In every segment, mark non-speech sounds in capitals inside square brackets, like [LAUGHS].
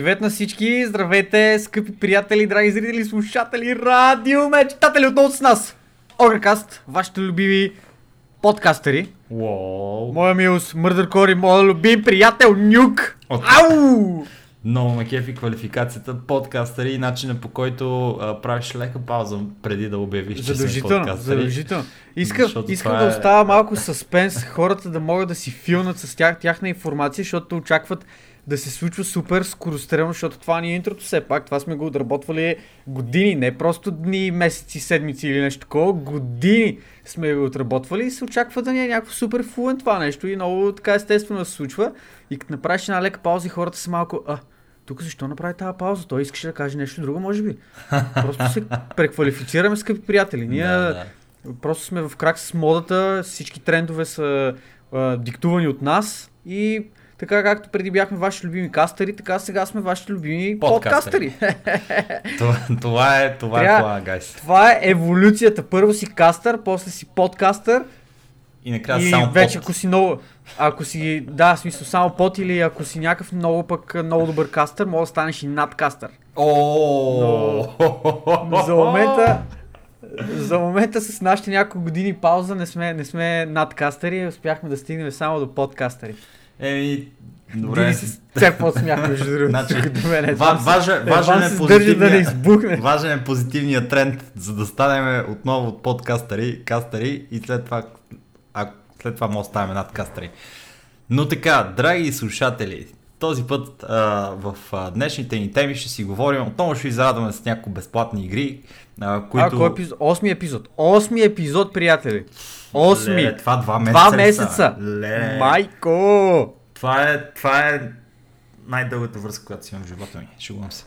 Привет на всички, здравейте, скъпи приятели, драги зрители, слушатели, радио мечтатели отново с нас. Огрекаст, вашите любими подкастери. Уоу. Моя милост, Мърдър Кори, моя любим приятел Нюк. От- Ау! Много ме кефи квалификацията подкастъри и начина по който а, правиш лека пауза преди да обявиш, че Задължително, подкастъри. задължително. Искам, Защото искам да е- остава малко съспенс, хората да могат да си филнат с тях, тяхна информация, защото очакват да се случва супер скорострелно, защото това ни е интрото все пак. Това сме го отработвали години, не просто дни, месеци, седмици или нещо такова. Години сме го отработвали и се очаква да ни е някакво супер фулен това нещо и много така естествено да се случва. И като направиш една лека пауза и хората са малко, а, тук защо направи тази пауза? Той искаше да каже нещо друго, може би. [LAUGHS] Просто се преквалифицираме, скъпи приятели. Ние Да, да. Просто сме в крак с модата, всички трендове са а, диктувани от нас и така както преди бяхме ваши любими кастери, така сега сме вашите любими Подкастери. подкастери. [LAUGHS] Това, това е, това Трябва- е плана, гайс. Това е еволюцията. Първо си кастър, после си подкастър И накрая и само вече под. ако си много... Ако си, да, в смисъл само под или ако си някакъв много пък много добър кастър, може да станеш и надкастър. О! За момента, за момента с нашите няколко години пауза не сме, не сме надкастери, успяхме да стигнем само до подкастери. Еми, Добре. все по-смях, между другото. [LAUGHS] Значи, мен. ва- важен, важен, е не позитивния, [LAUGHS] важен е позитивният тренд, за да станем отново от подкастъри, кастъри и след това, а, след това може да ставаме над кастъри. Но така, драги слушатели, този път а, в а, днешните ни теми ще си говорим, отново ще ви зарадваме с някои безплатни игри, а, които... А, кой епизод? Осми епизод. Осми епизод, приятели. Осми. Леле, това два месеца. Два месеца. Леле. Майко! Това е, това е най-дългата връзка, която си имам в живота ми. Шегувам се.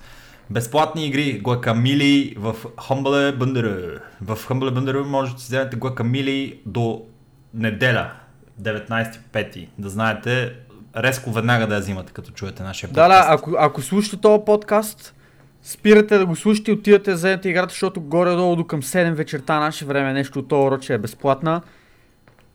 Безплатни игри, Guacamole в Humble Bundle. В Humble Bundle можете да си вземете Guacamole до неделя, 19.5. Да знаете, резко веднага да я взимате, като чуете нашия Да, подкаст. да, ако, ако слушате този подкаст, спирате да го слушате и отивате да вземете играта, защото горе-долу до към 7 вечерта наше време нещо от род ще е безплатна.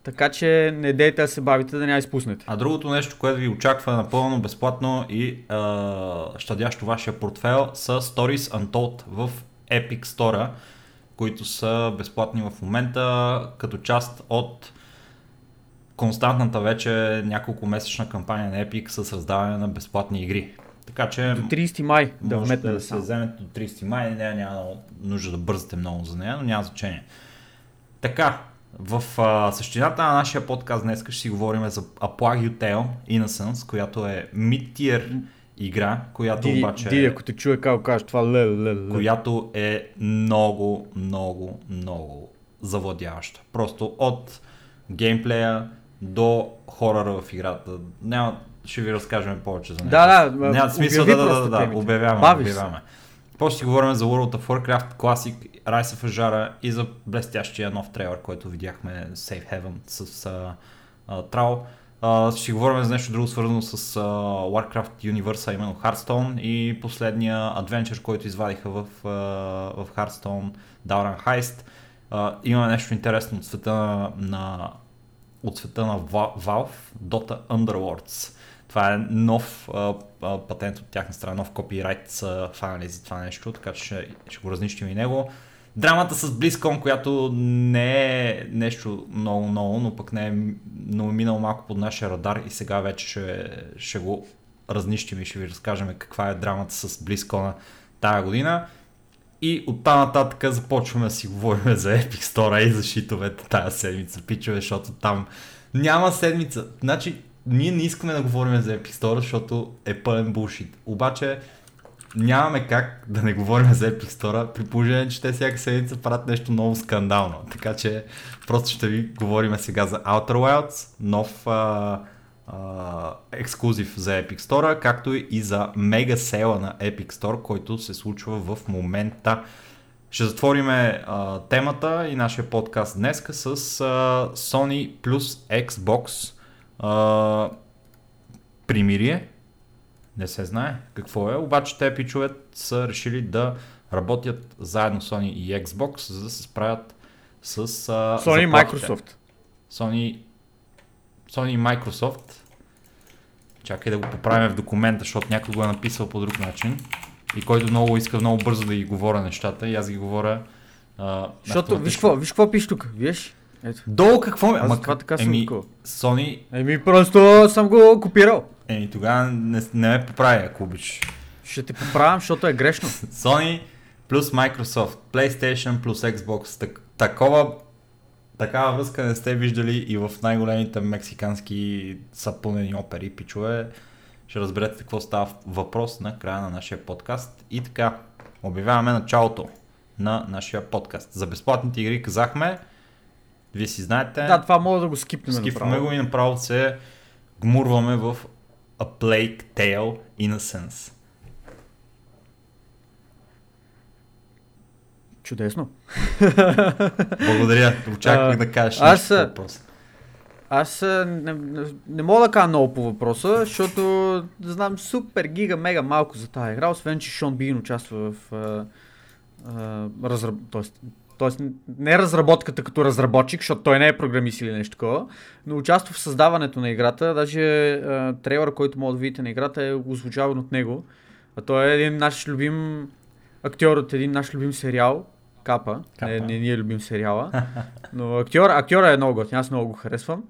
Така че не дейте да се бавите да я изпуснете. А другото нещо, което ви очаква напълно безплатно и а, щадящо вашия портфел са Stories Untold в Epic Store, които са безплатни в момента като част от константната вече няколко месечна кампания на Epic с раздаване на безплатни игри. Така че До 30 май да вметна да се вземете до 30 май, няма много нужда да бързате много за нея, но няма значение. Така, в а, същината на нашия подкаст днес ще си говорим за A Plague You Tale Innocence, която е mid-tier игра, която Диди, обаче Диди, ако те чуе как кажеш това, ле, ле, ле. която е много, много, много завладяваща. Просто от геймплея до хорора в играта. Няма, ще ви разкажем повече за нея. Да, да, Няма смисъл да, да, да, да, темите. обявяваме, Бавиш се. обявяваме. После ще говорим за World of Warcraft Classic, Rise of Ajara и за блестящия нов трейлър, който видяхме Safe Heaven с а, а, Трал. А, ще говорим за нещо друго свързано с а, Warcraft Universe, а именно Hearthstone и последния адвенчър, който извадиха в, а, в Hearthstone, Dauran Heist. А, има нещо интересно от света на, на от света на Va- Valve, Dota Underlords. Това е нов а, а, патент от тяхна страна, нов копирайт са фанали за това нещо, така че ще, ще го разнищим и него. Драмата с BlizzCon, която не е нещо много-много, но пък не е, но е минал малко под нашия радар и сега вече ще, ще го разнищим и ще ви разкажем каква е драмата с BlizzCon тая година. И оттам нататък започваме да си говорим за Epic Store и за шитовете тази седмица, пичове, защото там няма седмица. Значи, ние не искаме да говорим за Epic Store, защото е пълен булшит. Обаче, нямаме как да не говорим за Epic Store, при положение, че те всяка седмица правят нещо много скандално. Така че, просто ще ви говорим сега за Outer Wilds, нов а, а, ексклюзив за Epic Store, както и за мега села на Epic Store, който се случва в момента. Ще затвориме а, темата и нашия подкаст днес с а, Sony плюс Xbox а, примирие. Не се знае какво е, обаче те пичове са решили да работят заедно Sony и Xbox, за да се справят с а, Sony и. Microsoft. Sony, Sony и Microsoft Чакай да го поправим в документа, защото някой го е написал по друг начин. И който много иска много бързо да ги говоря нещата, и аз ги говоря. А, Защото, виж какво, виж какво пише тук, виж? Ето. Долу какво ме? Аз затова така съм еми, такова. Sony, Еми, просто съм го копирал. еми тогава не, не ме поправи, ако обичаш. Ще те поправям, защото е грешно. [LAUGHS] Sony плюс Microsoft, PlayStation плюс Xbox. Так, такова, такава връзка не сте виждали и в най-големите мексикански сапунени опери, пичове. Ще разберете какво става въпрос на края на нашия подкаст. И така, обявяваме началото на нашия подкаст. За безплатните игри казахме, вие си знаете, Да, това мога да го скипнем. скипваме направо. го и направо се гмурваме в A Plague Tale Innocence. Чудесно. Благодаря, очаквах А, да кажеш аз, нещо по въпроса. Аз не, не, не мога да кажа много по въпроса, защото знам супер гига мега малко за тази игра, освен че Шон Бин участва в а, а, разраб... тоест, тоест не разработката като разработчик, защото той не е програмист или нещо такова, но участва в създаването на играта. Даже а, трейлера, който може да видите на играта е озвучаван от него. А той е един наш любим актьор от един наш любим сериал, Капа. Капа. Не, не ни е любим сериала. Но актьор, актьора е много готин, аз много го харесвам.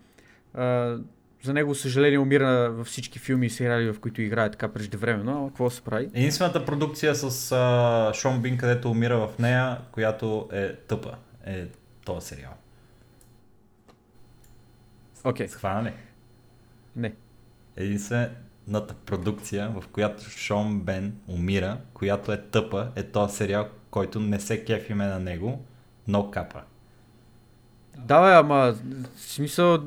А, за него, съжаление, умира във всички филми и сериали, в които играе така преждевременно, но какво се прави? Единствената продукция с а, Шон Бин, където умира в нея, която е тъпа, е този сериал. Окей, Схвана ли? не. Единствената продукция, в която Шон Бен умира, която е тъпа, е този сериал, който не се кефиме на него, но капа. Да, бе, ама, в смисъл,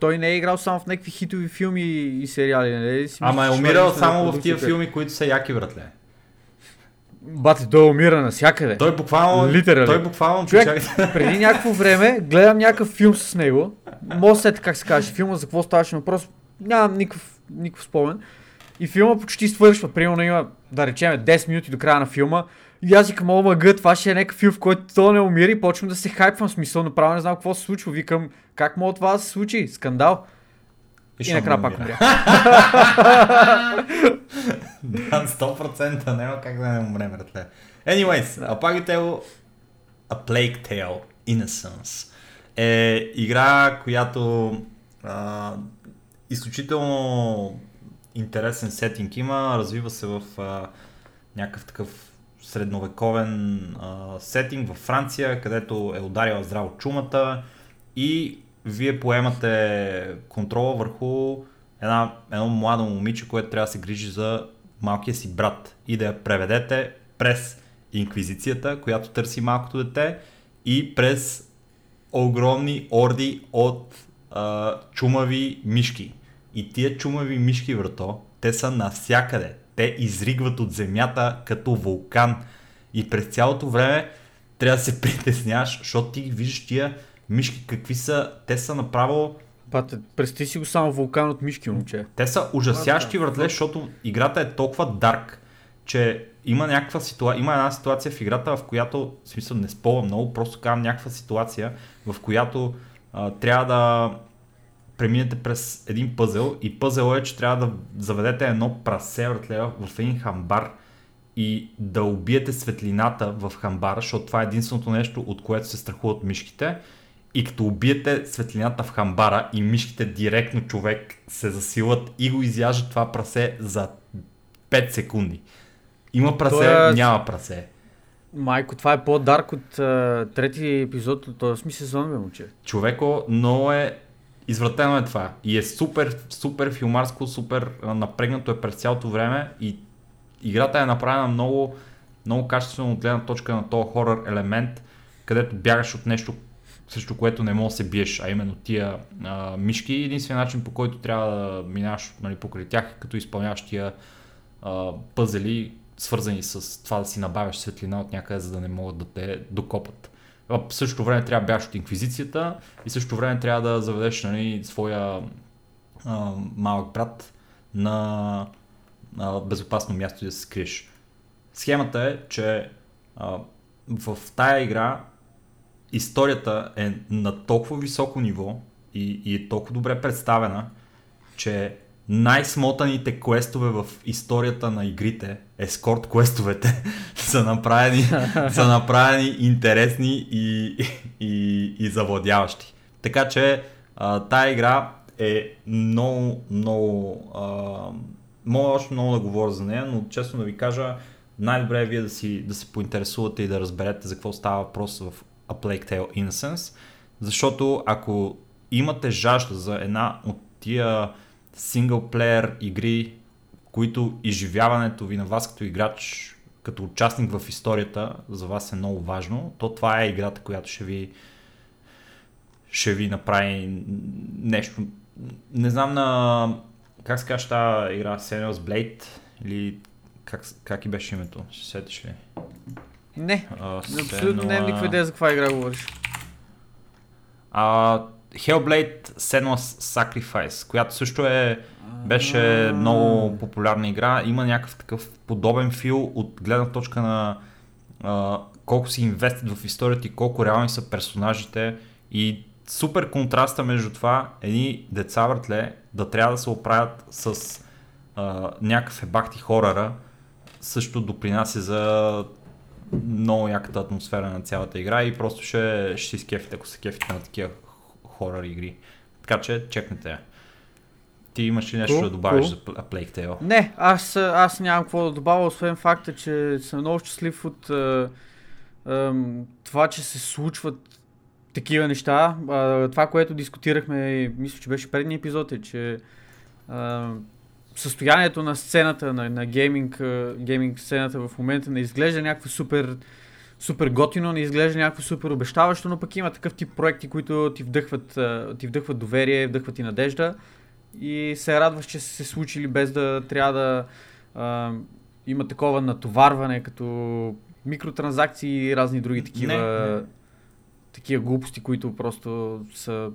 той не е играл само в някакви хитови филми и сериали, нали? Си Ама е умирал е само в тия филми, които са яки, братле. Бате, той умира навсякъде. Той буквално, Литерали. той буквално, Човек, [LAUGHS] преди някакво време гледам някакъв филм с него. Сетя как се каже филма, за какво ставаше въпрос. Нямам никакъв, никакъв спомен. И филма почти свършва. Примерно има, да речем, 10 минути до края на филма. И аз викам, о, мъгът, това ще е някакъв филм, в който то не умира и почвам да се хайпвам. Смисъл, направо не знам какво се случва. Викам, как мога това да се случи? Скандал. И, Шон накрая пак умря. [LAUGHS] Да, 100% няма как да не умрем, братле. Anyways, A Plague Tale, A Plague Tale Innocence е игра, която а, изключително интересен сетинг има, развива се в а, някакъв такъв средновековен а, сетинг във Франция, където е ударила здраво чумата и вие поемате контрола върху една, едно младо момиче, което трябва да се грижи за малкия си брат и да я преведете през инквизицията, която търси малкото дете и през огромни орди от а, чумави мишки. И тия чумави мишки, врато, те са навсякъде. Те изригват от земята като вулкан. И през цялото време трябва да се [LAUGHS] притесняваш, защото ти виждаш тия мишки какви са. Те са направо Бате, представи си го само вулкан от мишки, момче. те са ужасящи, вратле, защото играта е толкова дарк, че има някаква ситуация, има една ситуация в играта, в която, в смисъл не спълвам много, просто казвам някаква ситуация, в която а, трябва да преминете през един пъзел и пъзел е, че трябва да заведете едно прасе, вратле, в един хамбар и да убиете светлината в хамбара, защото това е единственото нещо, от което се страхуват мишките. И като убиете светлината в хамбара и мишките директно човек се засилат и го изяжат това прасе за 5 секунди. Има прасе, Тоест- няма прасе. Майко, това е по-дарк от трети епизод от 8 сезон, бе, момче. Човеко, много е извратено е това. И е супер, супер филмарско, супер напрегнато е през цялото време и играта е направена много, много качествено от гледна точка на този хорър елемент, където бягаш от нещо, срещу което не можеш да се биеш, а именно тия а, мишки. Единственият начин по който трябва да минаваш нали, покрай тях, е като изпълняваш тия а, пъзели, свързани с това да си набавяш светлина от някъде, за да не могат да те докопат. А в същото време трябва да бягаш от инквизицията и в същото време трябва да заведеш нали, своя а, малък брат на, на безопасно място да се скриеш. Схемата е, че а, в тая игра историята е на толкова високо ниво и, и е толкова добре представена, че най-смотаните квестове в историята на игрите, ескорт квестовете, [LAUGHS] са направени, [LAUGHS] са направени интересни и, и, и завладяващи. Така че а, тая игра е много, много... А, мога още много да говоря за нея, но честно да ви кажа, най-добре е вие да, си, да се поинтересувате и да разберете за какво става въпрос в A Plague Tale Innocence, защото ако имате жажда за една от тия синглплеер игри, които изживяването ви на вас като играч, като участник в историята, за вас е много важно, то това е играта, която ще ви ще ви направи нещо. Не знам на как се казва тази игра, Senua's Blade или как, как и беше името? Ще сетиш ли? Не, абсолютно нямам никаква идея за каква игра говориш. А, Hellblade Senua's Sacrifice, която също е, беше много популярна игра. Има някакъв такъв подобен фил от гледна точка на а, колко си инвестит в историята и колко реални са персонажите и супер контраста между това едни деца въртле да трябва да се оправят с а, някакъв ебахти хорора също допринася за много яката атмосфера на цялата игра и просто ще, ще си скефите, ако се кефите на такива хорър игри. Така че чекнете я. Ти имаш ли нещо cool, да добавиш cool. за Plague Tale? Не, аз, аз нямам какво да добавя, освен факта, че съм много щастлив от а, а, това, че се случват такива неща. А, това, което дискутирахме, мисля, че беше предния епизод, е, че състоянието на сцената, на, на гейминг, гейминг сцената в момента не изглежда някакво супер, супер готино, не изглежда някакво супер обещаващо, но пък има такъв тип проекти, които ти вдъхват, ти вдъхват доверие, вдъхват и надежда и се радваш, че са се случили без да трябва да а, има такова натоварване, като микротранзакции и разни други такива, не, не. такива глупости, които просто са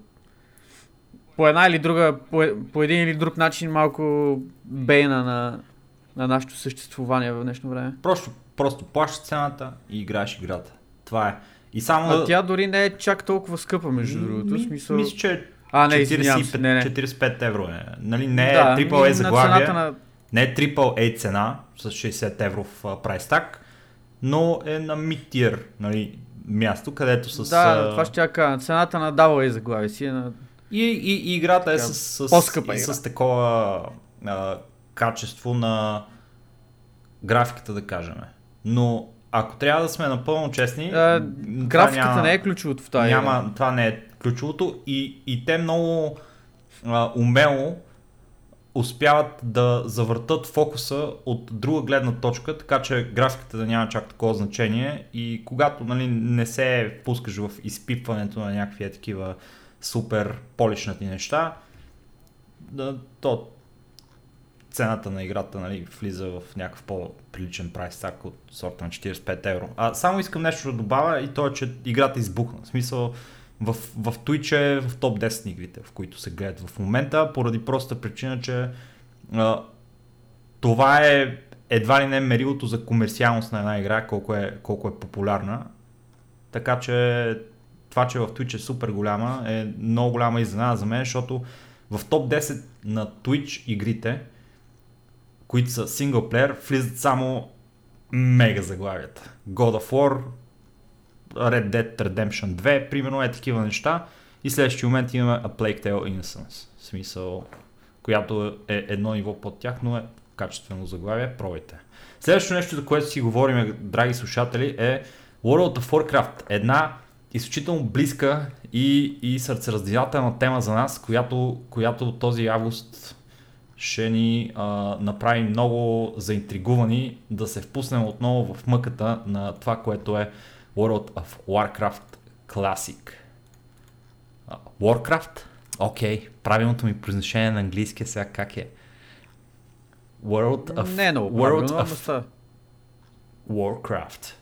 по една или друга, по, по един или друг начин малко бейна на, на нашето съществуване в днешно време. Просто, просто плащаш цената и играеш играта. Това е. И само... А тя дори не е чак толкова скъпа, между другото. Ми, смисъл... Мисля, че а, не, 45, не, не. 45 евро е. Нали, не е да, AAA заглавие. На... Не е AAA цена с 60 евро в прайс так, но е на mid-tier нали, място, където с... Да, това ще я кажа. Цената на AA заглавие си е на и, и, и играта е с, с, с, с такова а, качество на графиката, да кажем. Но ако трябва да сме напълно честни, а, графиката няма, не е ключовото в тази няма, Това не е ключовото. И, и те много а, умело успяват да завъртат фокуса от друга гледна точка, така че графиката да няма чак такова значение. И когато нали, не се пускаш в изпипването на някакви такива супер поличнати неща, да, то цената на играта нали, влиза в някакъв по-приличен прайс так от сорта на 45 евро. А само искам нещо да добавя и то е, че играта избухна. В смисъл, в, в Twitch е в топ 10 игрите, в които се гледат в момента, поради проста причина, че а, това е едва ли не мерилото за комерциалност на една игра, колко е, колко е популярна. Така че това, че в Twitch е супер голяма, е много голяма изненада за мен, защото в топ 10 на Twitch игрите, които са синглплеер, влизат само мега заглавията. God of War, Red Dead Redemption 2, примерно е такива неща. И следващия момент имаме A Plague Tale Innocence. В смисъл, която е едно ниво под тях, но е качествено заглавие, пробайте. Следващото нещо, за което си говорим, драги слушатели, е World of Warcraft. Една изключително близка и, и сърцераздирателна тема за нас, която, която този август ще ни а, направи много заинтригувани да се впуснем отново в мъката на това, което е World of Warcraft Classic. Warcraft? Окей, okay. правилното ми произношение на английски е сега как е? World of... Не, но World of Warcraft.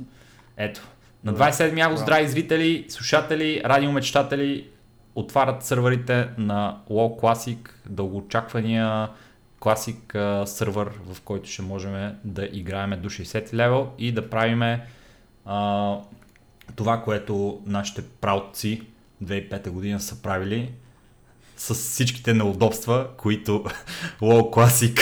Ето, на 27 август, драги зрители, слушатели, радиомечтатели, отварят сървърите на WoW Classic, дългоочаквания Classic сървър, в който ще можем да играем до 60 левел и да правиме а, това, което нашите праотци 2005 година са правили с всичките неудобства, които [LAUGHS] WoW Classic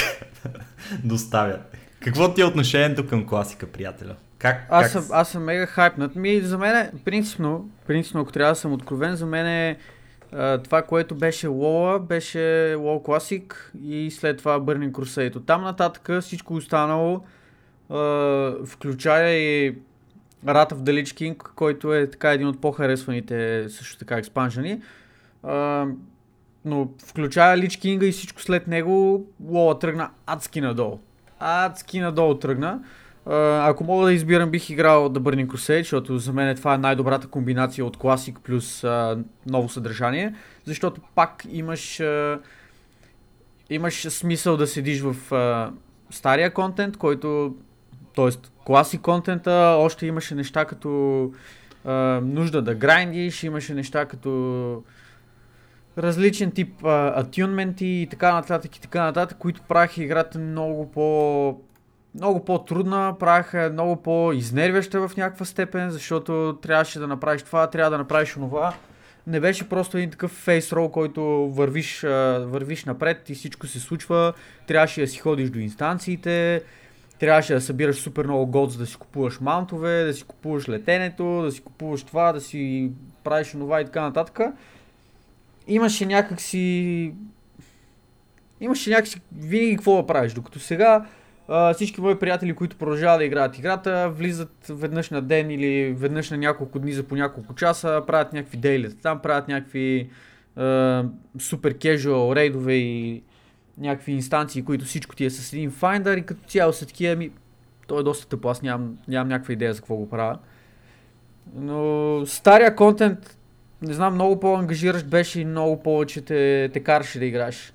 [LAUGHS] доставя. Какво ти е отношението към класика, приятеля? Как, аз, как... Съм, аз съм мега хайпнат. Ми, за мен, принципно, принципно, ако трябва да съм откровен, за мен е това, което беше Лола, беше WoW Classic и след това Burning Crusade. От там нататък всичко останало, включая и Wrath of the Lich King, който е така един от по-харесваните също така експанжени. Но включая Lich King и всичко след него, Лола тръгна адски надолу. Адски надолу тръгна. Uh, ако мога да избирам, бих играл The Burning Crusade, защото за мен това е най-добрата комбинация от класик плюс uh, ново съдържание, защото пак имаш, uh, имаш смисъл да седиш в uh, стария контент, който, т.е. класик контента, още имаше неща като uh, нужда да грайндиш, имаше неща като различен тип атюнменти и така нататък и така нататък, които правиха играта много по много по-трудна, правиха много по-изнервяща в някаква степен, защото трябваше да направиш това, трябва да направиш онова. Не беше просто един такъв фейс рол, който вървиш, вървиш напред и всичко се случва. Трябваше да си ходиш до инстанциите, трябваше да събираш супер много год, за да си купуваш маунтове, да си купуваш летенето, да си купуваш това, да си правиш онова и така нататък. Имаше някакси... Имаше някакси винаги какво да правиш, докато сега Всички мои приятели, които продължават да играят играта, влизат веднъж на ден или веднъж на няколко дни за по няколко часа, правят някакви дейлета там, правят някакви супер кежуал рейдове и някакви инстанции, които всичко ти е с един Finder и като цяло са такива ми, той е доста тъпо, аз нямам, нямам някаква идея за какво го правя. Но стария контент, не знам, много по-ангажиращ беше и много повече те, те караше да играеш.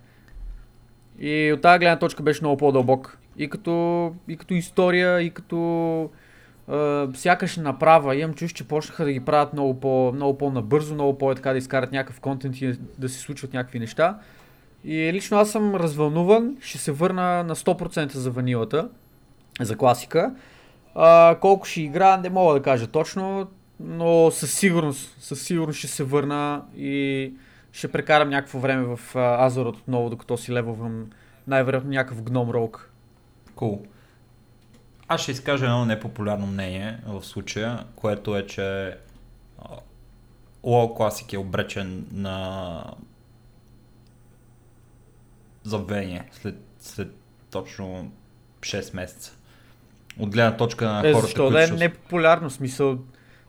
И от тази гледна точка беше много по-дълбок. И като, и като история, и като а, сякаш направа. Имам чуш, че почнаха да ги правят много, по, много по-набързо, много по-така да изкарат някакъв контент и да се случват някакви неща. И лично аз съм развълнуван, ще се върна на 100% за ванилата, за класика. А, колко ще игра, не мога да кажа точно, но със сигурност, със сигурност ще се върна и ще прекарам някакво време в Азорът отново, докато си левовам най-вероятно някакъв гном ролк. Cool. Аз ще изкажа едно непопулярно мнение в случая, което е, че WoW Classic е обречен на забвение след, след точно 6 месеца. От гледна точка на е, хората, защо които... да е ще... непопулярно? Смисъл,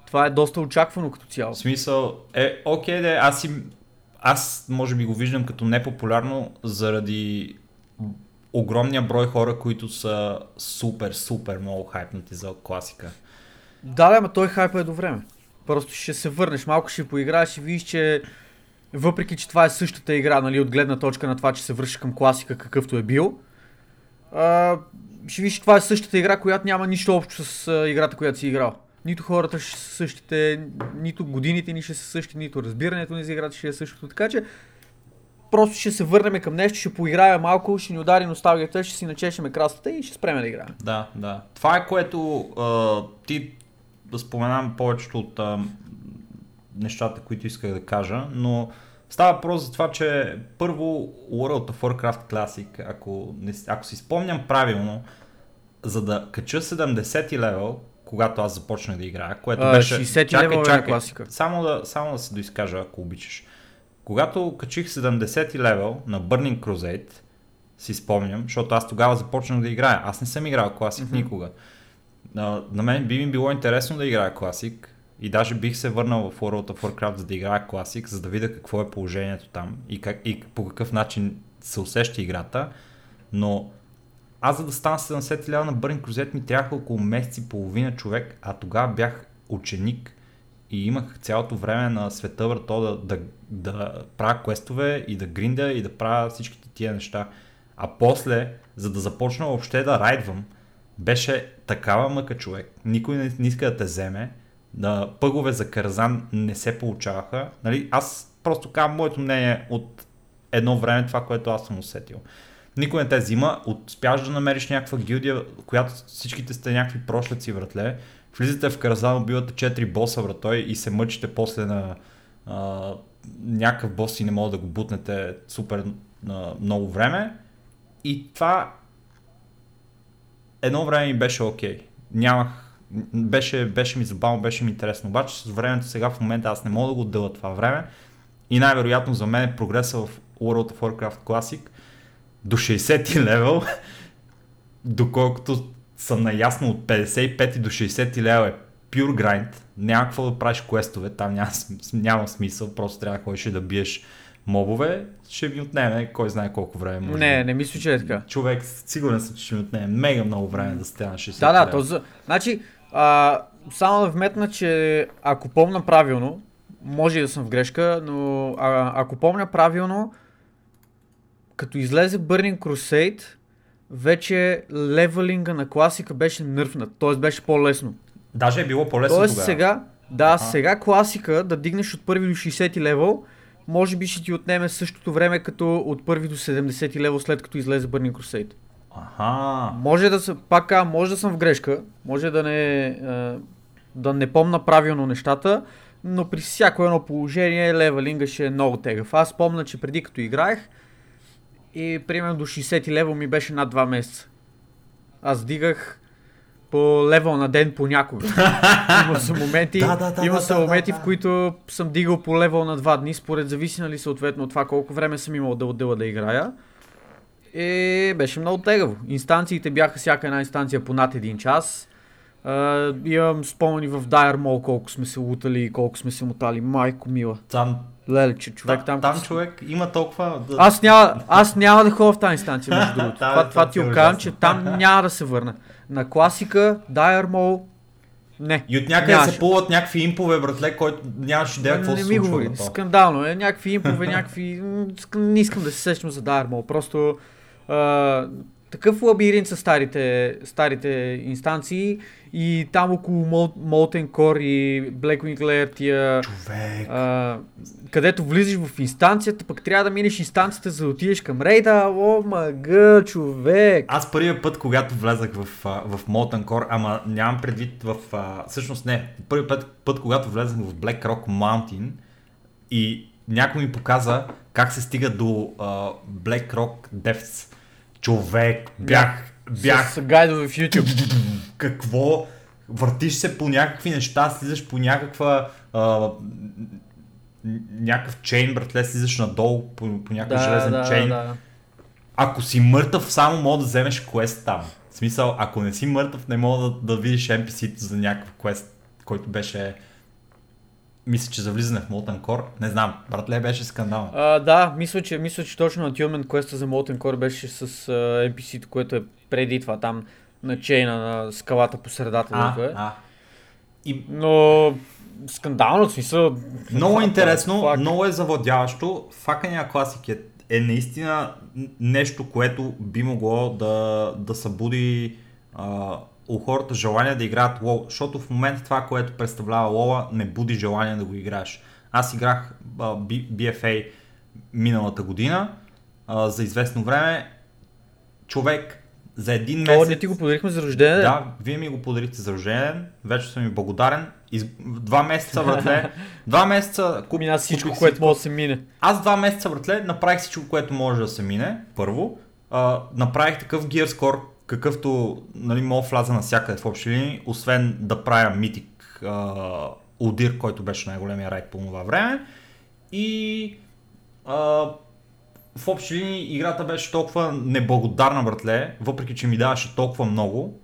това е доста очаквано като цяло. Смисъл е, окей, да, аз, им, аз може би го виждам като непопулярно заради огромния брой хора, които са супер, супер много хайпнати за класика. Да, да, ама той хайп е до време. Просто ще се върнеш, малко ще поиграеш и видиш, че въпреки, че това е същата игра, нали, от гледна точка на това, че се връща към класика, какъвто е бил, а, ще видиш, че това е същата игра, която няма нищо общо с а, играта, която си играл. Нито хората ще са същите, нито годините ни ще са същи, нито разбирането ни за играта ще е същото. Така че просто ще се върнем към нещо, ще поиграем малко, ще ни удари носталгията, ще си начешеме красата и ще спреме да играем. Да, да. Това е което а, ти да споменам повечето от а, нещата, които исках да кажа, но става въпрос за това, че първо World of Warcraft Classic, ако, не, ако си спомням правилно, за да кача 70 левел, когато аз започнах да играя, което А, беше... 60 чакай, левел е чакай, класика. Само да, само да се доизкажа, ако обичаш. Когато качих 70 левел на Burning Crusade, си спомням, защото аз тогава започнах да играя. Аз не съм играл класик mm-hmm. никога. На, на мен би ми било интересно да играя класик и даже бих се върнал в World of Warcraft за да играя класик, за да видя какво е положението там и, как, и по какъв начин се усеща играта. Но аз за да стана 70 лева на Burning Crusade ми трябваха около месец и половина човек, а тогава бях ученик и имах цялото време на света върто да, да, да правя квестове и да гринда и да правя всичките тия неща. А после, за да започна въобще да райдвам, беше такава мъка човек. Никой не, не иска да те вземе. Да, пъгове за карзан не се получаваха. Нали? Аз просто казвам моето мнение от едно време това, което аз съм усетил. Никой не те взима, успяваш да намериш някаква гилдия, която всичките сте някакви прошлеци вратле, влизате в Каразан, убивате 4 боса вратой и се мъчите после на а, някакъв бос и не мога да го бутнете супер а, много време. И това едно време ми беше окей. Okay. Нямах беше, беше ми забавно, беше ми интересно. Обаче с времето сега в момента аз не мога да го отделя това време. И най-вероятно за мен е прогреса в World of Warcraft Classic до 60 левел, [LAUGHS] доколкото съм наясно от 55 до 60 левел е pure grind, няма какво да правиш квестове, там няма, няма смисъл, просто трябва да ходиш да биеш мобове, ще ми отнеме кой знае колко време. Може. Не, не мисля, че е така. Човек, сигурен съм, че ще ми отнеме мега много време да сте на 60 Да, да, то за... Значи, а, само да вметна, че ако помна правилно, може и да съм в грешка, но а, ако помня правилно, като излезе Burning Crusade, вече левелинга на класика беше нърфнат, т.е. беше по-лесно. Даже е било по-лесно Тоест тогава. сега, да, а. сега класика да дигнеш от първи до 60 левел, може би ще ти отнеме същото време като от първи до 70 левел след като излезе Burning Crusade. Аха. Може да съм, пак може да съм в грешка, може да не, да не помна правилно нещата, но при всяко едно положение левелинга ще е много тегъв. Аз помня, че преди като играех и примерно до 60 левел ми беше над 2 месеца. Аз дигах по левел на ден понякога. [LAUGHS] има са моменти, да, да, да, има са моменти в които съм дигал по левел на 2 дни, според зависи нали съответно от това колко време съм имал да отдела да играя. И беше много тегаво. Инстанциите бяха всяка една инстанция по над един час. Uh, имам спомени в Dire Mall колко сме се лутали и колко сме се мутали. Майко мила. Там Леле, че човек там... Там, там човек има толкова... Да... Аз, няма, аз няма да ходя в тази инстанция, между [LAUGHS] другото. това, това ти оказвам, че там няма да се върна. На класика, Dire Mall, не. И от някъде се пулват някакви импове, братле, който нямаш идея какво се случва. Не ми скандално е. Някакви [LAUGHS] импове, някакви... Не искам да се сещам за Dire Mall. Просто... А, такъв лабиринт са старите, старите инстанции и там около Molten Core и Blackwing Lair тия... Човек! А, където влизаш в инстанцията, пък трябва да минеш инстанцията, за да отидеш към рейда. О, мага, човек! Аз първият път, когато влезах в, в Molten Core, ама нямам предвид в... всъщност не, първият път, път, когато влезах в Black Rock Mountain и някой ми показа как се стига до uh, Black Rock Depths. Човек, бях... бях... С гайдове в YouTube. [LAUGHS] Какво? Въртиш се по някакви неща, слизаш по някаква... Uh, някакъв чейн, братле, слизаш надолу по, по някакъв да, железен да, чейн. Да. Ако си мъртъв, само мога да вземеш квест там. В смисъл, ако не си мъртъв, не мога да, да видиш NPC-то за някакъв квест, който беше мисля, че за влизане в Molten Core, не знам, братле беше скандал. А, да, мисля че, мисля, че точно на Тюмен квеста за Molten Core беше с uh, NPC-то, което е преди това там на чейна на скалата по средата. А, е. а. И... Но скандално, в смисъл... Много интересно, фак. много е завладяващо. Факания класик е, е наистина нещо, което би могло да, да събуди а, у хората желание да играят лол, защото в момента това, което представлява лола, не буди желание да го играеш. Аз играх BFA миналата година а, за известно време. Човек за един месец... О, не ти го подарихме за рождение? Да, вие ми го подарихте за рождение. Вече съм ви благодарен. Из... Два месеца, братле. [LAUGHS] два месеца... Куп... Мина всичко, което всичко. може да се мине. Аз два месеца, братле, направих всичко, което може да се мине. Първо. А, направих такъв Score, какъвто нали, мога вляза навсякъде в общи линии, освен да правя митик Удир, който беше най-големия райд по това време. И а, в общи линии играта беше толкова неблагодарна, братле, въпреки че ми даваше толкова много,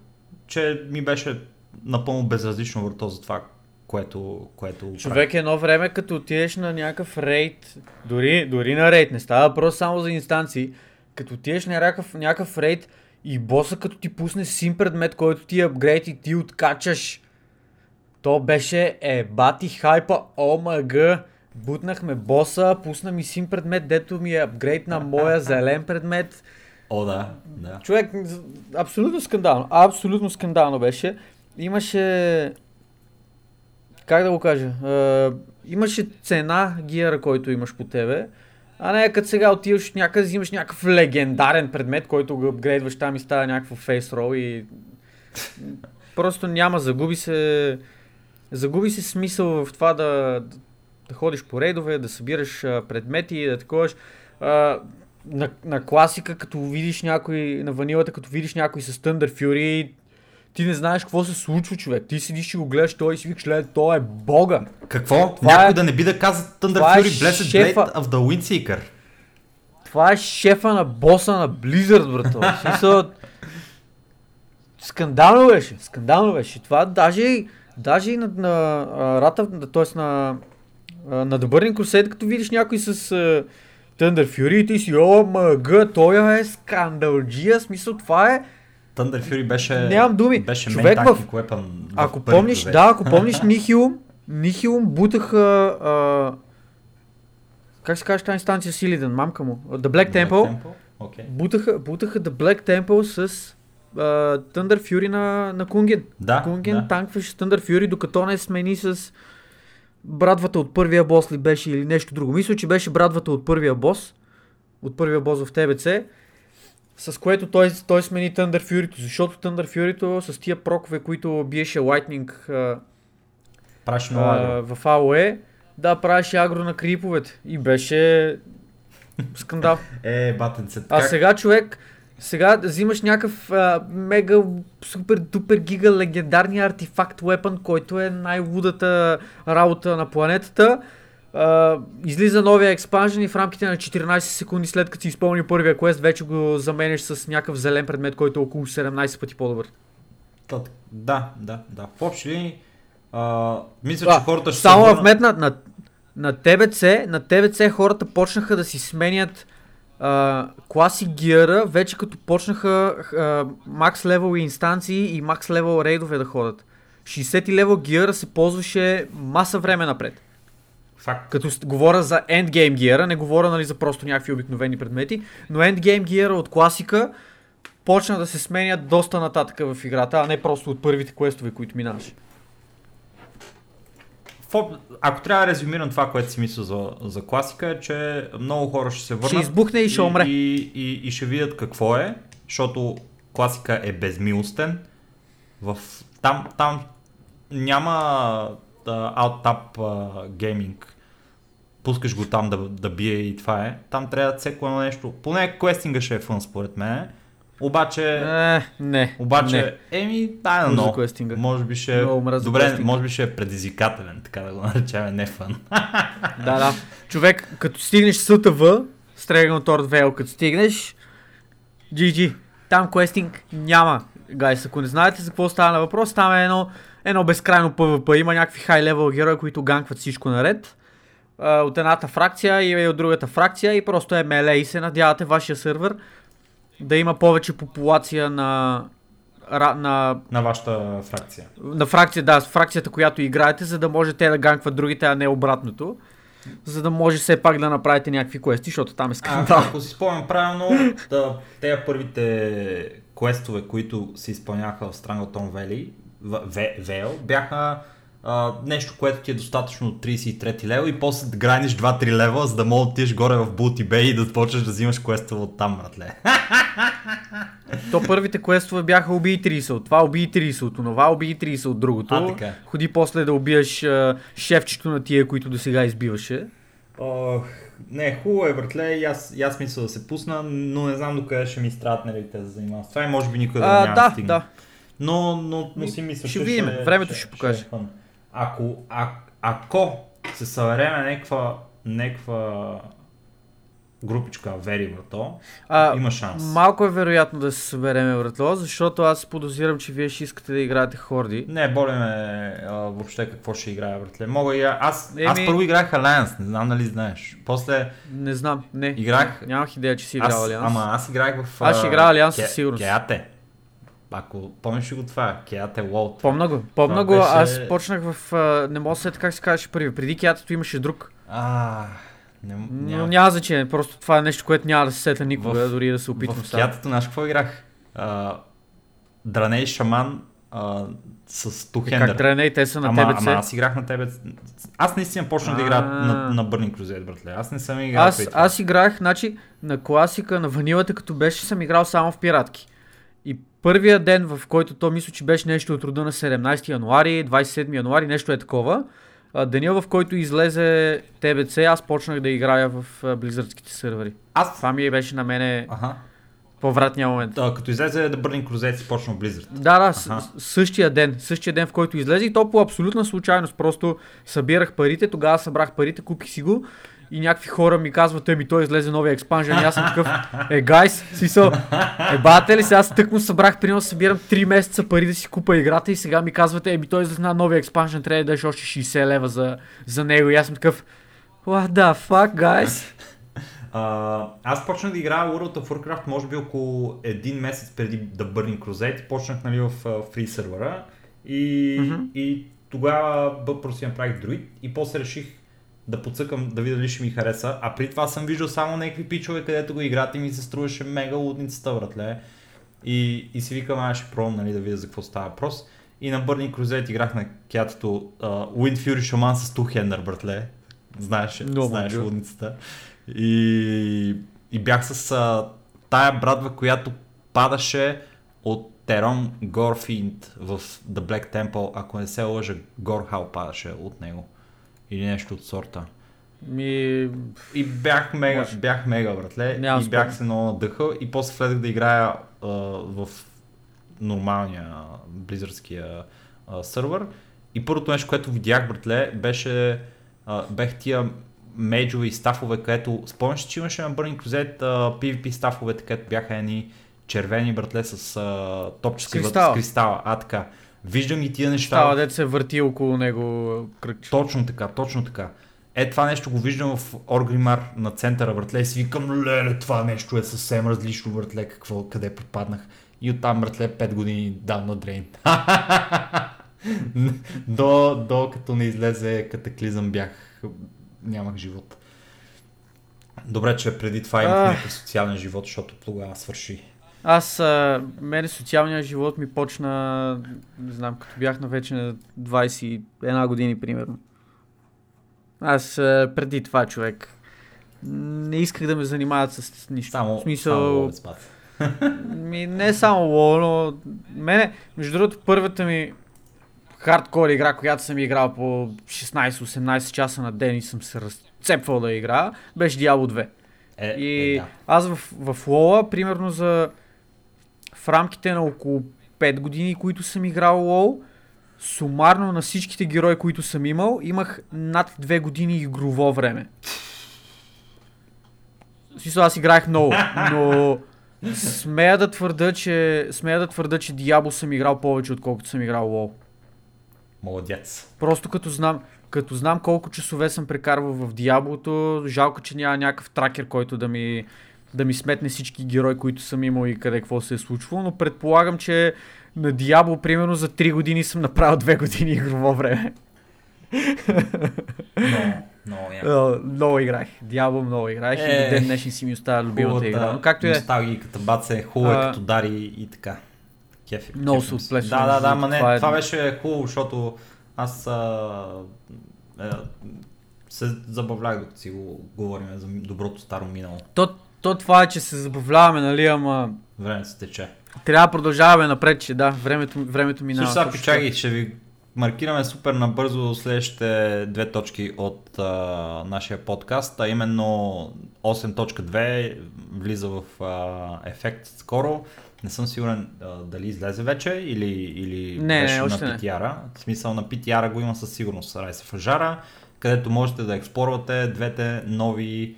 че ми беше напълно безразлично върто за това, което, което Човек едно време, като отидеш на някакъв рейд, дори, дори на рейд, не става въпрос само за инстанции, като отидеш на някакъв, някакъв рейд и боса като ти пусне сим предмет, който ти апгрейд и ти откачаш, то беше е бати хайпа, омага. Бутнахме боса, пусна ми сим предмет, дето ми е апгрейд на моя зелен предмет. О, да, да. Човек, абсолютно скандално. Абсолютно скандално беше. Имаше... Как да го кажа? Е, имаше цена гиера, който имаш по тебе. А не като сега отиваш някъде, взимаш някакъв легендарен предмет, който го апгрейдваш там и става някакво фейс и... Просто няма, загуби се... Загуби се смисъл в това да, да ходиш по рейдове, да събираш а, предмети, да таковаш. На, на класика, като видиш някой, на ванилата, като видиш някой с Thunder Fury, ти не знаеш какво се случва, човек. Ти седиш и го гледаш той и си викаш, ле, той е бога. Какво? Това Някой е- да не би да каза Thunder е Fury Blessed шефа. Blade of the Windseeker. Това е шефа на боса на Blizzard, брато. Смисъл... Скандално беше, скандално беше. Това даже, даже и на, на а, Рата, т.е. на, на The Burning Crusade, като видиш някой с а, Thunder Fury ти си, о, мъга, той е скандалджия, смисъл това е... Thunder Fury беше, Нямам думи. беше Човек в- weapon в Ако първи помниш, да, ако помниш Нихилум, Нихилум бутаха... А, как се казва тази инстанция с Илиден, мамка му? The Black Temple. Окей. Бутаха, бутаха The Black Temple с а, Thunder Fury на, на Кунген. Да, Кунген да. танкваше Thunder Fury, докато не смени с брадвата от първия бос ли беше или нещо друго. Мисля, че беше брадвата от първия бос, от първия бос в ТБЦ, с което той, той смени Thunder Fury, защото Thunder Fury с тия прокове, които биеше Lightning а, а, в AOE, да, правеше агро на криповете и беше скандал. [LAUGHS] Е, батенце. А сега човек, сега взимаш някакъв а, мега, супер, дупер, гига, легендарния артефакт weapon, който е най-лудата работа на планетата. А, излиза новия експанжен и в рамките на 14 секунди след като си изпълни първия квест, вече го заменяш с някакъв зелен предмет, който е около 17 пъти по-добър. Да, да, да. В общи линии, мисля, А, че хората ще Само се в върнат... метна на, на ТБЦ, на ТБЦ хората почнаха да си сменят а, класи гиъра, вече като почнаха макс левел инстанции и макс левел рейдове да ходят. 60 левел гиъра се ползваше маса време напред. Факт. Като говоря за endgame гиъра, не говоря нали, за просто някакви обикновени предмети, но endgame гиъра от класика почна да се сменят доста нататък в играта, а не просто от първите квестове, които минаваш. Ако трябва да резюмирам това, което си мисля за, за класика, е, че много хора ще се върнат. Ще избухне и ще умре. И, и, и ще видят какво е, защото класика е безмилостен. В, там, там няма да, alt-tab а, гейминг. Пускаш го там да, да бие и това е. Там трябва всеко едно нещо. Поне квестинга ще е фън според мен. Обаче, Е, не. обаче, не. еми, да, но, квестинга. може би ще е, Много добре, квестинга. може би ще е предизвикателен, така да го [LAUGHS] наречем, не фън. [LAUGHS] Да, да. Човек, като стигнеш СТВ, Стрегално Торт Вейл, като стигнеш, GG. Там квестинг няма. Гайс, ако не знаете за какво става на въпрос, там е едно, едно безкрайно PvP. Има някакви хай левел герои, които ганкват всичко наред. А, от едната фракция и от другата фракция и просто е меле и се надявате вашия сървър да има повече популация на, на на вашата фракция. на фракция, да, фракцията, която играете, за да може те да ганкват другите, а не обратното. За да може все пак да направите някакви квести, защото там е А, скандал. ако си спомням правилно, да, тези първите квестове, които се изпълняваха в Strangleton Valley, в Ве- Vale, бяха а, нещо, което ти е достатъчно от 33 лева и после да граниш 2-3 лева, за да мога да отидеш горе в Bulty Bay и да почнеш да взимаш квестове от там, братле. То първите квестове бяха убий 30 от това, убий 30 от това, убий 30 от другото. А, така. Ходи после да убиеш а, шефчето на тия, които до сега избиваше. Ох, не, хубаво е, братле, и аз, и аз мисля да се пусна, но не знам докъде ще ми страдат нервите да се занимавам с това и може би никога да А, няма да, стигна. да. Но, но, но си мисля, Ще че видим, времето ще покаже. е фън. Ако, а, ако се събереме някаква, някаква групичка Вери брато, А, има шанс. Малко е вероятно да се събереме, братло, защото аз подозирам, че вие ще искате да играете хорди. Не, боли ме а, въобще какво ще играя, братле. Мога и аз, аз Еми- първо играх Alliance, не знам дали знаеш. После Не знам, не. Играх- Нямах идея, че си играл аз, Алианс. ама аз играх в... Аз ще играя Алианс със сигурност. Кеате. Ако помниш го това, Кеате Уолт. Помна го, помна го, беше- аз почнах в... а, не мога да се как се казваше първи. Преди кятото имаше друг. А, не, Но няма. няма значение, просто това е нещо, което няма да се сета никога, В- дори да се опитвам В кятата, знаеш какво играх? А, Драней шаман а, с Тухендър. Как треней, те са на ама, ТБЦ. ама аз играх на тебе. Аз наистина почнах да играя А. на, на Burning Crusade, братле. Аз не съм играл Аз, аз играх, значи, на класика, на ванилата, като беше, съм играл само в пиратки. Първия ден, в който то мисля, че беше нещо от рода на 17 януари, 27 януари, нещо е такова, деня в който излезе TBC, аз почнах да играя в близърдските сървъри. Аз... Това ми беше на мене Ага. повратния момент. А, като излезе The Burning Crusade си почна Blizzard. Да, да, с- същия ден, същия ден, в който излезе и то по абсолютна случайност. Просто събирах парите, тогава събрах парите, купих си го и някакви хора ми казват, еми той излезе новия експанжен и аз съм такъв, е гайс, смисъл, е бате ли се, аз тъкмо събрах, примерно събирам 3 месеца пари да си купа играта и сега ми казвате, еми той излезе на новия експанжен, трябва да дадеш още 60 лева за, за него и аз съм такъв, what the fuck, guys? А, аз почнах да играя World of Warcraft може би около един месец преди The Burning Crusade. Почнах нали, в uh, фри сервера и, Мгм. и тогава просто си направих друид и после реших да подсъкам да видя дали ще ми хареса. А при това съм виждал само някакви пичове, където го играт и ми се струваше мега лудницата, братле. И, и си викам, аз ще пробвам нали, да видя за какво става въпрос. И на Burning Crusade играх на кятото uh, Wind Fury Shaman с Тухендър, братле. Знаеш, Много знаеш добре. лудницата. И, и бях с а, тая брадва, която падаше от Терон Горфинд в The Black Temple, ако не се лъжа, Горхал падаше от него. Или нещо от сорта. Ми, И бях мега, Може. бях мега, братле. Нямам и бях спомен. се много надъхал. И после влезах да играя а, в нормалния близърския а, сървър. И първото нещо, което видях, братле, беше а, бех тия мейджове и стафове, където спомняш, че имаше на Burning Crusade а, PvP стафовете, където бяха едни червени братле с а, топчети вътре кристала. с кристала. А, така. Виждам ги тия неща. става дете се върти около него кръгче. Точно така, точно така. Е, това нещо го виждам в Оргримар на центъра, братле, и си викам, леле, това нещо е съвсем различно, братле, какво, къде попаднах. И оттам, братле, 5 години down the drain. [LAUGHS] до, до като не излезе катаклизъм бях, нямах живот. Добре, че преди това имах Ах. някакъв социален живот, защото тогава свърши. Аз, а, мене социалният живот ми почна, не знам, като бях на вече на 21 години, примерно. Аз а, преди това човек не исках да ме занимават с нищо. Само, в смисъл, само [LAUGHS] ми, не само лоу, но мене, между другото, първата ми хардкор игра, която съм играл по 16-18 часа на ден и съм се разцепвал да играя, беше Diablo 2. Е, И е, да. аз в, в Лола, примерно за в рамките на около 5 години, които съм играл Лол, сумарно на всичките герои, които съм имал, имах над 2 години игрово време. Смисъл, аз играех много, но смея да твърда, че смея да твърда, че Diablo съм играл повече, отколкото съм играл Лол. Молодец. Просто като знам, като знам колко часове съм прекарвал в Диаблото, жалко, че няма някакъв тракер, който да ми, да ми сметне всички герои, които съм имал и къде какво се е случвало, но предполагам, че на Диабло, примерно, за 3 години съм направил 2 години игрово време. Много, много яко. Много играх. Диабло много играх и Е, до ден днешен си ми остава любимата игра. Но както и е. Носталгиката хубаво е А, като дари и така. Кефи. Много кефим се се. отплесва, Да, да, да, ма не, това това, е- беше хубаво, защото аз а, е, се забавлях докато си го говорим за доброто старо минало. То, то това е, че се забавляваме, нали, ама Времето се тече. трябва да продължаваме напред, че да, времето, времето минава. Също сега пичаги, ще ви маркираме супер набързо следващите две точки от а, нашия подкаст, а именно 8.2 влиза в а, ефект скоро. Не съм сигурен а, дали излезе вече или, или Не, беше не, на не. PTR. В смисъл на PTR го има със сигурност of Ajara, където можете да експлорвате двете нови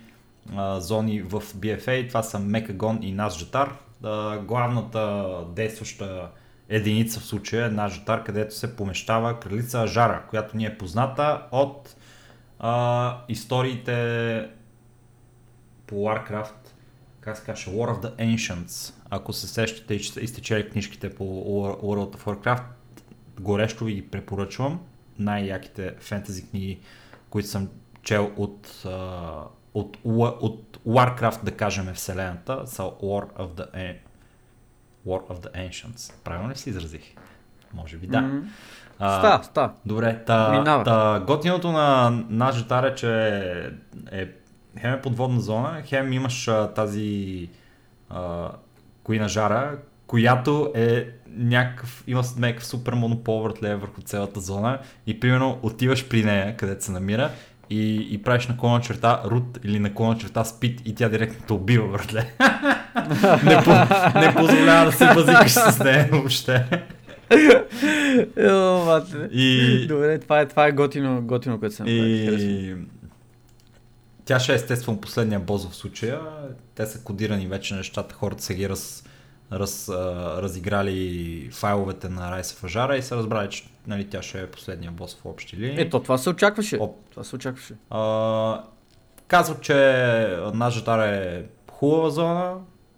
зони в BFA. Това са Мекагон и Назжатар. Главната действаща единица в случая е Назжатар, където се помещава кралица Ажара, която ни е позната от а, историите по Warcraft, как се каже, War of the Ancients. Ако се сещате и сте- книжките по World of Warcraft, горещо ви ги препоръчвам. Най-яките фентази книги, които съм чел от, а, от, от Warcraft, да кажем, вселената, са War of the, War of the Ancients. Правилно ли се изразих? Може би да. А, Ста, ста. Добре, та, Минава. та готиното на наш житар е, че е хем е подводна зона, хем имаш а, тази а, коина жара, която е някакъв, има някакъв супер монопол върху цялата зона и примерно отиваш при нея, където се намира и, и правиш наклона черта рут или наклона черта спит и тя директно те убива, въртле. [LAUGHS] не, по, не позволява да се базикаш с нея въобще. Мате. И, Добре, това е, това е готино, готино, което ми. и тя ще е естествено последния бос в случая. Те са кодирани вече нещата, хората са ги раз, раз, разиграли файловете на of Ajara и са разбрали, че нали, тя ще е последния бос в общи линии. Ето, това се очакваше. Оп. Това се очакваше. А, казват, че Нажатар е хубава зона.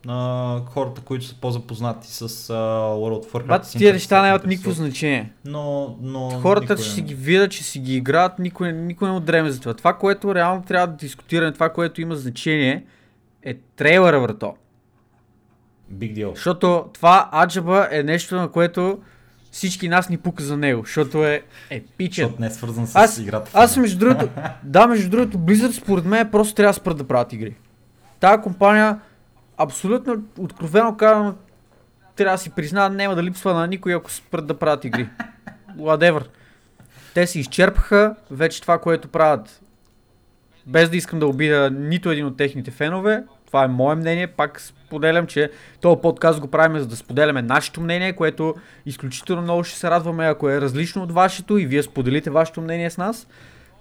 А, хората, които са по-запознати с а, World of Warcraft. Бат, тия неща нямат никакво значение. Но, но Хората никой ще си ги видят, че си ги играят, никой, никой не отдреме за това. Това, което реално трябва да дискутираме, това, което има значение, е трейлера, врато. Big deal. Защото това аджаба е нещо, на което всички нас ни пука за него, защото е епичен. Защото не е свързан с Аз, играта. аз между другото, [LAUGHS] да, между другото, Blizzard според мен просто трябва да спрат да правят игри. Тая компания, абсолютно откровено казано, трябва да си призна, няма да липсва на никой, ако спрат да правят игри. [LAUGHS] Whatever. Те се изчерпаха вече това, което правят. Без да искам да обида нито един от техните фенове, това е мое мнение, пак споделям, че този подкаст го правим за да споделяме нашето мнение, което изключително много ще се радваме, ако е различно от вашето и вие споделите вашето мнение с нас.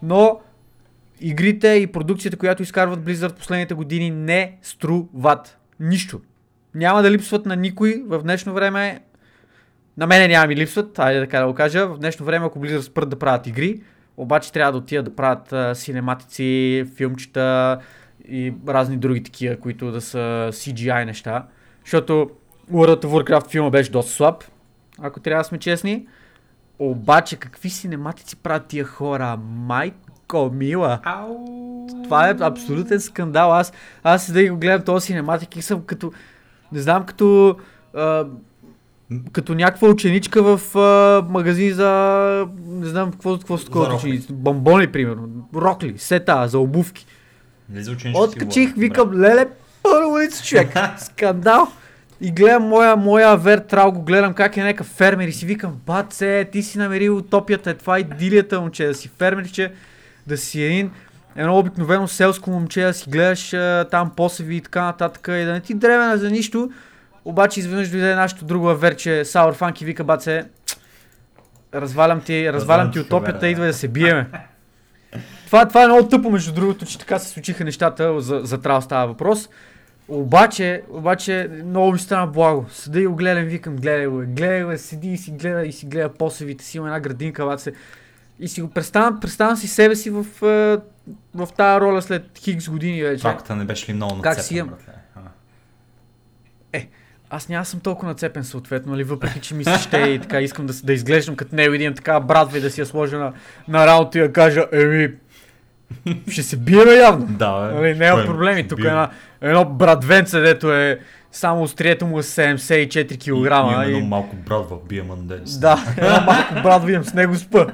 Но игрите и продукцията, която изкарват Blizzard последните години не струват нищо. Няма да липсват на никой в днешно време. На мене няма ми липсват, айде така да го кажа. В днешно време, ако Blizzard спрат да правят игри, обаче трябва да отидат да правят а, синематици, филмчета и разни други такива, които да са CGI неща. Защото World of Warcraft филма беше доста слаб, ако трябва да сме честни. Обаче какви синематици правят тия хора? Майко, мила. Ау! Това е абсолютен скандал. Аз, аз и го гледам този синематик и съм като, не знам, като, а, като някаква ученичка в а, магазин за, не знам какво, какво са такова ученици. Бомбони, примерно. Рокли, сета, за обувки. Откачих, викам, леле, първо улица, човек. [LAUGHS] Скандал. И гледам моя, моя Авер Трал, го гледам как е някакъв фермер и си викам, баце, ти си намерил утопията, е това идилията, момче, да си фермерче, да си един, едно обикновено селско момче, да си гледаш а, там посеви и така нататък и да не ти древена за нищо. Обаче изведнъж дойде нашето друго Аверче, Сауър Фанк и вика, баце, развалям ти, развалям ти утопията, идва да се биеме. [LAUGHS] Това, това е много тъпо, между другото, че така се случиха нещата, за, за Трал става въпрос. Обаче, обаче, много ми стана благо. Седа и го гледам, викам, гледай го, гледай го, седи и си гледа и си гледа посевите си, има една градинка, баце. И си го представям, представям си себе си в, е, в тази роля след хикс години вече. Факта не беше ли много Как нацепен, си имам? А. Аз няма съм толкова нацепен съответно, нали, въпреки че ми се ще и така искам да, да изглеждам като него и да имам така братва и да си я сложа на, на работа и да кажа, еми, ще се биеме явно. Да, бе. Нали, няма е? проблеми. Тук е една, едно братвенце, дето е само острието му е 74 кг. Имам И, едно малко брат в Биеман Денс. да, едно малко брат видим с него спа.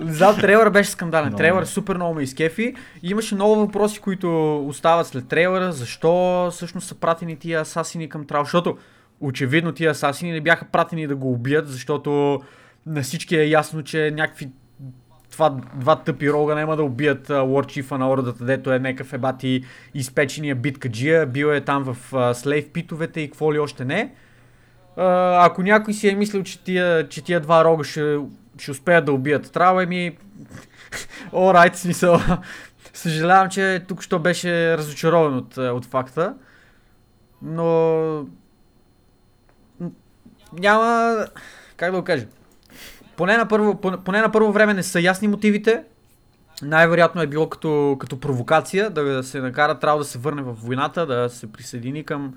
За трейлера беше скандален. Много. Трейлър супер много ме изкефи. И имаше много въпроси, които остават след трейлера. Защо всъщност са пратени тия асасини към Трал? Защото очевидно тия асасини не бяха пратени да го убият, защото на всички е ясно, че някакви това два тъпи рога няма да убият Лорд Чифа на ордата, дето е някакъв ебати изпечения биткаджия, бил е там в а, слейв питовете и какво ли още не. А, ако някой си е мислил, че тия, че тия два рога ще, ще успеят да убият Трава, [LAUGHS] еми... Орайт, смисъл. [LAUGHS] Съжалявам, че тук що беше разочарован от, от факта. Но... Няма... Как да го кажа? Поне на първо, поне, на първо време не са ясни мотивите. Най-вероятно е било като, като провокация да се накара трябва да се върне в войната, да се присъедини към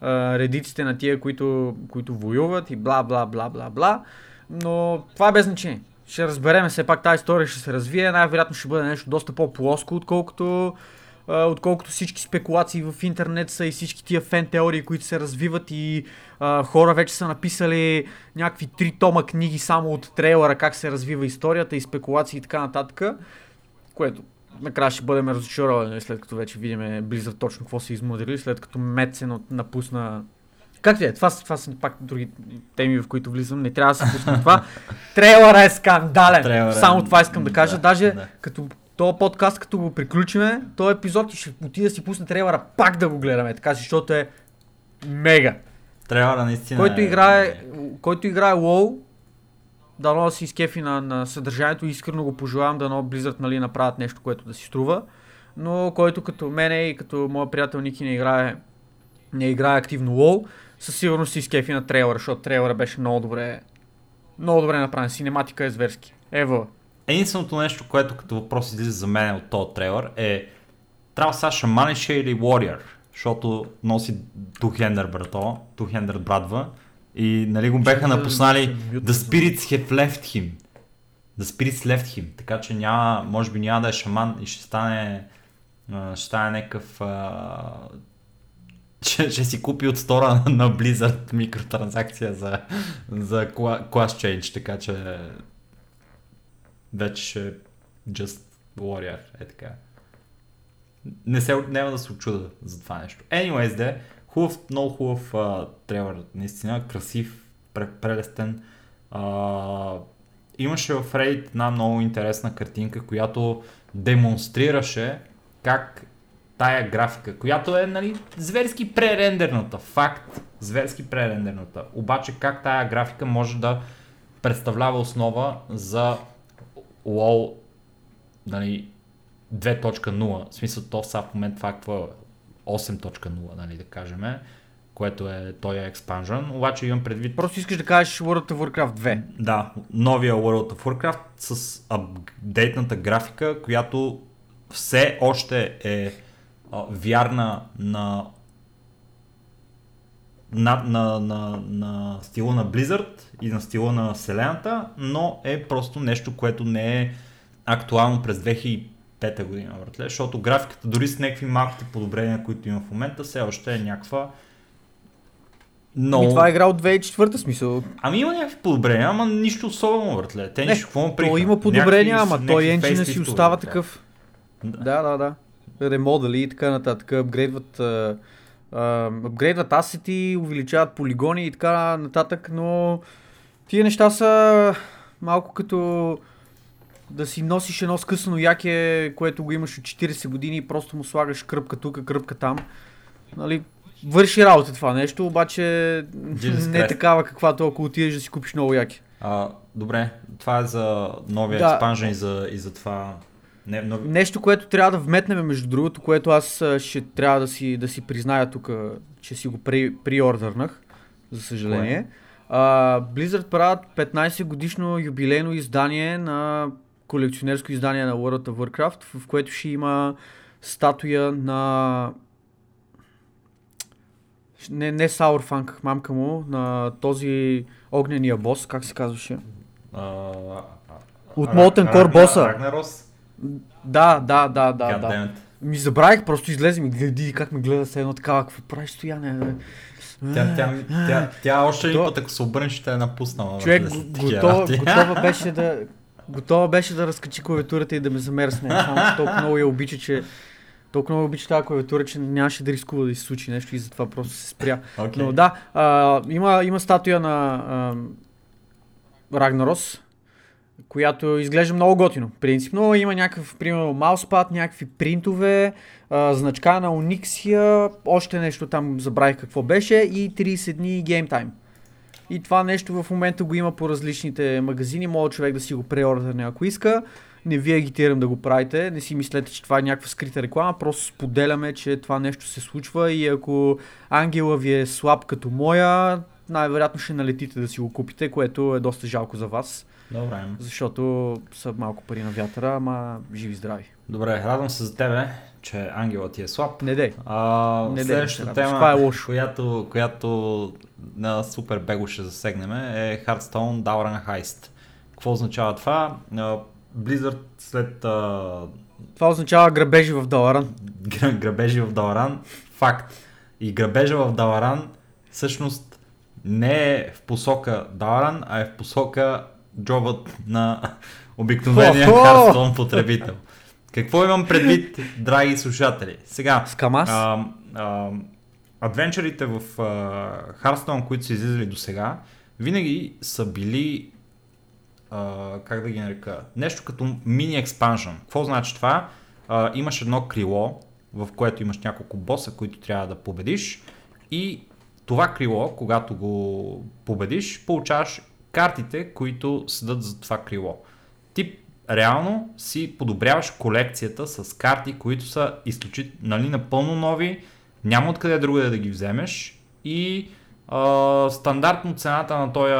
а, редиците на тия, които, които воюват и бла бла бла бла бла. Но това е без значение. Ще разбереме все пак тази история ще се развие. Най-вероятно ще бъде нещо доста по-плоско, отколкото, а, отколкото всички спекулации в интернет са и всички тия фен теории, които се развиват и а, хора вече са написали някакви три тома книги само от трейлера, как се развива историята и спекулации и така нататък. Което накрая ще бъдем разочаровани, след като вече видим Blizzard точно какво са измудрили, след като от- напусна Както е, това, това са пак други теми, в които влизам. Не трябва да се пускам това. [LAUGHS] Трейлъра е скандален. Трейлъра е- Само това искам да кажа. да, Даже да. като този подкаст, като го приключиме, този епизод и ще отида да си пусна трейлъра пак да го гледаме, така защото е мега. Трейлъра наистина Който е- играе, който играе WoW, дано да си изкефи на, на съдържанието, искрено го пожелавам, дано Blizzard нали, направят нещо, което да си струва. Но който като мене и като моя приятел Ники не играе, не играе активно WoW, със сигурност си изкефи на трейлера, защото трейлера беше много добре, много добре направен. Синематика е зверски. Ево. Единственото нещо, което като въпрос излиза за мен от този трейлър е трябва сега шаманише или warrior, защото носи two-hander брато, two-hander брадва и нали го беха напуснали да The spirits have left him. The spirits left him. Така че няма, може би няма да е шаман и ще стане ще стане някакъв а, ще, ще си купи от стора на Blizzard микротранзакция за, за class change, така че вече ще just warrior, е така. Не се, няма да се очуда за това нещо. Anyways, де, хубав, много хубав а, трейлър, наистина, красив, пре, прелестен. А, имаше в Reddit една много интересна картинка, която демонстрираше как тая графика, която е нали, зверски пререндерната, факт, зверски пререндерната, обаче как тая графика може да представлява основа за WoW нали, 2.0, в смисъл то сега в момента това какво е? 8.0, нали, да кажем, което е той е експанжен, обаче имам предвид Просто искаш да кажеш World of Warcraft 2. да, новия World of Warcraft с апдейтната графика, която все още е а, вярна на на, на, на, на стила на Blizzard и на стила на Вселената, но е просто нещо, което не е актуално през 2005 година, братле, защото графиката дори с някакви малките подобрения, които има в момента, все още е някаква Но... И това е игра от 2004 смисъл. Ами има някакви подобрения, ама нищо особено, братле. Те нищо какво му То приха. има подобрения, Някакви- ама той енджина си остава братле. такъв. Да. Да, да, да. Ремодели и така нататък. Апгрейдват, а, апгрейдват асети, увеличават полигони и така нататък, но тия неща са малко като да си носиш едно скъсано яке, което го имаш от 40 години и просто му слагаш кръпка тук, кръпка там. Нали, върши работа това нещо, обаче Jesus не е такава каквато ако отидеш да си купиш ново яке. А, добре, това е за новия Да. експанжен и за, и за това... Не, нови... Нещо, което трябва да вметнем, между другото, което аз ще трябва да си, да си призная тук, че си го при, приордърнах, за съжаление. А, Blizzard правят 15 годишно юбилейно издание на колекционерско издание на World of Warcraft, в което ще има статуя на не, не Саурфанк, мамка му, на този огнения бос, как се казваше? От Molten Core боса. Рагнарос? Да, да, да, да, God да. Ми забравих, просто излезе ми гледи как ме гледа се едно такава, какво правиш стояне, бе? Тя, тя, тя, тя още един път, ако се обърне, ще е напуснала. Човек готова, готова беше да готова беше да разкачи клавиатурата и да ме с нея, само че толкова много я обича, че толкова много обича тази клавиатура, че нямаше да рискува да се случи нещо и затова просто се спря. Окей. Но да, а, има, има статуя на а, Рагнарос, която изглежда много готино. Принципно има някакъв, примерно, мауспад, някакви принтове, а, значка на Onyxia, още нещо там забравих какво беше и 30 дни геймтайм. И това нещо в момента го има по различните магазини, може човек да си го преордърне ако иска. Не ви агитирам да го правите, не си мислете, че това е някаква скрита реклама, просто споделяме, че това нещо се случва и ако ангела ви е слаб като моя, най-вероятно ще налетите да си го купите, което е доста жалко за вас, Добре. защото са малко пари на вятъра, ама живи здрави. Добре, радвам се за тебе, че ангелът ти е слаб. Не дей. А, Не, следващата не, тема, това е лошо. която, която на супер бего ще засегнем е Hearthstone Dowran Heist. Какво означава това? Blizzard след а, Това означава грабежи в Даларан. гра- грабежи в Даларан, факт. И грабежа в Даларан всъщност не е в посока Даларан, а е в посока джобът на обикновения! Hearthstone потребител. Какво имам предвид, драги слушатели? Сега, С Камаз? а, а, адвенчърите в Hearthstone, които са излизали до сега, винаги са били, uh, как да ги нарека, нещо като мини експанжен. Какво значи това? Uh, имаш едно крило, в което имаш няколко боса, които трябва да победиш и това крило, когато го победиш, получаваш картите, които седат за това крило. Ти реално си подобряваш колекцията с карти, които са изключително нали, напълно нови, няма откъде друга да ги вземеш и а, стандартно цената на този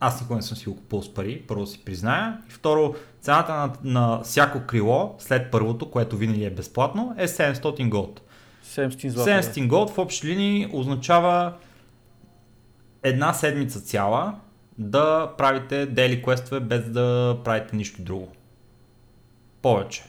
аз никога не съм си го купил с пари, първо си призная. И второ, цената на, на всяко крило, след първото, което винаги е безплатно, е 700 голд. 700 злата. 700 голд в общи линии означава една седмица цяла да правите дейли квестове без да правите нищо друго. Повече.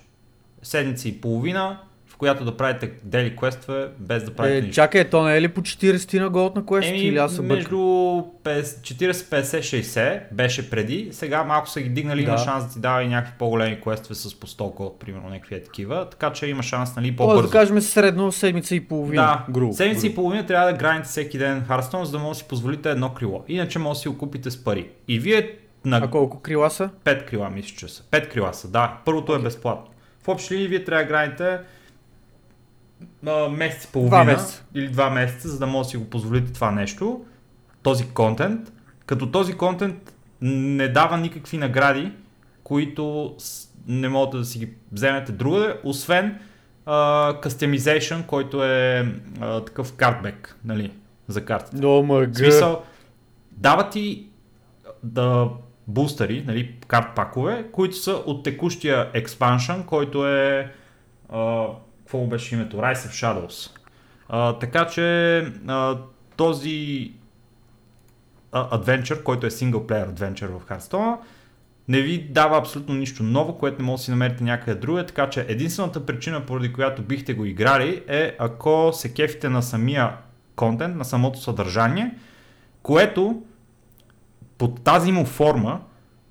Седмица и половина която да правите дели квестове без да правите Е, нищо. чакай, то не е ли по 40 на голд на квест? Еми, или аз се между бъркам? 50 40, 50, 60 беше преди, сега малко са ги дигнали, има Да. шанс да ти дава и някакви по-големи квестове с по 100 голд, примерно някакви е такива, така че има шанс нали, Тоест по-бързо. да кажем средно седмица и половина. Да, грубо. седмица и грубо. половина трябва да граните всеки ден Hearthstone, за да може да си позволите едно крило. Иначе може да си го купите с пари. И вие на А колко крила са? 5 крила, мисля, че са. 5 крила са, да. Първото е безплатно. В общи линии вие трябва да граните а, месец и половина месеца. или два месеца, за да може да си го позволите това нещо, този контент, като този контент не дава никакви награди, които не могат да си ги вземете другаде, освен а, customization, който е а, такъв картбек, нали, за картата. О, В мъга. смисъл, дава ти да бустери, нали, карт пакове, които са от текущия експаншън, който е а, какво му беше името? Rise of Shadows. А, така че а, този а, adventure, който е single player adventure в Hearthstone, не ви дава абсолютно нищо ново, което не може да си намерите някъде друга, така че единствената причина, поради която бихте го играли е ако се кефите на самия контент, на самото съдържание, което под тази му форма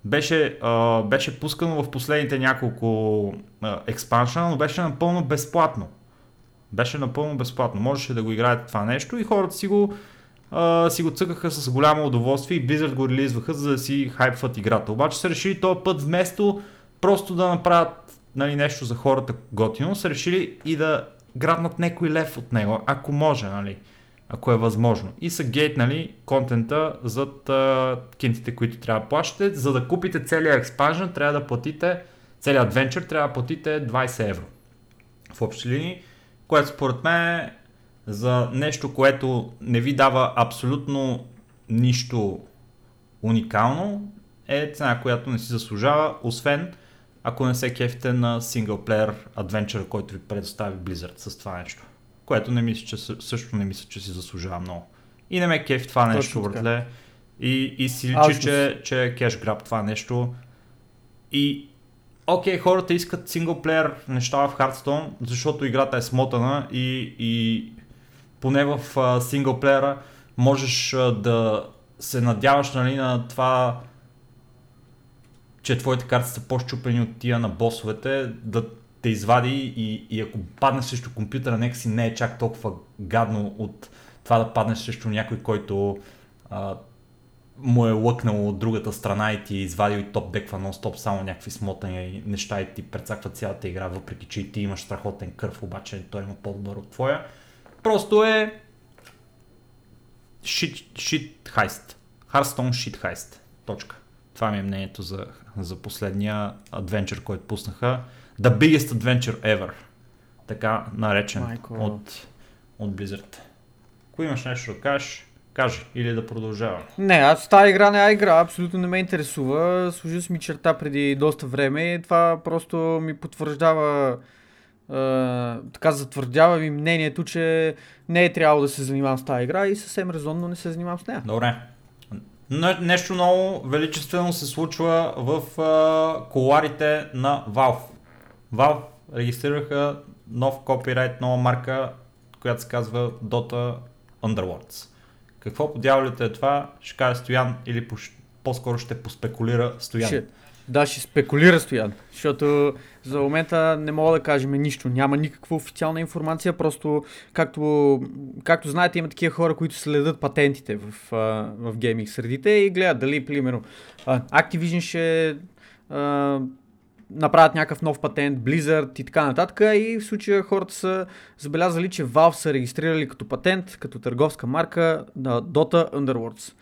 беше, а, беше пускано в последните няколко а, експаншена, но беше напълно безплатно. Беше напълно безплатно. Можеше да го играете това нещо и хората си го, а, си го цъкаха с голямо удоволствие и Blizzard го релизваха, за да си хайпват играта. Обаче са решили този път вместо просто да направят нали, нещо за хората готино, са решили и да грабнат някой лев от него, ако може, нали, ако е възможно. И са гейтнали контента зад а, кинтите, които трябва да плащате. За да купите целият експанжен, трябва да платите, целият адвенчър трябва да платите 20 евро. В общи линии, което според мен е за нещо, което не ви дава абсолютно нищо уникално, е цена, която не си заслужава, освен ако не се кефите на синглплеер адвенчър, който ви предостави Blizzard с това нещо. Което не мисля, че съ- също не мисля, че си заслужава много. И не ме кефи това нещо, Точно така. братле. И, и си личи, че, че е кеш граб това нещо. И окей, хората искат синглплеер неща в Hearthstone, защото играта е смотана и, и поне в а, синглплеера можеш а, да се надяваш нали, на това, че твоите карти са по-щупени от тия на босовете, да те извади и, и ако паднеш срещу компютъра, нека си не е чак толкова гадно от това да паднеш срещу някой, който а, му е лъкнал от другата страна и ти е извадил и топ деква нон-стоп само някакви смотания и неща и ти прецаква цялата игра, въпреки че и ти имаш страхотен кръв, обаче той има по-добър от твоя. Просто е shit, shit heist. Hearthstone shit heist. Точка. Това ми е мнението за, за последния адвенчър, който пуснаха. The biggest adventure ever. Така наречен Майко. от, от Blizzard. Ако имаш нещо да кажеш, кажи или да продължавам. Не, аз тази игра не я игра, абсолютно не ме интересува. Служил си ми черта преди доста време и това просто ми потвърждава, е, така затвърдява ми мнението, че не е трябвало да се занимавам с тази игра и съвсем резонно не се занимавам с нея. Добре. Не- Нещо много величествено се случва в а, коларите на Valve. Valve регистрираха нов копирайт, нова марка, която се казва Dota Underworlds. Какво по дяволите е това? Ще каже Стоян или по- по-скоро ще поспекулира Стоян. Ще, Да, ще спекулира стоян, защото за момента не мога да кажем нищо. Няма никаква официална информация, просто както, както знаете има такива хора, които следят патентите в, в гейминг средите и гледат дали, примерно, Activision ще направят някакъв нов патент, Blizzard и така нататък. И в случая хората са забелязали, че Valve са регистрирали като патент, като търговска марка на Dota Underworlds.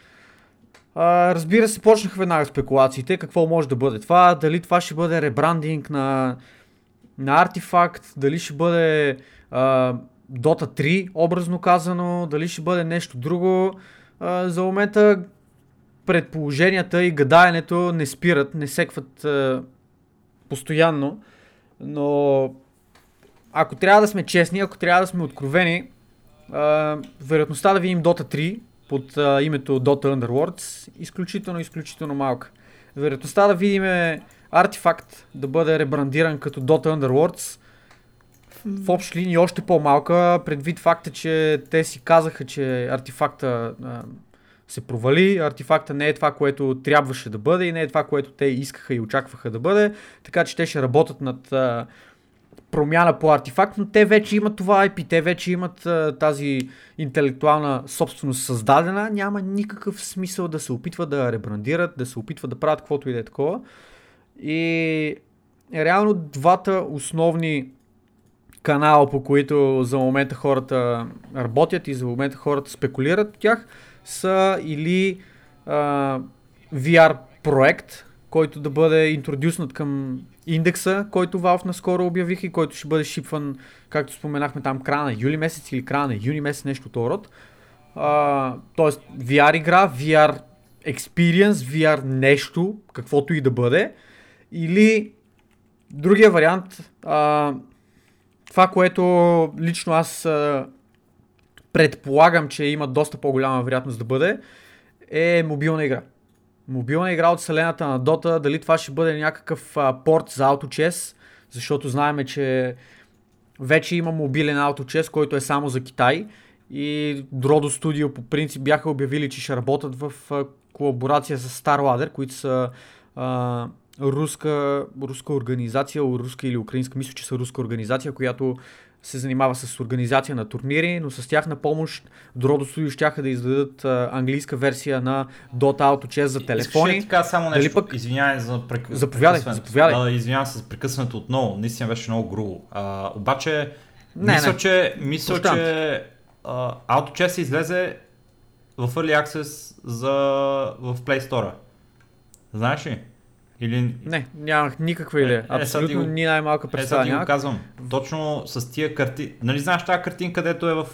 А, разбира се, почнаха веднага спекулациите, какво може да бъде това, дали това ще бъде ребрандинг на, на артефакт, дали ще бъде а, Dota 3, образно казано, дали ще бъде нещо друго. А, за момента предположенията и гадаенето не спират, не секват а, постоянно, но ако трябва да сме честни, ако трябва да сме откровени, а, вероятността да видим Dota 3 под а, името Dota Underworlds изключително, изключително малка. Вероятността да видим артефакт да бъде ребрандиран като Dota Underworlds в общи линии още по-малка, предвид факта, че те си казаха, че артефакта се провали, артефакта не е това, което трябваше да бъде и не е това, което те искаха и очакваха да бъде, така че те ще работят над а, промяна по артефакт, но те вече имат това IP, те вече имат а, тази интелектуална собственост създадена, няма никакъв смисъл да се опитват да ребрандират, да се опитват да правят каквото и да е такова. И реално двата основни канала, по които за момента хората работят и за момента хората спекулират от тях, са или а, VR проект, който да бъде интродюснат към индекса, който Valve наскоро обявих и който ще бъде шипван, както споменахме там, края на юли месец или края на юни месец, нещо от род. тоест VR игра, VR experience, VR нещо, каквото и да бъде. Или другия вариант, а, това, което лично аз а, предполагам, че има доста по-голяма вероятност да бъде, е мобилна игра. Мобилна игра от вселената на Dota, дали това ще бъде някакъв а, порт за AutoChess, защото знаеме, че вече има мобилен AutoChess, който е само за Китай и Drodo Studio по принцип бяха обявили, че ще работят в а, колаборация с StarLadder, които са а, руска, руска организация, руска или украинска, мисля, че са руска организация, която се занимава с организация на турнири, но с тях на помощ Дроdo Studio щяха да издадат а, английска версия на Dota Auto Chess за телефони. Искаш така само нещо, пък... извинявай за прек... заповядай, заповядай. Да, извинявай се за прекъсването отново, наистина беше много грубо. А, обаче, не, мисля, не. че, мисля, че uh, Auto Chess излезе в Early Access за, в Play Store. Знаеш ли? Или... Не, нямах никаква идея. Е, е Абсолютно е, ни най-малка представа. Е, ти го казвам. Точно с тия карти... Нали знаеш тази картинка, където е в,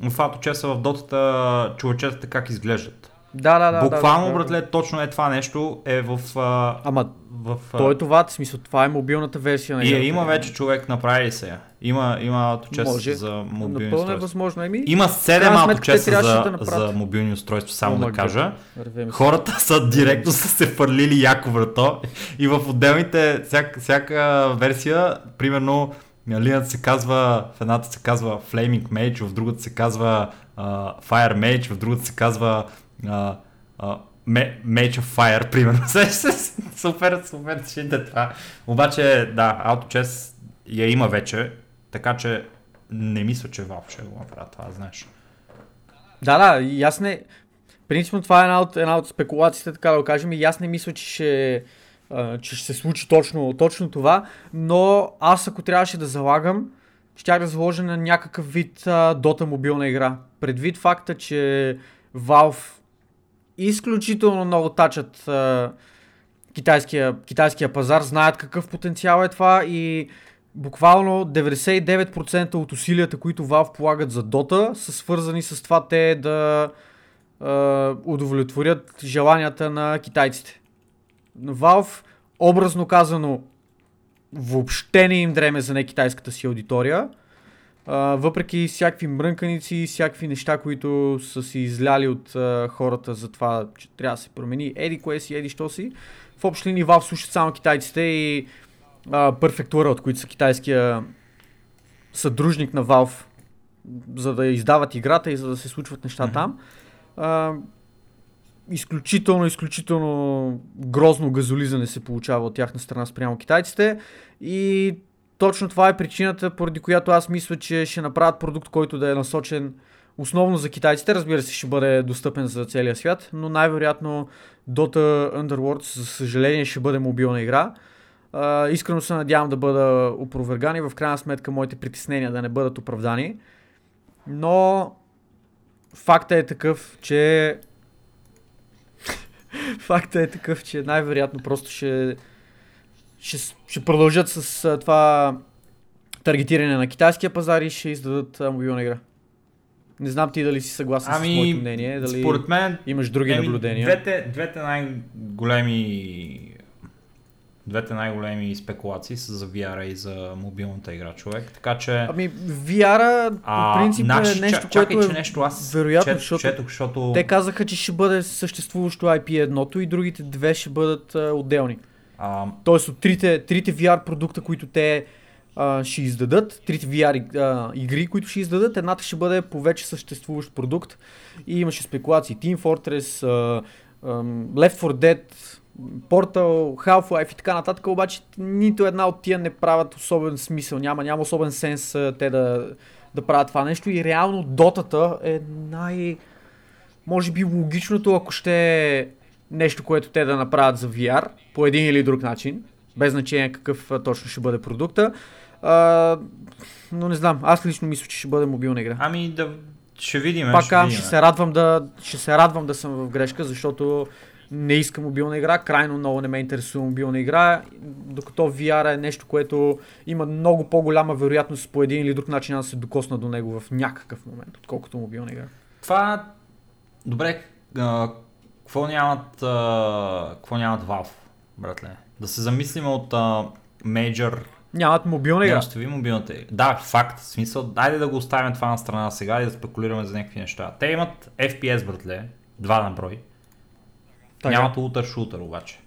в Авточеса, в дотата, човечетата как изглеждат? Да, да, да. Буквално, да, да, братле, точно е това нещо е в... Ама в, то е това, в смисъл, това е мобилната версия на И е, има вече човек, направи се. Има, има авточест за мобилни Напълно устройства. е възможно. Еми, има 7 авточеста за, да за мобилни устройства, само О, да кажа. Хората са директно са се фърлили яко врато и в отделните, всяка, всяка версия, примерно, линията се казва, в едната се казва Flaming Mage, в другата се казва uh, Fire Mage, в другата се казва uh, uh, Mage of Fire, [LAUGHS] примерно. супер, супер, ще това. Обаче, да, AutoChess я има вече, така че не мисля, че Valve ще го направят това, знаеш. Да, да, и аз не... Принципно това е една от, една от спекулациите, така да го кажем, и аз не мисля, че ще, че ще се случи точно, точно това, но аз ако трябваше да залагам, щях да заложа на някакъв вид а, Dota мобилна игра. Предвид факта, че Valve изключително много тачат а, китайския, китайския пазар, знаят какъв потенциал е това и буквално 99% от усилията, които Valve полагат за Dota, са свързани с това те да а, удовлетворят желанията на китайците. Valve, образно казано, въобще не им дреме за не китайската си аудитория а, въпреки всякакви мрънканици, всякакви неща, които са си изляли от а, хората за това, че трябва да се промени еди кое си, еди що си, в общи линии Valve слушат само китайците и а, Perfect World, които са китайския съдружник на Valve, за да издават играта и за да се случват неща mm-hmm. там. А, изключително, изключително грозно газолизане се получава от тяхна страна спрямо китайците и точно това е причината, поради която аз мисля, че ще направят продукт, който да е насочен основно за китайците. Разбира се, ще бъде достъпен за целия свят, но най-вероятно Dota Underworlds, за съжаление, ще бъде мобилна игра. Uh, искрено се надявам да бъда опровергани, в крайна сметка моите притеснения да не бъдат оправдани. Но факта е такъв, че [LAUGHS] факта е такъв, че най-вероятно просто ще, ще, ще продължат с а, това таргетиране на китайския пазар и ще издадат а, мобилна игра. Не знам ти дали си съгласен Ами, с моето мнение, дали Според мен, имаш други еми, наблюдения. Двете, двете най-големи двете най-големи спекулации са за VR и за мобилната игра човек, така че Ами, VR а, по принцип наш- е нещо, ча- чакай, което че е нещо аз вероятно, чет, защото четох, защото те казаха, че ще бъде съществуващо IP едното и другите две ще бъдат а, отделни. А, Тоест от трите, трите VR продукта, които те а, ще издадат, трите VR а, игри, които ще издадат, едната ще бъде по вече съществуващ продукт. И имаше спекулации. Team Fortress, а, ам, Left 4 Dead, Portal, Half-Life и така нататък, обаче нито една от тия не правят особен смисъл, няма, няма особен сенс а, те да, да правят това нещо. И реално дотата е най... може би логичното, ако ще е нещо, което те да направят за VR, по един или друг начин, без значение какъв точно ще бъде продукта. А, но не знам, аз лично мисля, че ще бъде мобилна игра. ами да ще видим. Пак ще, видим. ще се радвам да, ще се радвам да съм в грешка, защото не искам мобилна игра, крайно много не ме интересува мобилна игра, докато VR е нещо, което има много по-голяма вероятност по един или друг начин да се докосна до него в някакъв момент, отколкото мобилна игра. Това добре, какво нямат, а, какво нямат Valve, братле? Да се замислим от а, Major Нямат мобилна игра. Не остави мобилната игра. Да, факт. В смисъл, дайде да го оставим това на страна сега и да спекулираме за някакви неща. Те имат FPS, братле, два на брой. Така. Нямат ултър шутър обаче.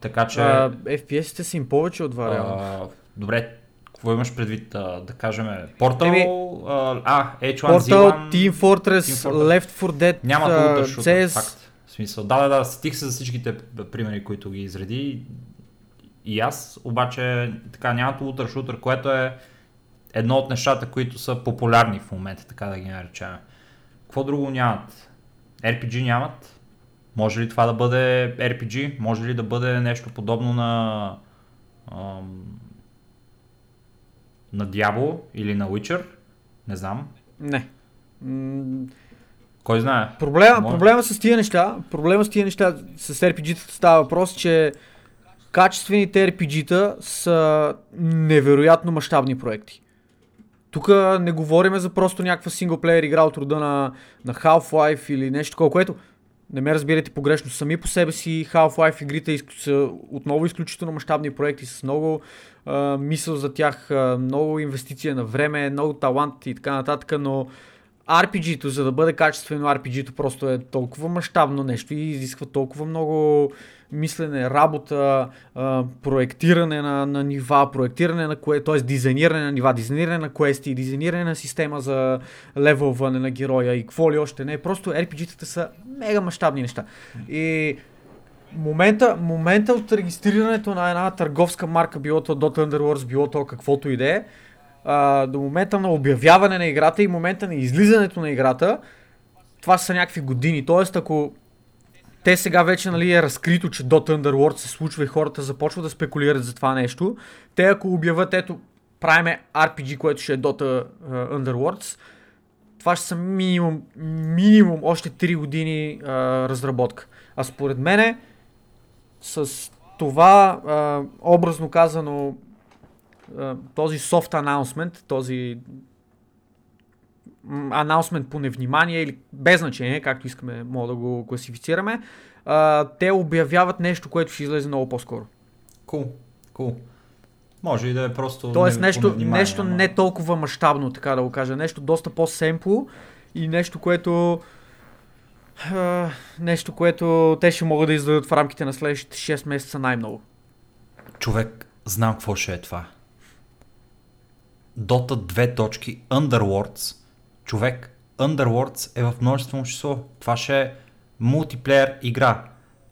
Така че... А, FPS-те са им повече от това, реално. а, добре, какво имаш предвид? А, да кажем, Portal, Еми, а, а, H1Z1... Portal, Team Fortress, Team Fortress. Left 4 Dead, Нямат ултър шутър, CS. факт. Смисъл, да, да, да, стих се за всичките примери, които ги изреди. И аз, обаче, така, нямат ултър шутър, което е едно от нещата, които са популярни в момента, така да ги наречем. Какво друго нямат? RPG нямат? Може ли това да бъде RPG? Може ли да бъде нещо подобно на ам, на Diablo или на Witcher? Не знам. Не. Кой знае? Проблема, Може. проблема с тия неща, проблема с тия неща с RPG-тата става въпрос, че качествените RPG-та са невероятно мащабни проекти. Тук не говорим за просто някаква синглплеер игра от рода на, на Half-Life или нещо такова, което не ме разбирайте погрешно, сами по себе си Half-Life игрите са отново изключително мащабни проекти с много а, мисъл за тях, а, много инвестиция на време, много талант и така нататък, но RPG-то, за да бъде качествено RPG-то просто е толкова мащабно нещо и изисква толкова много мислене, работа, проектиране на, на нива, проектиране на кое, т.е. дизайниране на нива, дизайниране на квести, дизайниране на система за левелване на героя и какво ли още не. Просто RPG-тата са мега мащабни неща. И момента, момента от регистрирането на една търговска марка, било то Dota Underworlds, било то каквото и да е, а, до момента на обявяване на играта и момента на излизането на играта, това са някакви години. Тоест, ако те сега вече нали, е разкрито, че Dota Underworld се случва и хората започват да спекулират за това нещо, те ако обявят, ето, правиме RPG, което ще е Dota uh, Underworlds, това ще са минимум, минимум още 3 години а, разработка. А според мене, с това, а, образно казано, този soft announcement, този announcement по невнимание или без значение, както искаме, мога да го класифицираме, а, те обявяват нещо, което ще излезе много по-скоро. Кул, cool, кул. Cool. Може и да е просто... Тоест не- нещо, нещо ама- не толкова мащабно, така да го кажа. Нещо доста по-семпло и нещо, което а, нещо, което те ще могат да издадат в рамките на следващите 6 месеца най-много. Човек, знам какво ще е това. Дота 2 точки, Underworlds. Човек, Underworlds е в множествено число. Това ще е мултиплеер игра.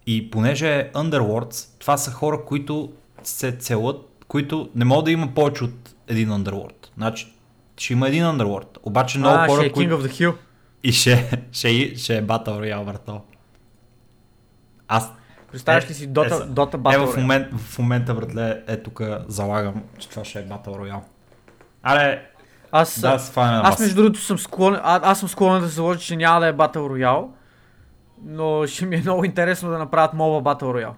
И понеже е Underworlds, това са хора, които се целят, които не могат да има повече от един Underworld. Значи, ще има един Underworld. Обаче много а, хора, ще е King които... of the Hill. И ще, ще, ще е Battle Royale, брато. Аз Представяш Е, ли си е, Dota, са- Dota е, Battle в, Royale? момент, в момента, братле, е тук залагам, че това ще е Battle Royale. Аре, Аз, да, аз бас. между другото съм склонен, а, аз съм склонен да се заложа, че няма да е Battle Royale, но ще ми е много интересно да направят MOBA Battle Royale.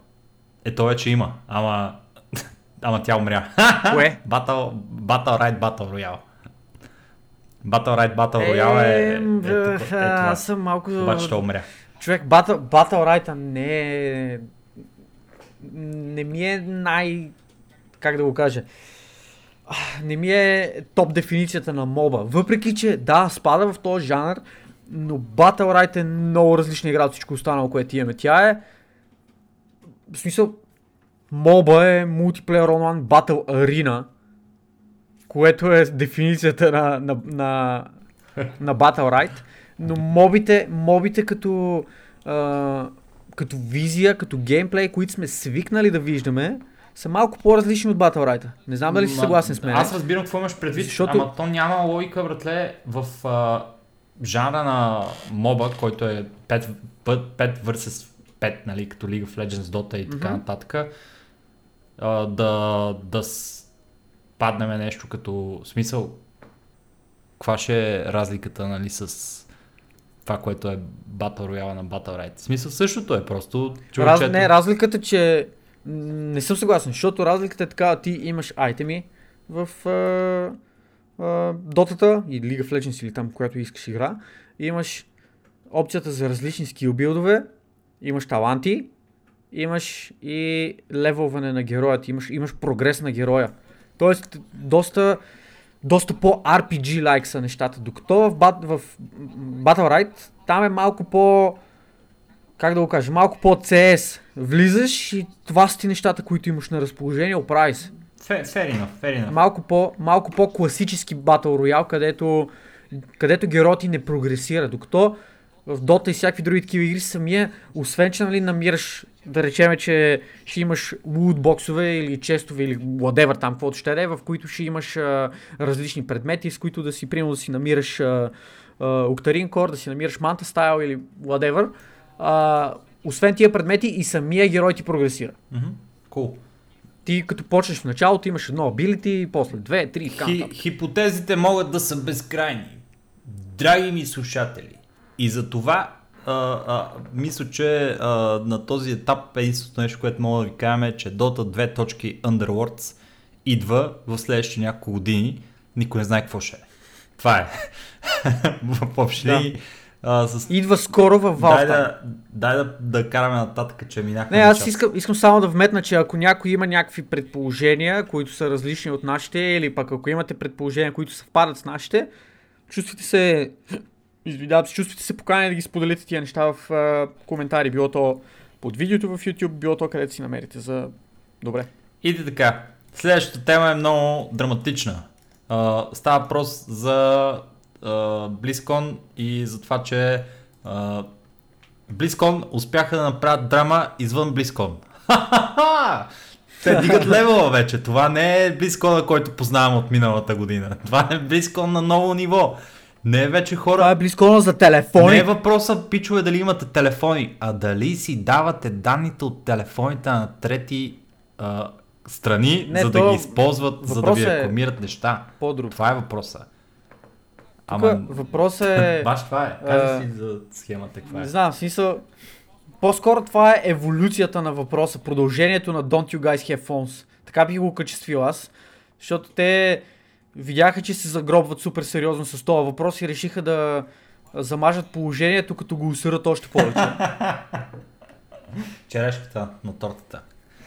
Е, то вече има, ама... Ама тя умря. Кое? [LAUGHS] Battle, Battle Ride Battle Royale. Battle Ride Battle Royale е, е, е, е, е, е, това. Аз съм малко... Обаче то умря. Човек, Battle, Battle Ride не е... Не ми е най... Как да го кажа? Не ми е топ дефиницията на моба. Въпреки, че да, спада в този жанр, но Battle Ride е много различна игра от всичко останало, което имаме. Тя е... В смисъл, моба е мултиплеер онлайн Battle Arena, което е дефиницията на, на, на, на Battle Ride, но мобите, мобите като, а, като визия, като геймплей, които сме свикнали да виждаме, са малко по-различни от Battle Ride. Не знам дали си съгласен с мен. Аз разбирам какво имаш предвид, Защото- ама то няма логика, братле, в а, жанра на моба, който е 5, 5 versus 5, нали, като League of Legends, Dota и така Мгм. нататък, а, да, да с... паднем нещо като смисъл, каква ще е разликата, нали, с това, което е Battle Royale на Battle Ride. В смисъл същото е, просто Раз, човечето... не, разликата, че не съм съгласен, защото разликата е така, ти имаш айтеми в а, а, Дотата и League of Legends или там, която искаш игра. Имаш опцията за различни скил билдове, имаш таланти, имаш и левелване на героя, ти имаш, имаш прогрес на героя. Тоест, доста, доста по-RPG-like са нещата. Докато в, Bat, в Battle Ride, там е малко по как да го кажа, малко по-CS. Влизаш и това са ти нещата, които имаш на разположение, оправи се. Fair, fair enough, fair enough. Малко, по, малко по-класически Battle Royale, където, където героят ти не прогресира. Докато в Dota и всякакви други такива игри самия, освен че нали, намираш, да речеме, че ще имаш лутбоксове или честове или whatever там, каквото ще е, в които ще имаш а, различни предмети, с които да си, примерно, да си намираш а, а, Octarine Core, да си намираш Manta Style или whatever. А, освен тия предмети и самия герой ти прогресира. Мгм. Cool. Ти като почнеш в началото имаш едно ability, после две, три, Хи, хипотезите могат да са безкрайни. Драги ми слушатели, и за това а, а, мисля, че а, на този етап единственото нещо, което мога да ви кажем е, че Dota 2 точки Underworlds идва в следващите няколко години. Никой не знае какво ще е. Това е. [LAUGHS] в общи Да. А, с... Идва скоро във Дай, Valve. да, дай да, да караме нататък, че минахме Не, аз искам, искам само да вметна, че ако някой има някакви предположения, които са различни от нашите, или пък ако имате предположения, които съвпадат с нашите, чувствайте се, [CLEARS THROAT] извинявам се, чувствайте се поканени да ги споделите тия неща в а, коментари, било то под видеото в YouTube, било то където си намерите за добре. И така. Следващата тема е много драматична. А, става въпрос за BlizzCon и за това, че BlizzCon успяха да направят драма извън BlizzCon. [LAUGHS] Ха-ха-ха! Те дигат левела вече. Това не е BlizzCon, който познавам от миналата година. Това е BlizzCon на ново ниво. Не е вече хора. Това е близко за телефони. Не е въпроса, пичове, дали имате телефони, а дали си давате данните от телефоните на трети а, страни, Не, за да то ги използват, за да ви е- рекламират неща. По-друг. Това е въпроса. Тук въпросът е... [LAUGHS] Баш това е. Кажи си за схемата каква е. Не знам, в смисъл... По-скоро това е еволюцията на въпроса, продължението на Don't You Guys Have Phones. Така бих го качествил аз, защото те видяха, че се загробват супер сериозно с този въпрос и решиха да замажат положението, като го усърат още повече. [LAUGHS] Черешката на тортата.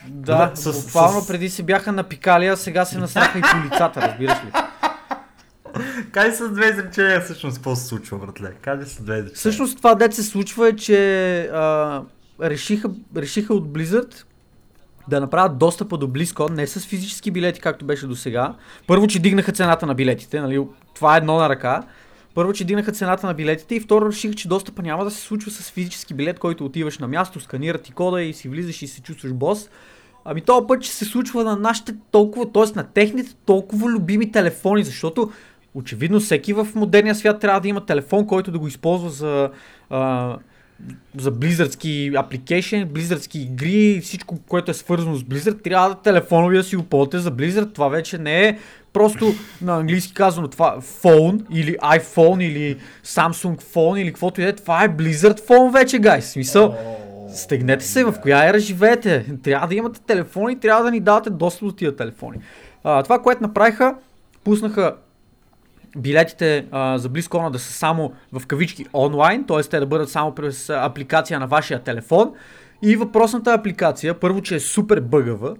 да, буквално преди се бяха напикали, а сега се насраха и по лицата, разбираш ли? [LAUGHS] [LAUGHS] Кажи с две изречения всъщност какво се случва, братле. Кажи с две изречения. Всъщност това дет се случва е, че а, решиха, решиха от Blizzard да направят достъпа до BlizzCon не с физически билети, както беше до сега. Първо, че дигнаха цената на билетите, нали? това е едно на ръка. Първо, че дигнаха цената на билетите и второ, решиха, че достъпа няма да се случва с физически билет, който отиваш на място, сканират ти кода и си влизаш и се чувстваш бос. Ами този път ще се случва на нашите толкова, т.е. на техните толкова любими телефони, защото очевидно всеки в модерния свят трябва да има телефон, който да го използва за, а, за близърски апликейшн, близърски игри, всичко, което е свързано с Blizzard, трябва да телефонови да си го ползвате за Blizzard. Това вече не е просто на английски казано това phone или iPhone или Samsung phone или каквото и да е. Това е Blizzard phone вече, гай. Смисъл, стегнете се в коя ера живеете. Трябва да имате телефони, трябва да ни давате достъп до тия телефони. А, това, което направиха, пуснаха билетите а, за BlizzCon да са само в кавички онлайн, т.е. те да бъдат само през апликация на вашия телефон. И въпросната апликация, първо, че е супер бъгава,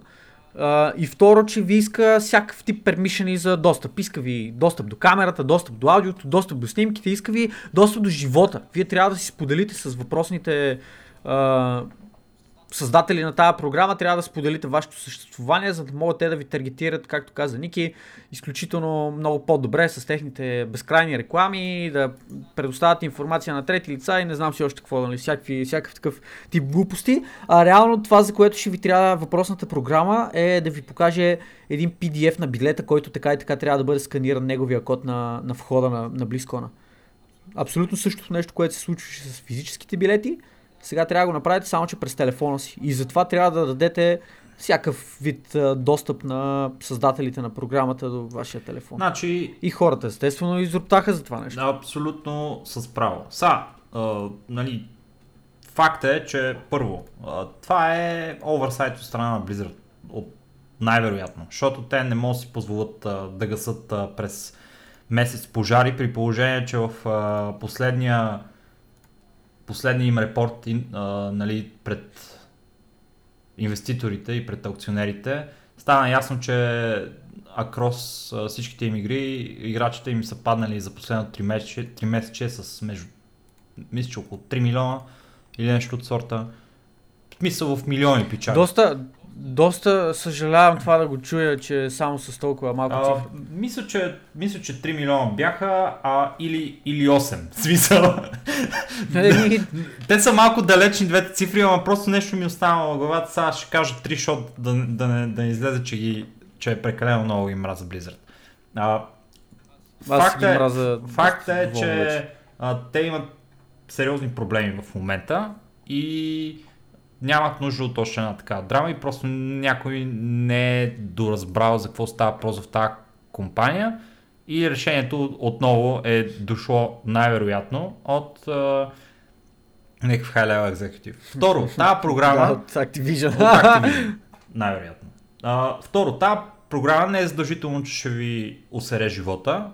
а, и второ, че ви иска всякакъв тип пермишени за достъп. Иска ви достъп до камерата, достъп до аудиото, достъп до снимките, иска ви достъп до живота. Вие трябва да си споделите с въпросните а, създатели на тази програма трябва да споделите вашето съществувание, за да могат те да ви таргетират, както каза Ники, изключително много по-добре с техните безкрайни реклами, да предоставят информация на трети лица и не знам си още какво, нали, всякакви, всякакъв такъв тип глупости. А реално това, за което ще ви трябва въпросната програма е да ви покаже един PDF на билета, който така и така трябва да бъде сканиран неговия код на, на входа на, на Близкона. Абсолютно същото нещо, което се случваше с физическите билети, сега трябва да го направите само, че през телефона си. И затова трябва да дадете всякакъв вид а, достъп на създателите на програмата до вашия телефон. Значи, И хората, естествено, изроптаха за това нещо. Абсолютно с право. Са, а, нали, факт е, че първо, а, това е оверсайт от страна на Blizzard. От, най-вероятно. Защото те не могат да си позволят а, да гасат а, през месец пожари, при положение, че в а, последния последния им репорт а, нали, пред инвеститорите и пред аукционерите стана ясно, че акрос всичките им игри, играчите им са паднали за последното 3 месече, 3 месече с между, мисля, около 3 милиона или нещо от сорта. В смисъл в милиони печали. Доста, доста съжалявам това да го чуя, че е само с толкова малко А, цифра. мисля, че, мисля, че 3 милиона бяха, а или, или 8. В смисъл. [LAUGHS] Еми, Те са малко далечни двете цифри, ама просто нещо ми остана в главата. Сега ще кажа 3, защото да, да, не, да не излезе, че, ги, че е прекалено много ги мраза Blizzard. А, факт е, мразя факт е, че а, те имат сериозни проблеми в момента и нямат нужда от още една такава драма и просто някой не е доразбрал за какво става просто в тази компания и решението отново е дошло най-вероятно от а, някакъв high level executive. Второ, тази програма... [LAUGHS] Да, от Activision. От Activision, най-вероятно. А, второ, тази програма не е задължително, че ще ви усере живота,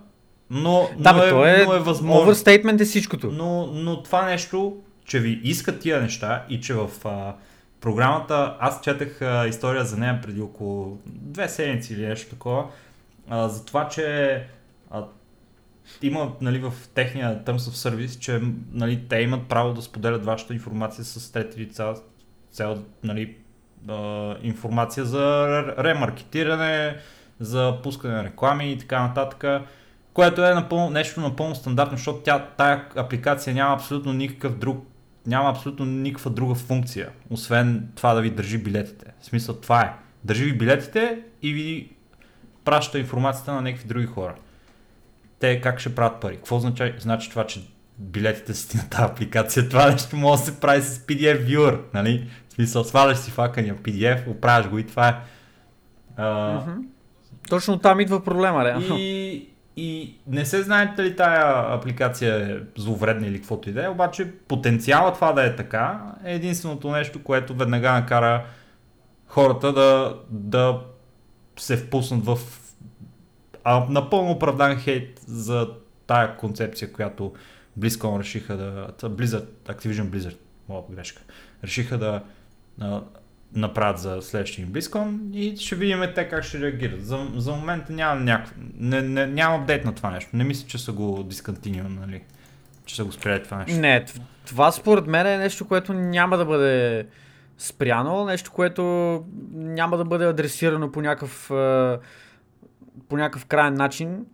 но, Да, но, бе, е, то е, но е възможно. Оверстейтмент е всичкото. Но, но това нещо, че ви искат тия неща и че в а, програмата, аз четах а, история за нея преди около две седмици или нещо такова, а, за това, че а, има нали, в техния Terms of Service, че нали, те имат право да споделят вашата информация с трети лица, цел нали, а, информация за ре- ремаркетиране, за пускане на реклами и така нататък, което е напълно, нещо напълно стандартно, защото тя, тая апликация няма абсолютно никакъв друг, няма абсолютно никаква друга функция, освен това да ви държи билетите. В смисъл това е. Държи ви билетите и ви праща информацията на някакви други хора. Те как ще правят пари? Какво значи, значи това, че билетите си на тази апликация? Това нещо може да се прави с PDF Viewer, нали? В смисъл, сваляш си факания PDF, оправяш го и това е. А. Точно там идва проблема, реално. и, и не се знае дали тая апликация е зловредна или каквото и да е, обаче потенциала това да е така е единственото нещо, което веднага накара хората да, да се впуснат в а, напълно оправдан хейт за тая концепция, която BlizzCon решиха да... Blizzard, Activision Blizzard, моя грешка, решиха да направят за следващия им BlizzCon и ще видим те как ще реагират. За, за момента няма някакъв... Не, не, няма апдейт на това нещо. Не мисля, че са го дисконтиню, нали? Че са го спрели това нещо. Не, това според мен е нещо, което няма да бъде спряно, нещо, което няма да бъде адресирано по някакъв, по някакъв крайен начин.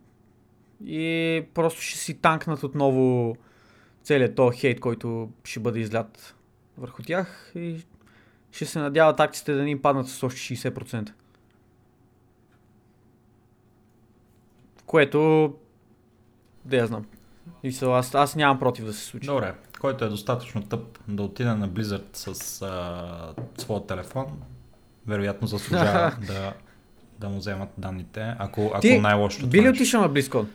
и просто ще си танкнат отново целият този хейт, който ще бъде излят върху тях и ще се надяват акциите да ни паднат с още 60%. Което, да я знам. И са, аз, аз нямам против да се случи. Добре, който е достатъчно тъп да отиде на Blizzard с а, своя телефон, вероятно заслужава [LAUGHS] да, да му вземат данните, ако, ако Ти най-лошото би ли нещо. отишъл на BlizzCon?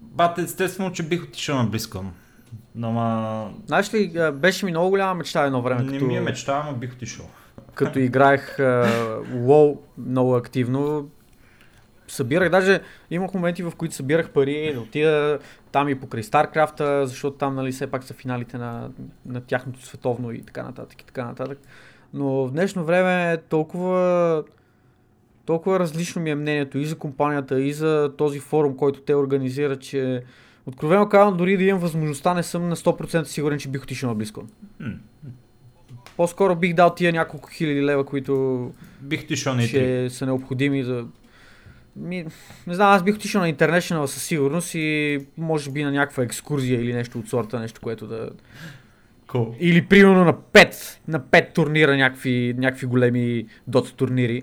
Бат, естествено, че бих отишъл на BlizzCon. Ама Знаеш ли, беше ми много голяма мечта едно време, не като, ми е мечта, ама бих отишъл. като играех WoW много активно. Събирах, даже имах моменти, в които събирах пари да отида там и покрай StarCraft, защото там нали, все пак са финалите на, на тяхното световно и така нататък и така нататък. Но в днешно време е толкова, толкова различно ми е мнението и за компанията, и за този форум, който те организират, че откровено казвам, дори да имам възможността, не съм на 100% сигурен, че бих отишъл на. М. По-скоро бих дал тия няколко хиляди лева, които Бих отишъл на E3. ще са необходими за... Ми, не знам, аз бих отишъл на International със сигурност и може би на някаква екскурзия или нещо от сорта, нещо, което да... Cool. Или примерно на 5, на 5 турнира, някакви, някакви големи дот турнири.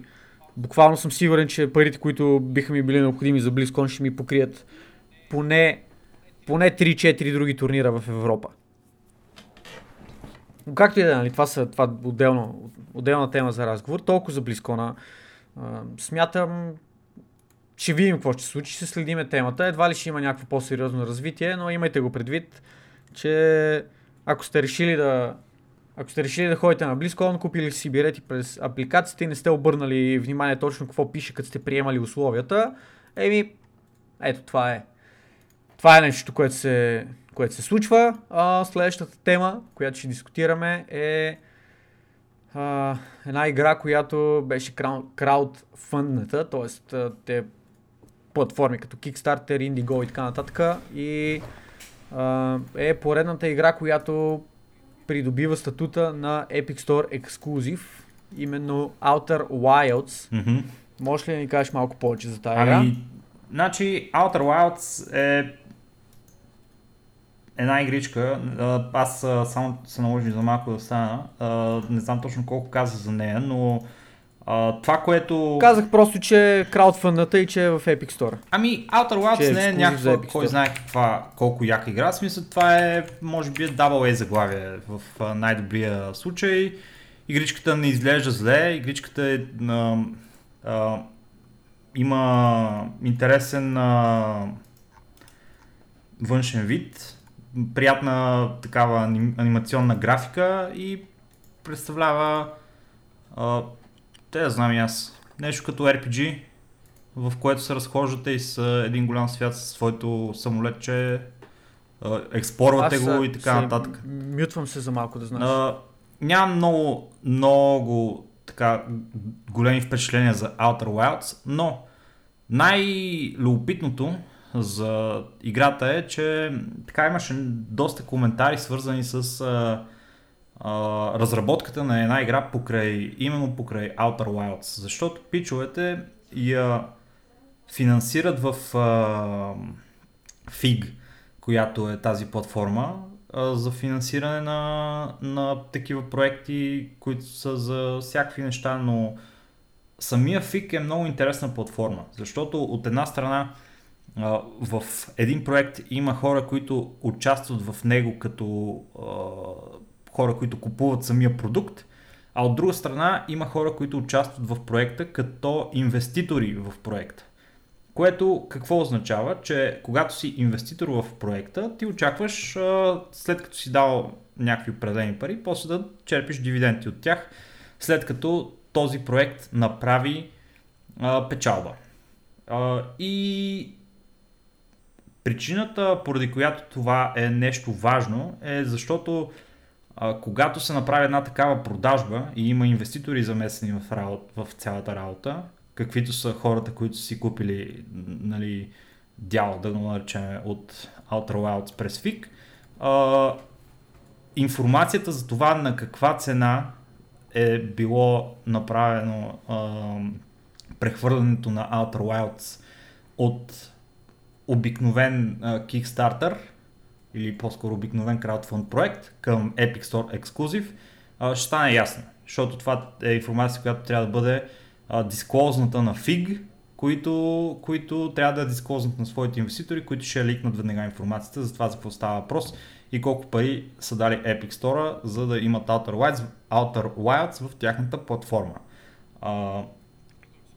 Буквално съм сигурен, че парите, които биха ми били необходими за BlizzCon, ще ми покрият поне, поне 3-4 други турнира в Европа. Но както и да е, нали, това, са, това отделно, отделна тема за разговор. Толкова за BlizzCon. А, смятам, ще видим какво ще се случи, ще следиме темата. Едва ли ще има някакво по-сериозно развитие, но имайте го предвид, че ако сте решили да ако сте решили да ходите на BlizzCon, купили си билети през апликацията и не сте обърнали внимание точно какво пише, като сте приемали условията, еми, ето това е. Това е нещо, което се, което се случва. А, следващата тема, която ще дискутираме е а, една игра, която беше крау- краудфъндната, т.е. те платформи като Kickstarter, Indigo и така нататък. И а, е поредната игра, която придобива статута на Epic Store Exclusive, именно Outer Wilds. Мгм. Можеш ли да ни кажеш малко повече за тази игра? Ами, значи Outer Wilds е една игричка. Аз само се наложи за малко да стана. Не знам точно колко каза за нея, но а, това, което... Казах просто, че е краудфъндната и че е в Epic Store. Ами, Outer Че е Wilds не е някаква, кой знае каква, колко яка игра. В смисъл, това е, може би, Double A заглавие в най-добрия случай. Игричката не изглежда зле, игричката е, а, а, има интересен а, външен вид, приятна такава аним, анимационна графика и представлява, а, те да знам и аз, нещо като RPG, в което се разхождате и с един голям свят със своето самолетче, а, експлорвате Аз, го и така се нататък. Мютвам се за малко да знаеш. А, нямам много, много така големи впечатления за Outer Wilds, но най-любопитното за играта е, че така имаше доста коментари свързани с а, а, разработката на една игра покрай, именно покрай Outer Wilds, защото пичовете я финансират в а, FIG, която е тази платформа, а, за финансиране на, на такива проекти, които са за всякакви неща, но самия FIG е много интересна платформа, защото от една страна в един проект има хора, които участват в него като хора, които купуват самия продукт, а от друга страна има хора, които участват в проекта като инвеститори в проекта. Което какво означава? Че когато си инвеститор в проекта, ти очакваш след като си дал някакви определени пари, после да черпиш дивиденти от тях, след като този проект направи а, печалба. А, и причината, поради която това е нещо важно, е защото а, когато се направи една такава продажба и има инвеститори замесени в, работ, в цялата работа, каквито са хората, които си купили нали, дял, да го наречем, от Outer през FIG, а, информацията за това на каква цена е било направено а, прехвърлянето на Outer от обикновен а, Kickstarter или по-скоро обикновен краудфонд проект към Epic Store Exclusive, а, ще стане ясно. Защото това е информация, която трябва да бъде дисклозната на FIG, които, които трябва да дисклознат на своите инвеститори, които ще ликнат веднага информацията за това за какво става въпрос и колко пари са дали Epic Store, за да имат Outer Wilds, Outer Wilds в тяхната платформа. А,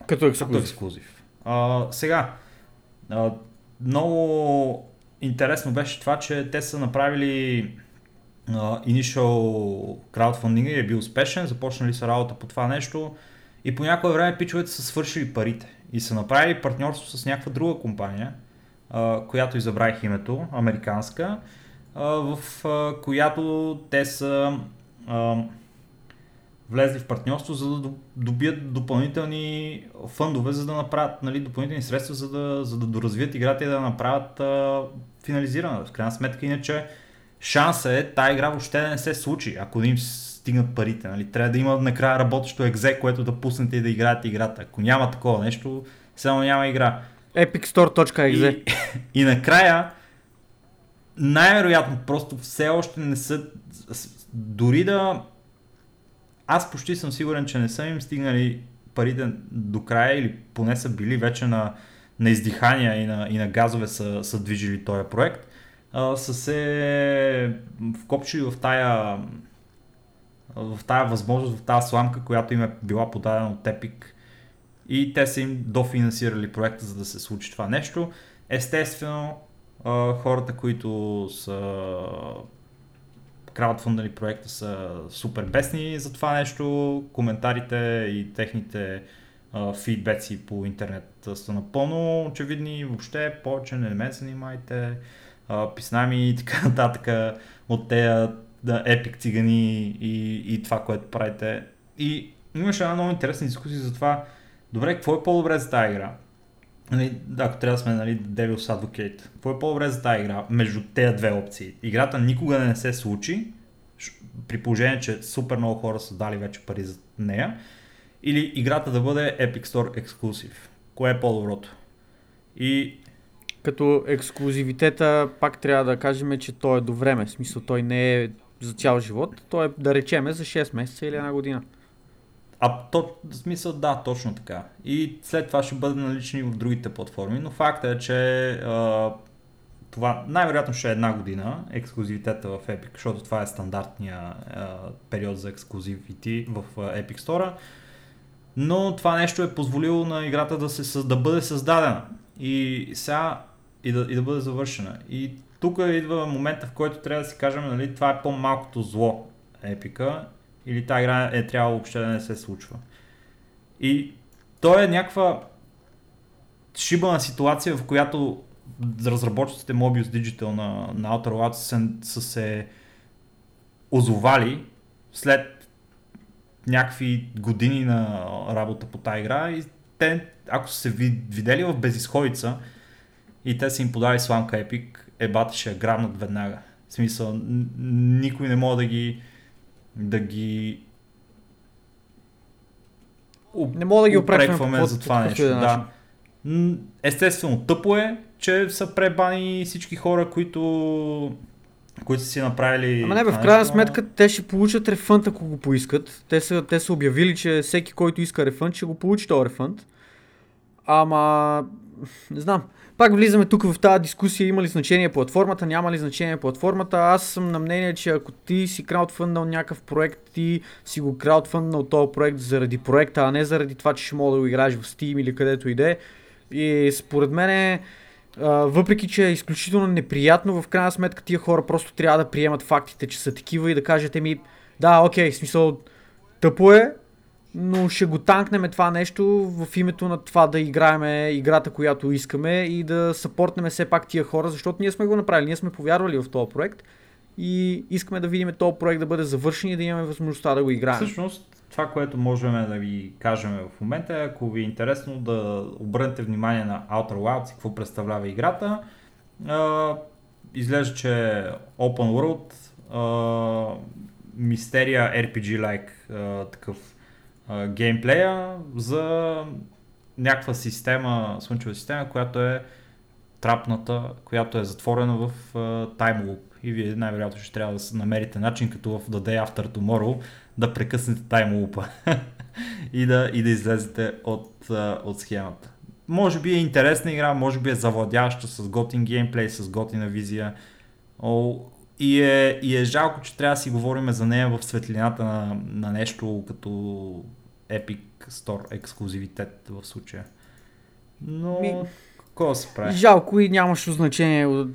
като ексклюзив. Като ексклюзив. А, сега, а, много интересно беше това, че те са направили uh, initial crowdfunding и е бил успешен, започнали са работа по това нещо и по някое време пичовете са свършили парите и са направили партньорство с някаква друга компания, uh, която изабравих името, американска, uh, в uh, която те са uh, влезли в партньорство, за да добият допълнителни фъндове, за да направят нали, допълнителни средства, за да, за да доразвият играта и да направят а, финализирана. В крайна сметка, иначе шанса е тази игра въобще да не се случи, ако не им стигнат парите. Нали. Трябва да има накрая работещо екзе, което да пуснете и да играете играта. Ако няма такова нещо, само няма игра. epicstore.exe и, [LAUGHS] и накрая, най-вероятно, просто все още не са дори да аз почти съм сигурен, че не са им стигнали парите до края или поне са били вече на, на издихания и на, и на газове са, са движили този проект. А, са се вкопчили в тая в тая възможност, в тази сламка, която им е била подадена от Epic и те са им дофинансирали проекта, за да се случи това нещо. Естествено, хората, които са краудфундали проекта са супер бесни за това нещо. Коментарите и техните фидбеци по интернет са напълно очевидни. Въобще повече не ме занимайте. Писнами и така [LAUGHS] нататък от тези да, епик цигани и, и това, което правите. И имаше една много интересна дискусия за това, добре, какво е по-добре за тази игра? Нали, ако трябва да сме нали, Devil's Advocate, какво е по-добре за тази игра между тези две опции? Играта никога не се случи, при положение, че супер много хора са дали вече пари за нея, или играта да бъде Epic Store ексклюзив. Кое е по-доброто? И като ексклюзивитета пак трябва да кажем, че той е до време. В смисъл той не е за цял живот. Той е да речеме за 6 месеца или една година. А то, в смисъл, да, точно така. И след това ще бъде налични в другите платформи, но факта е, че а, това най-вероятно ще е една година ексклюзивитета в Epic, защото това е стандартния а, период за ексклюзивити в а, Epic Store. Но това нещо е позволило на играта да, се, да бъде създадена и сега и да, и да бъде завършена. И тук идва момента, в който трябва да си кажем, нали, това е по-малкото зло епика или тази игра е трябвало въобще да не се случва. И то е някаква шибана ситуация, в която разработчиците Mobius Digital на, на Outer Wilds са, са се озовали след някакви години на работа по тази игра и те, ако са се видели в безисходица и те са им подали сламка Epic, ебата ще я грабнат веднага. В смисъл, никой не може да ги да ги не мога да ги опрекваме за това нещо. Да. Естествено, тъпо е, че са пребани всички хора, които които са си направили. Ама не, бе, в крайна сметка те ще получат рефънд, ако го поискат. Те са, те са обявили, че всеки, който иска рефънд, ще го получи този рефънд. Ама, не знам. Пак влизаме тук в тази дискусия, има ли значение платформата, няма ли значение платформата. Аз съм на мнение, че ако ти си краудфънднал някакъв проект, ти си го краудфънднал този проект заради проекта, а не заради това, че ще мога да го играеш в Steam или където иде. И според мен е, въпреки, че е изключително неприятно, в крайна сметка тия хора просто трябва да приемат фактите, че са такива и да кажете ми, да, окей, смисъл, тъпо е, но ще го танкнем това нещо в името на това да играеме играта, която искаме и да съпортнем все пак тия хора, защото ние сме го направили, ние сме повярвали в този проект и искаме да видим този проект да бъде завършен и да имаме възможността да го играем. Всъщност, това, което можем да ви кажем в момента е, ако ви е интересно да обърнете внимание на Outer Wilds и какво представлява играта, изглежда, че Open World, мистерия RPG-like такъв геймплея за някаква система, слънчева система, която е трапната, която е затворена в Loop. И вие най-вероятно ще трябва да намерите начин, като в The Day After Tomorrow, да прекъснете Loop [LAUGHS] и, да, и да излезете от, от схемата. Може би е интересна игра, може би е завладяща с готин геймплей, с готина визия. О, и, е, и е жалко, че трябва да си говорим за нея в светлината на, на нещо като Epic Store ексклюзивитет в случая. Но, Ми... какво се прави? Жалко и нямаше значение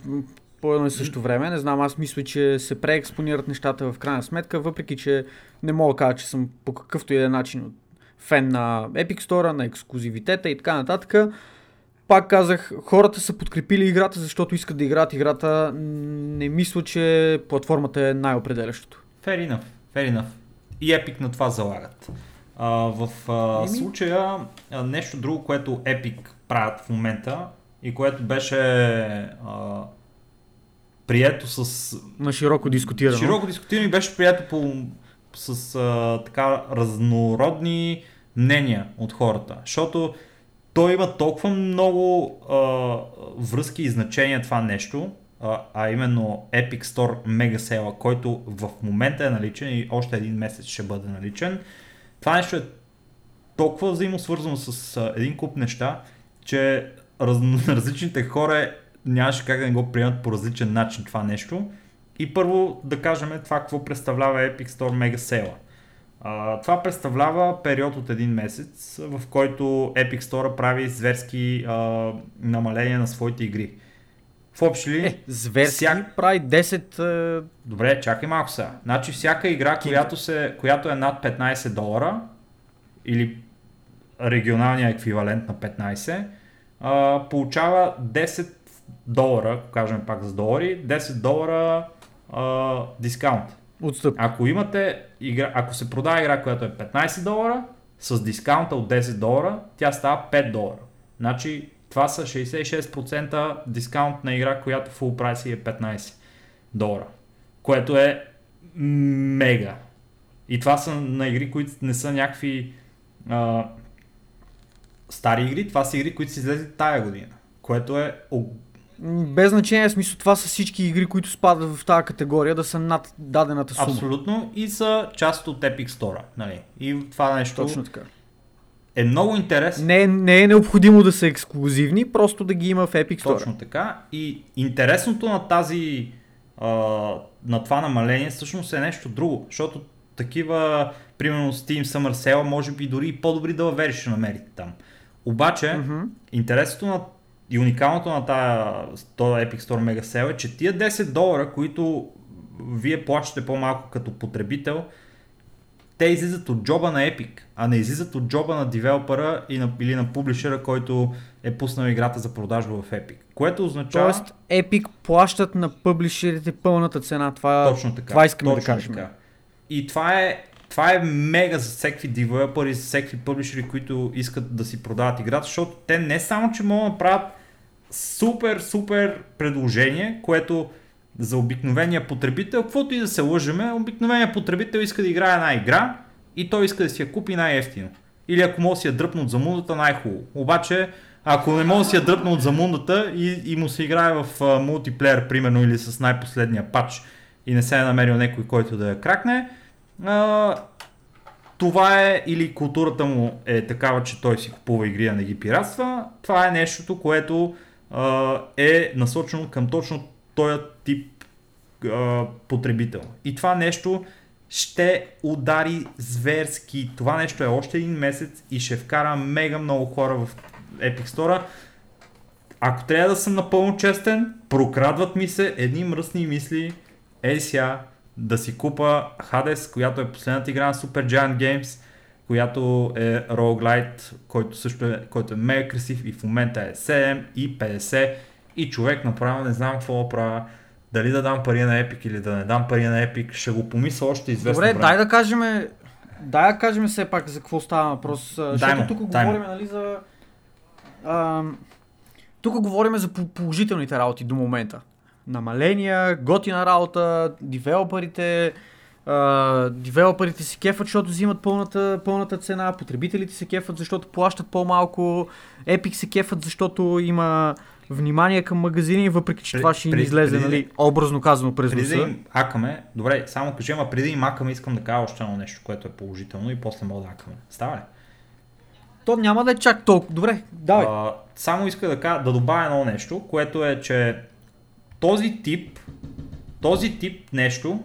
по едно и също време. Не знам, аз мисля, че се преекспонират нещата в крайна сметка, въпреки че не мога да кажа, че съм по какъвто и е начин фен на Epic Store, на ексклюзивитета и така нататък. Пак казах, хората са подкрепили играта, защото искат да играят играта. Не мисля, че платформата е най-определящото. Fair enough, fair enough. И Epic на това залагат. А, в а, случая а, нещо друго, което Epic правят в момента и което беше а, прието с... На широко дискутирано. Широко дискутирано и беше прието по, с а, така разнородни мнения от хората. Защото той има толкова много а, връзки и значения това нещо, а, а именно Epic Store Mega Sale, който в момента е наличен и още един месец ще бъде наличен. Това нещо е толкова взаимосвързано с един куп неща, че раз, [LAUGHS] различните хора нямаше как да не го приемат по различен начин това нещо. И първо да кажем това какво представлява Epic Store Mega Sale. Това представлява период от един месец, в който Epic Store прави зверски а, намаления на своите игри. В общи ли? Е, зверски всяк... прави 10... Е... Добре, чакай малко сега. Значи всяка игра, която, се, която е над 15 долара, или регионалния еквивалент на 15, а, получава 10 долара, кажем пак за долари, 10 долара а, дискаунт. Отстъп. Ако имате игра, ако се продава игра, която е 15 долара, с дискаунта от 10 долара, тя става 5 долара. Значи това са 66% дискаунт на игра, която full прайс е 15 долара. Което е мега. И това са на игри, които не са някакви а, стари игри, това са игри, които са излезли тая година. Което е без значение, смисъл това са всички игри, които спадат в тази категория, да са над дадената сума. Абсолютно и са част от Epic Store. Нали? И това нещо Точно така. Е много интересно. Не, не е необходимо да са ексклюзивни, просто да ги има в Epic Store. Точно така. И интересното на тази а, на това намаление всъщност е нещо друго, защото такива, примерно Steam Summer Sale, може би дори и по-добри да въвери ще намерите там. Обаче, mm-hmm. интересното на и уникалното на тази, този Epic Store Mega Sale е, че тия 10 долара, които вие плащате по-малко като потребител, те излизат от джоба на Epic, а не излизат от джоба на девелопера и на, или на публишера, който е пуснал играта за продажба в Epic. Което означава... Тоест Epic плащат на публишерите пълната цена. Това, точно така, това искаме точно да кажем. Така. И това е, това е мега за всеки девелопери, за всеки публишери, които искат да си продават играта, защото те не само, че могат да правят супер, супер предложение, което за обикновения потребител, каквото и да се лъжеме, обикновения потребител иска да играе една игра и той иска да си я купи най-ефтино. Или ако може да си я дръпне от замундата, най-хубаво. Обаче, ако не може да си я дръпне от замундата и, и му се играе в а, мултиплеер, примерно, или с най-последния патч и не се е намерил някой, който да я кракне, а, това е или културата му е такава, че той си купува игри, а не ги пиратства. Това е нещото, което е насочено към точно този тип а, потребител. И това нещо ще удари зверски. Това нещо е още един месец и ще вкара мега много хора в Epic Store. Ако трябва да съм напълно честен, прокрадват ми се едни мръсни мисли. Ей сега, да си купа Hades, която е последната игра на Super Giant Games която е Roguelite, който също е, който е мега красив и в момента е 7 и 50 и човек направо не знам какво правя. Дали да дам пари на Epic или да не дам пари на Epic, ще го помисля още известно Добре, време. дай да кажем, дай да кажем все пак за какво става въпрос. Защото тук говорим нали, за... А, тук говорим за положителните работи до момента. Намаления, готина работа, девелоперите, девелоперите се кефат, защото взимат пълната, пълната цена, потребителите се кефат, защото плащат по-малко, Epic се кефат, защото има внимание към магазини, въпреки че При- това ще при- излезе, преди- нали, образно казано през Преди да носа. им акаме, добре, само кажи, ама преди да им акаме, искам да кажа още едно нещо, което е положително и после мога да акаме. Става ли? То няма да е чак толкова. Добре, давай. А, само иска да, кажа, да добавя едно нещо, което е, че този тип, този тип нещо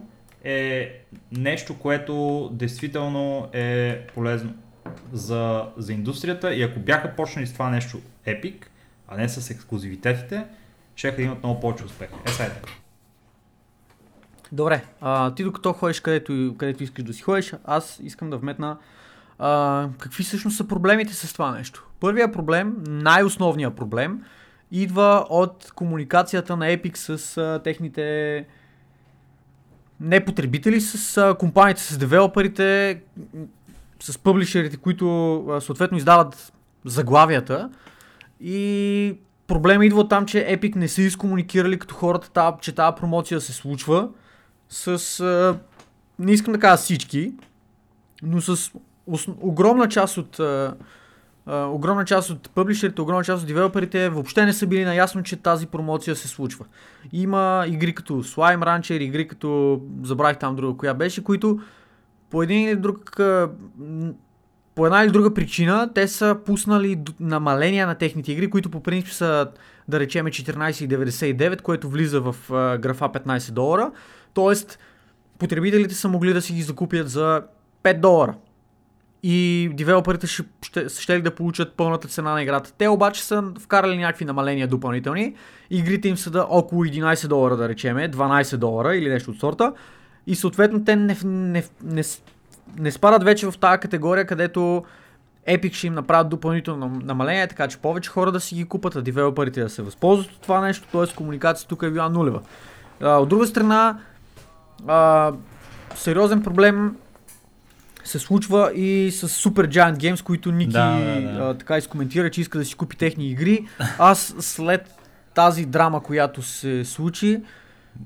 е нещо, което действително е полезно за, за индустрията и ако бяха почнали с това нещо Epic, а не с ексклюзивитетите, ще да имат много повече успех. Е, сега. Добре, а, ти докато ходиш където, където искаш да си ходиш, аз искам да вметна а, какви всъщност са проблемите с това нещо. Първият проблем, най-основният проблем, идва от комуникацията на Epic с а, техните не потребители, с а, компаниите, с девелоперите, с публишерите, които а, съответно издават заглавията. И проблема идва там, че Epic не са изкомуникирали като хората, та, че тази промоция се случва с, а, не искам да кажа всички, но с ос- огромна част от а, а, огромна част от публишерите, огромна част от девелоперите въобще не са били наясно, че тази промоция се случва. Има игри като Slime Rancher, игри като, забравих там друга коя беше, които по един или друг а, по една или друга причина те са пуснали намаления на техните игри, които по принцип са да речеме 14,99, което влиза в графа 15 долара. Тоест, потребителите са могли да си ги закупят за 5 долара. И девелоперите ще, ще, ще ли да получат пълната цена на играта. Те обаче са вкарали някакви намаления допълнителни. Игрите им са да около 11 долара, да речеме, 12 долара или нещо от сорта. И съответно те не, не, не, не спадат вече в тази категория, където Epic ще им направят допълнително намаление, така че повече хора да си ги купат, а девелоперите да се възползват от това нещо, т.е. комуникацията тук е била нулева. А, от друга страна, а, сериозен проблем се случва и с Super Giant Games, които Ники Да, да, да. А, така изкоментира, че иска да си купи техни игри. Аз след тази драма, която се случи,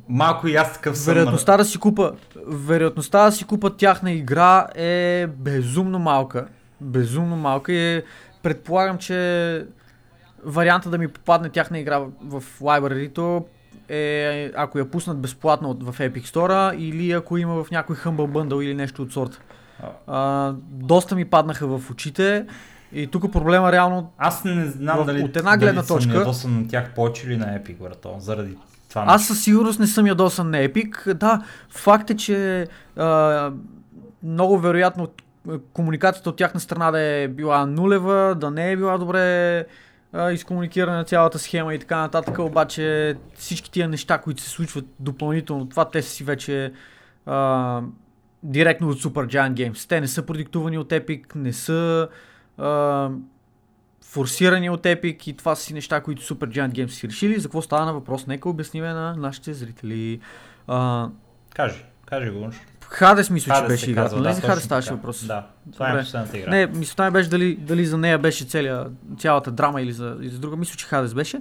Малко и аз такъв съм. вероятността да си купа, вероятността да си купа тяхна игра е безумно малка. Безумно малка и е, предполагам, че варианта да ми попадне тяхна игра в, library е ако я пуснат безплатно в Epic Store или ако има в някой Humble Bundle или нещо от сорта. А, доста ми паднаха в очите и тук проблема реално Аз не знам В- дали, от една гледна дали съм точка- ядосан на тях повече или на Epic, брато, заради това Аз със сигурност не съм ядосан на Epic. Да, факт е, че а, много вероятно комуникацията от тяхна страна да е била нулева, да не е била добре а, изкомуникирана цялата схема и така нататък, обаче всички тия неща, които се случват допълнително, това те са си вече а, директно от Super Giant Games. Те не са продиктувани от Epic, не са а, форсирани от Epic и това си неща, които Super Giant Games си решили. За какво става на въпрос? Нека обясниме на нашите зрители. А, Кажи, кажи го. Хадес мисля, че Hades беше играта. казва, да, за Хадес ставаше въпрос. Да, това е последната игра. Не, мисълта ми беше дали, дали за нея беше целия, цялата драма или за, или за друга. Мисля, че Хадес беше.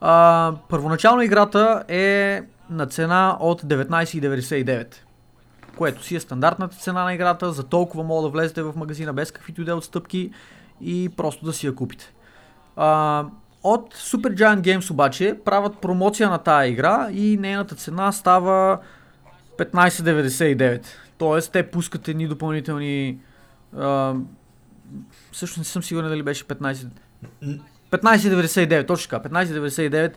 А, първоначално играта е на цена от 19,99. Което си е стандартната цена на играта. За толкова мога да влезете в магазина без каквито и да е отстъпки и просто да си я купите. А, от Super Giant Games обаче правят промоция на тая игра и нейната цена става 15,99. Тоест те пускат едни допълнителни... А, всъщност не съм сигурен дали беше 15... 15,99, точно така. 15,99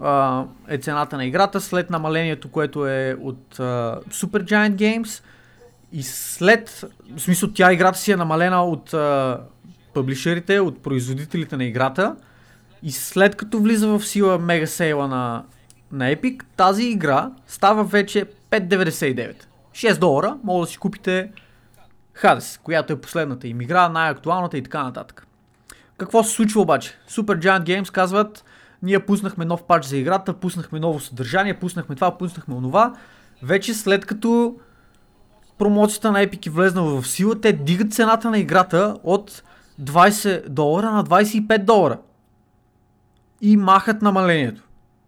а, е цената на играта след намалението, което е от а, Super Giant Games и след, в смисъл тя играта си е намалена от а, публишерите, от производителите на играта и след като влиза в сила мега сейла на, на Epic, тази игра става вече 5,99. 6 долара, може да си купите Hades, която е последната им игра, най-актуалната и така нататък. Какво се случва обаче? Super Giant Games казват, ние пуснахме нов пач за играта, пуснахме ново съдържание, пуснахме това, пуснахме онова. Вече след като промоцията на Epic е влезнала в сила, те дигат цената на играта от 20 долара на 25 долара. И махат намалението.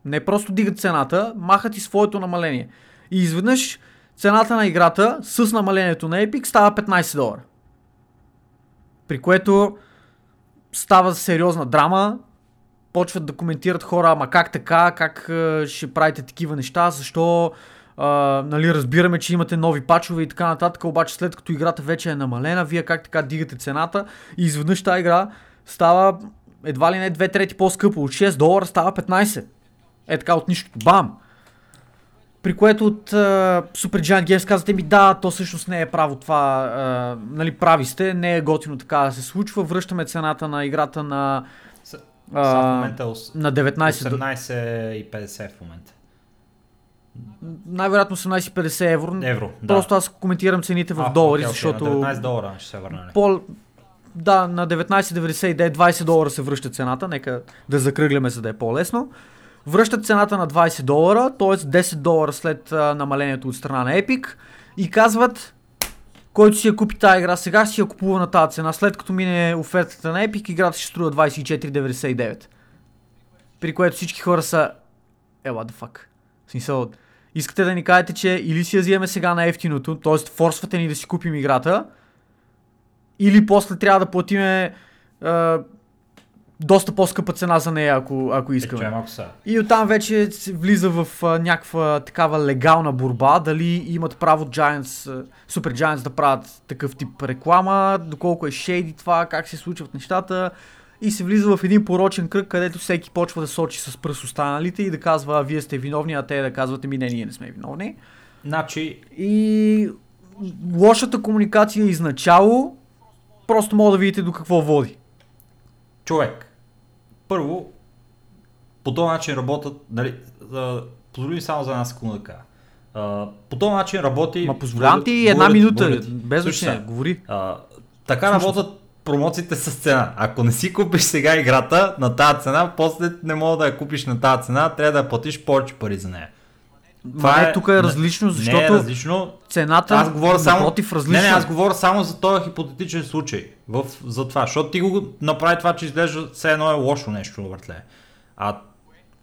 Не просто дигат цената, махат и своето намаление. И изведнъж цената на играта с намалението на Epic става 15 долара. При което става сериозна драма почват да коментират хора, ама как така, как ще правите такива неща, защо а, нали, разбираме, че имате нови пачове и така нататък, обаче след като играта вече е намалена, вие как така дигате цената и изведнъж тази игра става едва ли не 2 трети по-скъпо, от 6 долара става 15. Е така от нищото. Бам! При което от uh, Super Giant Games казвате ми, да, то всъщност не е право това, uh, нали, прави сте, не е готино така да се случва, връщаме цената на играта на, ос- на 19 до- 18,50 в момента. Най-вероятно 18,50 евро. Евро, да. Просто аз коментирам цените в А, долари, окей, окей, защото... На 19 долара ще се върнали. по... Да, на 19,99 20 долара се връща цената, нека да закръгляме, за да е по-лесно. Връщат цената на 20 долара, т.е. 10 долара след а, намалението от страна на Epic и казват, който си я купи тази игра сега, си я купува на тази цена. След като мине офертата на Epic, играта ще струва 24,99. При което всички хора са... Е, what the fuck? В смисъл, искате да ни кажете, че или си я вземем сега на ефтиното, т.е. форсвате ни да си купим играта, или после трябва да платиме а, доста по-скъпа цена за нея, ако, ако Е, искаме. чуй малко са. И оттам вече влиза в а, някаква такава легална борба, дали имат право Giants, Super Giants да правят такъв тип реклама, доколко е шейди това, как се случват нещата. И се влиза в един порочен кръг, където всеки почва да сочи с пръст останалите и да казва, а, вие сте виновни, а те да казват, ми не, ние не сме виновни. Значи, И лошата комуникация изначало, просто мога да видите до какво води. човек, първо, по този начин работят, нали, а, позволи ми само за една секунда да кажа. А, по този начин работи... Ма позволявам ти Благодаря- една минута, ти. без значение, говори. А, така работят промоциите с цена. Ако не си купиш сега играта на тази цена, после не мога да я купиш на тази цена, трябва да я платиш повече пари за нея. Ма не, тук е различно, Не е защото различно. цената Аз говоря само... напротив различно. Не, не, аз е. говоря само за този хипотетичен случай. В, за това. Защото ти го направи това, че изглежда все едно е лошо нещо, въртле. А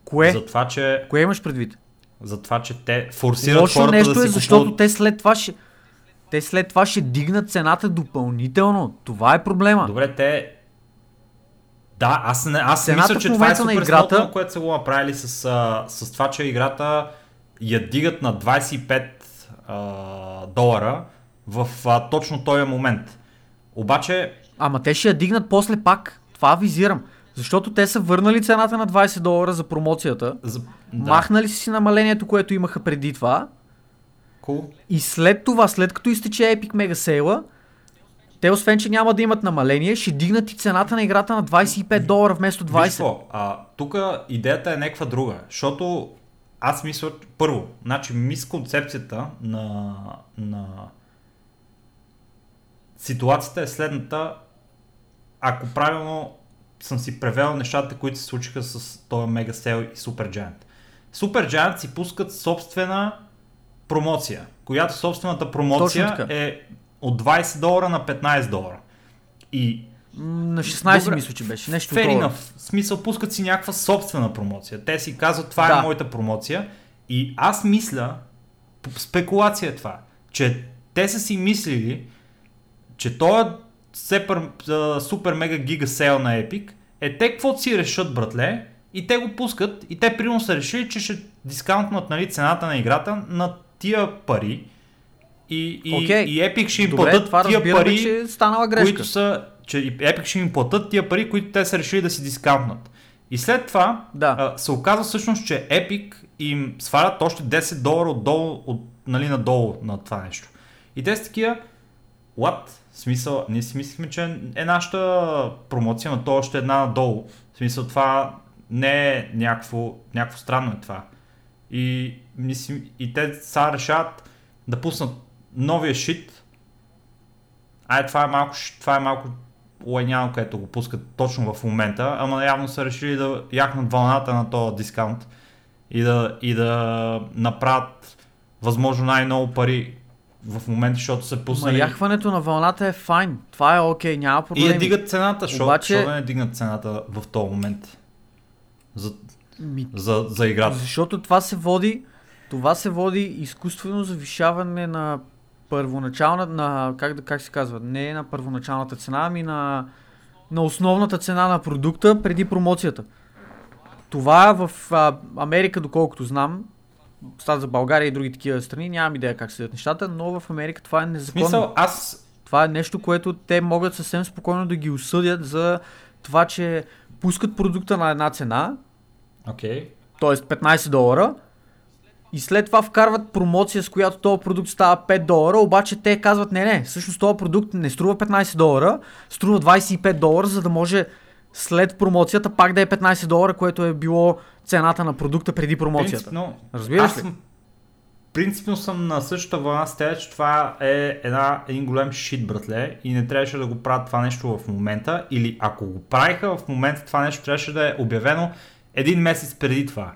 Кое? за това, че, Кое имаш предвид? за това, че те форсират Лошо хората нещо да си е, защото купуват... те след това ще... Те след това ще дигнат цената допълнително. Това е проблема. Добре, те... Да, аз, не, аз Цената мисля, че това е супер играта- играта... което са го направили с, а, с това, че играта я дигат на 25 а, долара в а, точно този момент. Обаче, Ама те ще я дигнат после пак. Това визирам. Защото те са върнали цената на 20 долара за промоцията. за... Да. Махнали си намалението, което имаха преди това. Cool. И след това, след като изтече Epic Mega Sale, те освен, че няма да имат намаление, ще дигнат и цената на играта на 25 долара вместо 20. Виж а, тук идеята е някаква друга, защото аз мисля, първо, значи мис концепцията на, на ситуацията е следната, ако правилно съм си превел нещата, които се случиха с този Mega Sale и Super Giant. Super Giant си пускат собствена промоция, която собствената промоция е от 20 долара на 15 долара. И На 16 Добре. мисля, че беше. Нещо Fair enough. В смисъл, пускат си някаква собствена промоция. Те си казват, това Да. е моята промоция. И аз мисля, спекулация е това, че те са си мислили, че този супер, мега гига сел на Epic е те каквото си решат, братле, и те го пускат, и те примерно са решили, че ще дискаунтнат нали, цената на играта на тия пари. И, и, Окей. и Epic ще им Добре, платят това тия разбираме, пари, че е станала грешка. които са, че Epic ще им платят тия пари, които те са решили да си дискаунтнат. И след това Да. а, се оказва всъщност, че Epic им свалят още 10 долара отдолу, от, нали, надолу на това нещо. И те са такива, what? В смисъл, ние си мислихме, че е нашата промоция, но то още една надолу. В смисъл, това не е някакво, някакво странно е това. И, мислим, и те сега решават да пуснат новия шит. Ай, това е малко, това е малко лайняно, където го пускат точно в момента, ама явно са решили да яхнат вълната на този дискаунт и да, и да направят възможно най-много пари в момента, защото Ма пуснали яхването на вълната е файн. Това е окей, няма и проблеми. да дигат цената, защото Обаче- Обаче... да не дигнат цената в този момент за, Ми, за, за играта. Защото това се води, това се води изкуствено завишаване на първоначална, на, как, да, как се казва, не на първоначалната цена, ами на, на основната цена на продукта преди промоцията. Това в а, Америка, доколкото знам, става за България и други такива страни, нямам идея как седят нещата, но в Америка това е незаконно. Смисъл, аз Това е нещо, което те могат съвсем спокойно да ги осъдят за това, че пускат продукта на една цена, Окей. т.е. 15 долара, и след това вкарват промоция, с която този продукт става 5 долара, обаче те казват, не, не, всъщност този продукт не струва 15 долара, струва 25 долара, за да може след промоцията пак да е 15 долара, което е било цената на продукта преди промоцията. Принципно, Разбираш аз ли? съм, принципно съм на същата вълна с теб, че това е една, един голем шит, братле, и не трябваше да го правят това нещо в момента, или ако го правиха в момента, това нещо трябваше да е обявено един месец преди това.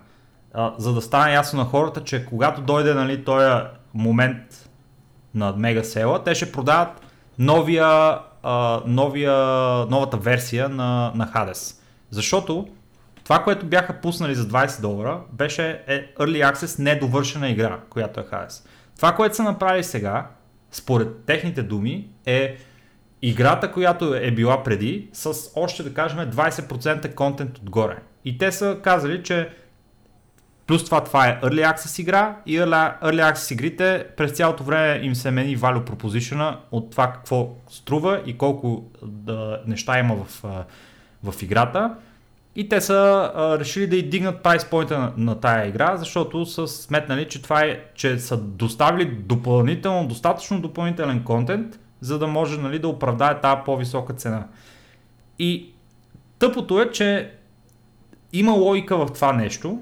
А, за да стане ясно на хората, че когато дойде нали, този момент на мега села, те ще продават новия, а, новия, новата версия на, на Hades. Защото това, което бяха пуснали за 20 долара, беше е, Early Access недовършена игра, която е Hades. Това, което са направили сега, според техните думи, е играта, която е била преди, с още да кажем 20% контент отгоре. И те са казали, че Плюс това, това е Early Access игра и Early, Early Access игрите през цялото време им се мени value proposition от това какво струва и колко да, неща има в, в играта. И те са а, решили да и дигнат прайс поинта на, на тая игра, защото са сметнали, че това е, че са доставили допълнително, достатъчно допълнителен контент, за да може нали, да оправдае тази по-висока цена. И тъпото е, че има логика в това нещо,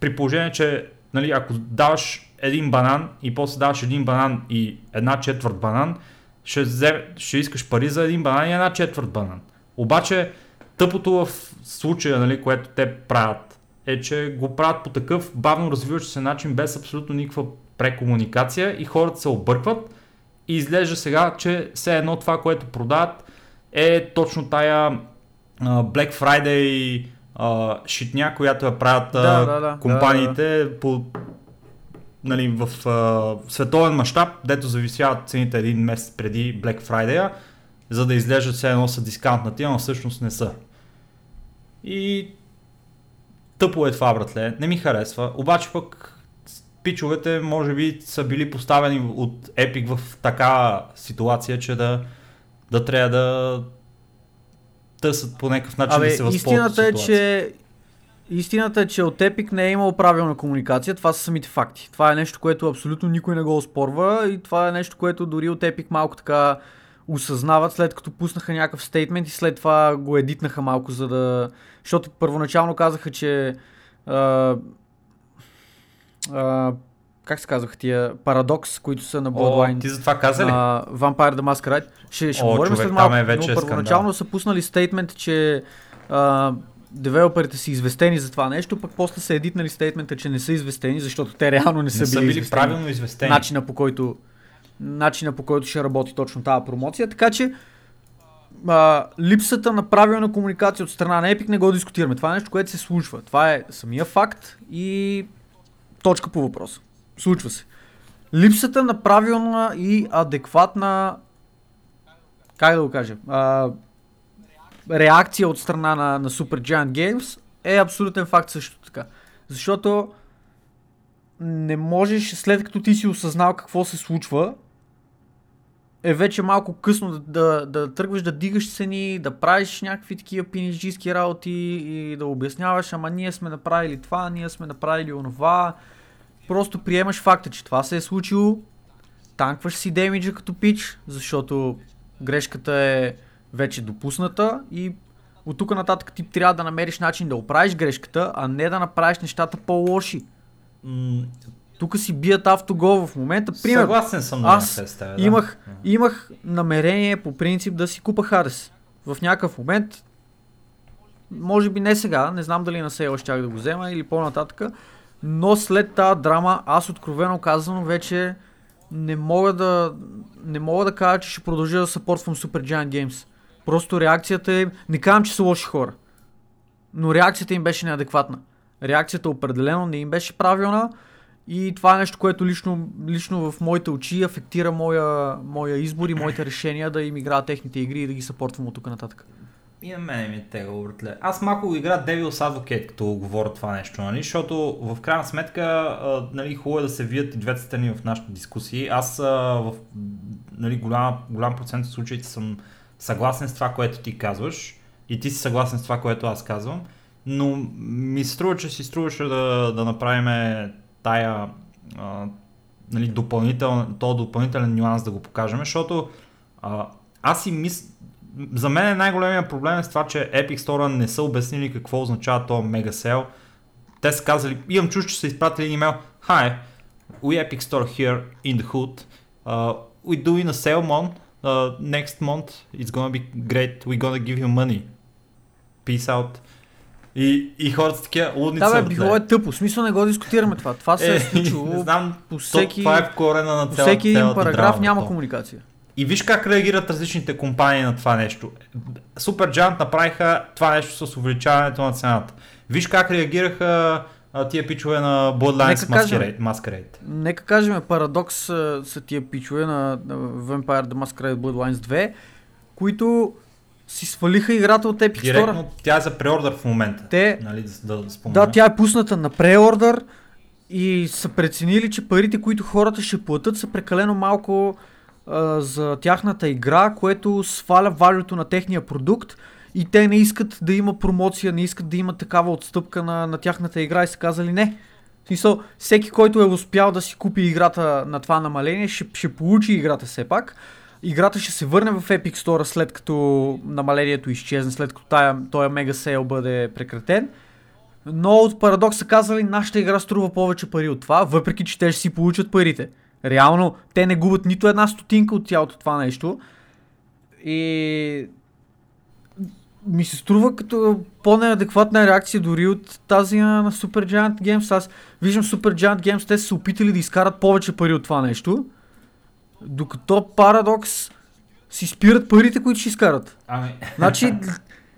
при положение, че нали, ако даваш един банан и после даваш един банан и една четвърт банан, ще, взем, ще искаш пари за един банан и една четвърт банан. Обаче тъпото в случая, нали, което те правят, е, че го правят по такъв бавно развиващ се начин, без абсолютно никаква прекомуникация и хората се объркват и изглежда сега, че все едно това, което продават е точно тая Black Friday а, шитня, която я правят Да, да, да. компаниите по нали, в а, световен мащаб, дето зависяват цените един месец преди Black Friday, за да изглеждат все едно са дискаунтнати, но всъщност не са. И тъпо е това, братле, не ми харесва. Обаче пък пичовете може би са били поставени от Epic в такава ситуация, че да, да трябва да търсят по някакъв начин Абе, да се възползват истината е, че Истината е, че от Epic не е имало правилна комуникация, това са самите факти. Това е нещо, което абсолютно никой не го оспорва и това е нещо, което дори от Epic малко така осъзнават, след като пуснаха някакъв стейтмент и след това го едитнаха малко, за да... Защото първоначално казаха, че... А, а, как се казваха тия? Парадокс, които са на О, Bloodline. ти за това каза ли? А, Vampire the Masquerade. Ще, ще О, говорим човек, след там малко, е вече но първоначално са пуснали стейтмент, че а, девелоперите са известени за това нещо, пък после са едитнали стейтмента, че не са известени, защото те реално не са, не са били, били известени. правилно известени. Начина по който начина по който ще работи точно тази промоция. Така че а, липсата на правилна комуникация от страна на Epic не го дискутираме. Това е нещо, което се случва. Това е самия факт и точка по въпроса. Случва се. Липсата на правилна и адекватна как да го кажа, а, реакция от страна на, на Super Giant Games е абсолютен факт също така. Защото не можеш, след като ти си осъзнал какво се случва, е вече малко късно да, да, да тръгваш да дигаш цени, да правиш някакви такива пинижийски работи и да обясняваш, ама ние сме направили това, ние сме направили онова. Просто приемаш факта, че това се е случило, танкваш си демиджа като пич, защото грешката е вече допусната и от тук нататък ти трябва да намериш начин да оправиш грешката, а не да направиш нещата по-лоши. Тук си бият автогол в момента. Пример, Съгласен съм до аз теб, да. имах, имах намерение по принцип да си купа Харес. В някакъв момент, може би не сега, не знам дали на сейла щях да го взема или по-нататъка, но след тази драма, аз откровено казано вече не мога да, не мога да кажа, че ще продължа да съпортвам Super Giant Games. Просто реакцията е... Не казвам, че са лоши хора. Но реакцията им беше неадекватна. Реакцията определено не им беше правилна и това е нещо, което лично, лично в моите очи афектира моя, моя избор и моите решения да им играят техните игри и да ги съпортвам от тук нататък. И на мене ми е тега, братле. Аз малко игра Devil's Advocate, като говоря това нещо, нали? Защото в крайна сметка, а, нали, хубаво е да се вият и двете страни в нашите дискусии. Аз а, в нали, голям, голям процент от случаите съм съгласен с това, което ти казваш и ти си съгласен с това, което аз казвам, но ми струва, че си струваше да, да направим тая а, нали, допълнител, то допълнителен нюанс да го покажем, защото а, аз си мисля, за мен е най-големия проблем е с това, че Epic Store не са обяснили какво означава този мега сел. Те са казали, имам чуш, че са изпратили имейл, Hi, we Epic Store here in the hood. Uh, we doing a sale month. Uh, next month it's gonna be great. We gonna give you money. Peace out. И, и хората такива лудници. Да, бе, било е тъпо. В смисъл не го дискутираме това. Това се е, е случило. [LAUGHS] Не знам, по всеки, това е в корена на цялата По всеки един параграф няма то. комуникация. И виж как реагират различните компании на това нещо. Supergiant направиха това нещо с увеличаването на цената. Виж как реагираха а, тия пичове на Bloodlines Masquerade, Masquerade. Нека кажем, парадокс са, тия пичове на, Vampire the Masquerade Bloodlines 2, които си свалиха играта от Epic Директно, Store. тя е за преордър в момента. Те, нали, да, да, да, тя е пусната на преордър и са преценили, че парите, които хората ще платят са прекалено малко за тяхната игра, което сваля валюто на техния продукт и те не искат да има промоция, не искат да има такава отстъпка на, на тяхната игра и са казали не. В смисъл, всеки, който е успял да си купи играта на това намаление, ще, ще получи играта все пак. Играта ще се върне в Epic Store след като намалението изчезне, след като тая, този мега сейл бъде прекратен. Но от парадокс са казали, нашата игра струва повече пари от това, въпреки че те ще си получат парите. Реално, те не губят нито една стотинка от цялото това нещо. И ми се струва като по-неадекватна реакция дори от тази на Supergiant Games. Аз виждам Supergiant Games, те са се опитали да изкарат повече пари от това нещо. Докато Paradox си спират парите, които ще изкарат. Ами. Значи,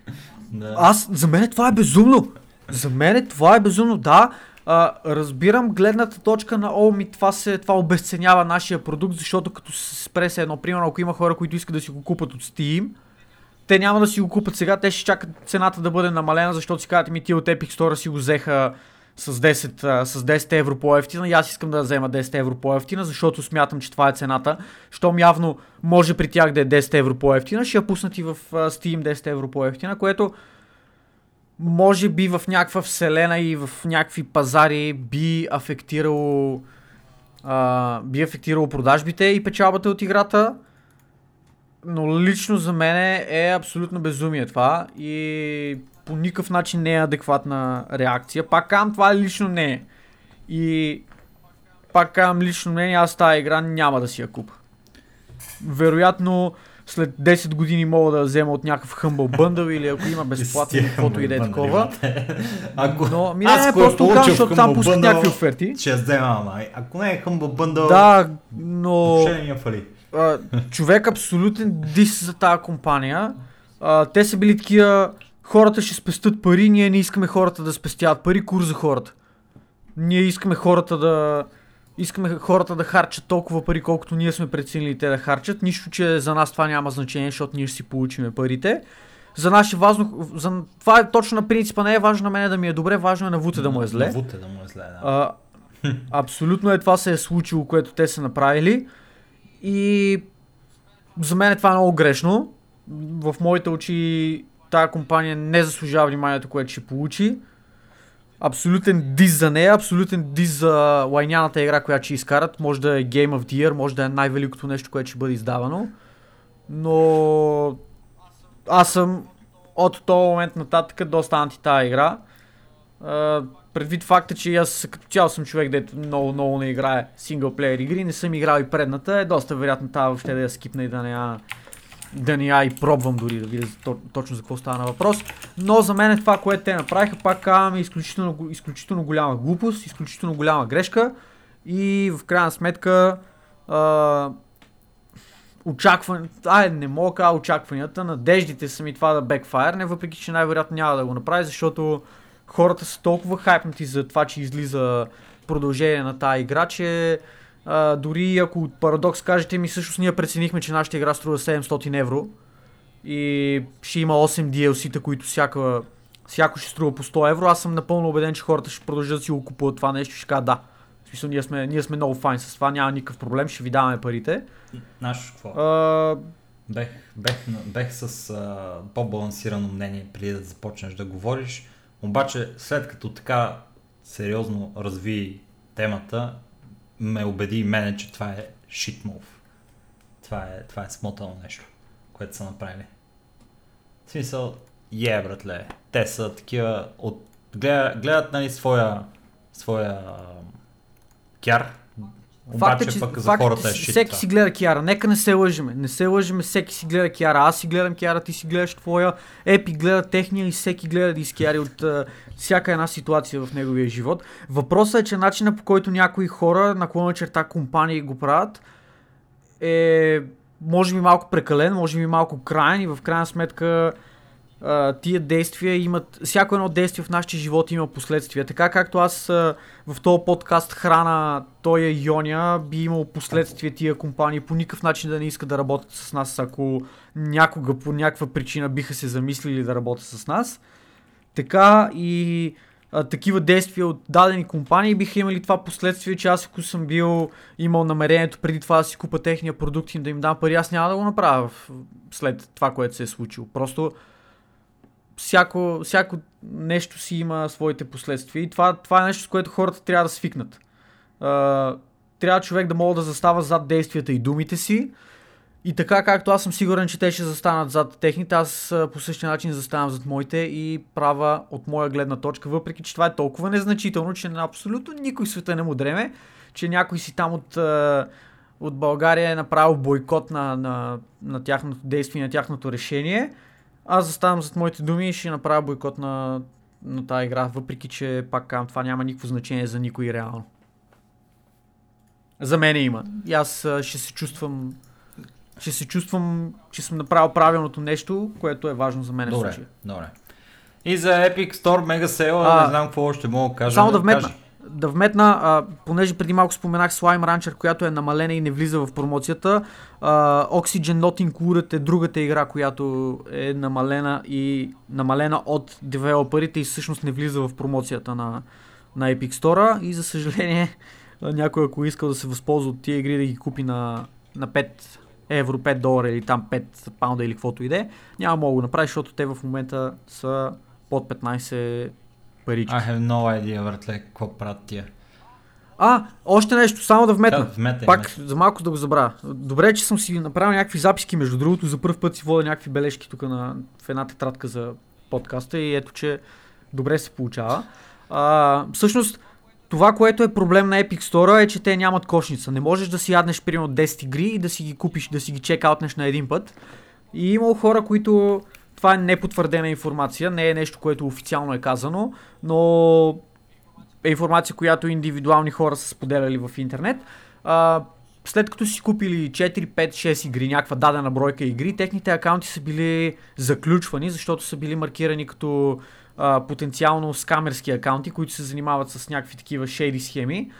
[LAUGHS] аз, за мен това е безумно. За мен това е безумно. Да, а, разбирам гледната точка на о, ми това, се, това обесценява нашия продукт, защото като се спре се едно, примерно, ако има хора, които искат да си го купат от Steam, те няма да си го купат сега, те ще чакат цената да бъде намалена, защото си казват ми ти от Epic Store си го взеха с 10, с 10 евро по-ефтина и аз искам да взема 10 евро по-ефтина, защото смятам, че това е цената. Щом явно може при тях да е 10 евро по-ефтина, ще я пуснат и в Steam 10 евро по-ефтина, което може би в някаква вселена и в някакви пазари би афектирало а, би афектирало продажбите и печалбата от играта. Но лично за мен е абсолютно безумие това и по никакъв начин не е адекватна реакция. Пак казвам, това лично не е. И пак казвам лично мнение, аз тази игра няма да си я купа. Вероятно, след 10 години мога да взема от някакъв Humble Bundle или ако има безплатно или каквото и да е такова. Ако... Но ми не, е просто казвам, защото там пускат някакви оферти. Ще взема, ама ако не е Humble Bundle, да, но... Ще не фали. А, човек абсолютен дис за тази компания. А, те са били такива, хората ще спестят пари, ние не искаме хората да спестяват пари, кур за хората. Ние искаме хората да, искаме хората да харчат толкова пари, колкото ние сме преценили те да харчат. Нищо, че за нас това няма значение, защото ние ще си получиме парите. За нас е важно, за, това е точно на принципа, не е важно на мен да ми е добре, важно е на Вуте да му е зле. На Вуте да му е зле, да. А, абсолютно е това се е случило, което те са направили. И за мен е това много грешно. В моите очи тая компания не заслужава вниманието, което ще получи абсолютен диз за нея, абсолютен диз за лайняната игра, която ще изкарат. Може да е Game of the Year, може да е най-великото нещо, което ще бъде издавано. Но аз съм от този момент нататък доста анти тази игра. Предвид факта, че аз като цяло съм човек, дето много, много не играе синглплеер игри, не съм играл и предната, е доста вероятно тази въобще да я скипна и да не я да не я и пробвам дори да видя точно за какво става въпрос. Но за мен е това, което те направиха, пак казвам, е изключително, изключително голяма глупост, изключително голяма грешка и в крайна сметка а, очакванията, ай не мога кажа очакванията, надеждите са ми това да бекфайр, не въпреки, че най-вероятно няма да го направи, защото хората са толкова хайпнати за това, че излиза продължение на тази игра, че а, дори ако от парадокс кажете ми, всъщност ние преценихме, че нашата игра струва 700 евро и ще има 8 DLC-та, които всяка, всяко ще струва по 100 евро. Аз съм напълно убеден, че хората ще продължат да си го купуват това нещо ще кажат да. В смисъл, ние сме, ние сме много файн с това, няма никакъв проблем, ще ви даваме парите. Знаеш какво? А, Бех, бех, бех с а, по-балансирано мнение преди да започнеш да говориш. Обаче, след като така сериозно разви темата, ме убеди и мене, че това е shit move. Това е, това е смотано нещо, което са направили. В смисъл, е, братле, те са такива, от, гледат, гледат нали, своя, своя кяр, Факт е, че, пък за хората е shit Всеки си гледа Киара. Нека не се лъжиме. Не се лъжиме, всеки си гледа Киара. Аз си гледам Киара, ти си гледаш твоя. Епи гледа техния и всеки гледа дискиари от а, всяка една ситуация в неговия живот. Въпросът е, че начинът по който някои хора, наклона черта компании го правят, е може би малко прекален, може би малко крайен и в крайна сметка тия действия имат, всяко едно действие в нашия живот има последствия. Така както аз а, в този подкаст храна той е Йоня, би имал последствия тия компании по никакъв начин да не искат да работят с нас, ако някога по някаква причина биха се замислили да работят с нас. Така и а, такива действия от дадени компании биха имали това последствие, че аз ако съм бил имал намерението преди това да си купа техния продукт и да им дам пари, аз няма да го направя след това, което се е случило. Просто всяко, всяко нещо си има своите последствия и това, това е нещо, с което хората трябва да свикнат. А, трябва човек да мога да застава зад действията и думите си и така както аз съм сигурен, че те ще застанат зад техните, аз по същия начин заставам зад моите и права от моя гледна точка, въпреки че това е толкова незначително, че на абсолютно никой света не му дреме, че някой си там от, от България е направил бойкот на, на, на тяхното действие, на тяхното решение. Аз заставам зад моите думи и ще направя бойкот на, на тази игра, въпреки че пак казвам, това няма никакво значение за никой реално. За мен има. И аз ще се чувствам ще се чувствам, че съм направил правилното нещо, което е важно за мен в Добре, случая. добре. И за Epic Store Mega Sale, А, не знам какво още мога да кажа. Само да вметна. Кажи. Да вметна, а, понеже преди малко споменах Slime Rancher, която е намалена и не влиза в промоцията. А, Oxygen Not Included е другата игра, която е намалена и намалена от девелоперите и всъщност не влиза в промоцията на, на Epic Store. И за съжаление, някой ако искал да се възползва от тия игри да ги купи на, на 5 евро, 5 долара или там 5 паунда или каквото и да е, няма мога да го направи, защото те в момента са под 15 парички. I have no idea, братле, какво правят тия. А, още нещо, само да вметна. Да, вметай, Пак вметай. за малко да го забравя. Добре, е, че съм си направил някакви записки, между другото, за първ път си водя някакви бележки тук на, в една тетрадка за подкаста и ето, че добре се получава. А, всъщност, това, което е проблем на Epic Store е, че те нямат кошница. Не можеш да си яднеш примерно 10 игри и да си ги купиш, да си ги чекаутнеш на един път. И имало хора, които това е непотвърдена информация, не е нещо, което официално е казано, но е информация, която индивидуални хора са споделяли в интернет. А, след като си купили 4, 5, 6 игри, някаква дадена бройка игри, техните акаунти са били заключвани, защото са били маркирани като а, потенциално скамерски акаунти, които се занимават с някакви такива шейди схеми.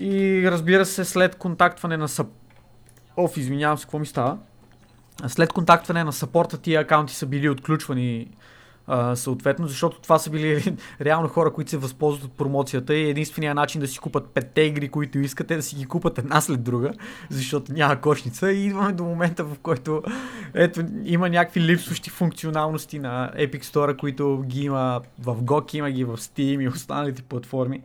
И разбира се, след контактване на съп... Оф, извинявам се, какво ми става? След контактване на сапорта тия акаунти са били отключвани а, съответно, защото това са били [LAUGHS] реално хора, които се възползват от промоцията и единствения начин да си купат петте игри, които искат е да си ги купат една след друга, защото няма кошница. И идваме до момента, в който ето, има някакви липсващи функционалности на Epic Store, които ги има в GOG, има ги в Steam и останалите платформи.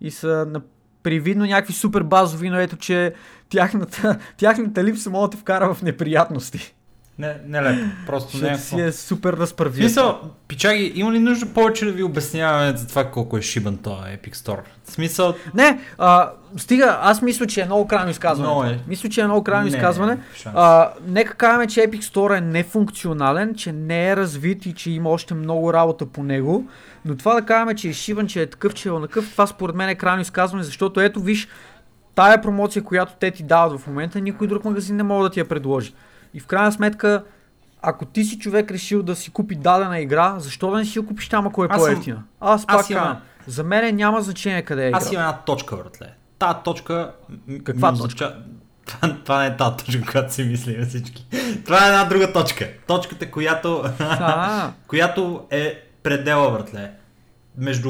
И са на привидно някакви супер базови, но ето, че тяхната, [LAUGHS] тяхната липса може да те вкара в неприятности. Не, не лепо, просто не е си е супер разправил. смисъл, пичаги, има ли нужда повече да ви обясняваме за това колко е шибан този Epic Store? Смисъл, Не, а, стига, аз мисля, че е много крайно изказване. Много е. Мисля, че е много крайно Не, изказване. А, нека кажем, че Epic Store е нефункционален, че не е развит и че има още много работа по него. Но това да кажем, че е шибан, че е такъв, че е онакъв, това според мен е крайно изказване, защото ето виж, тая промоция, която те ти дават в момента, никой друг магазин не може да ти я предложи. И в крайна сметка, ако ти си човек решил да си купи дадена игра, защо да не си я купиш там, ако е Аз съм- по-ефтина? Аз пак аз имам- за мен няма значение къде е Аз игра. имам една точка, братле. Та точка... Каква означа- това, [LAUGHS] това не е тази точка, която си мислим всички. Това е една друга точка. Точката, която, [LAUGHS] която е предела, братле. Между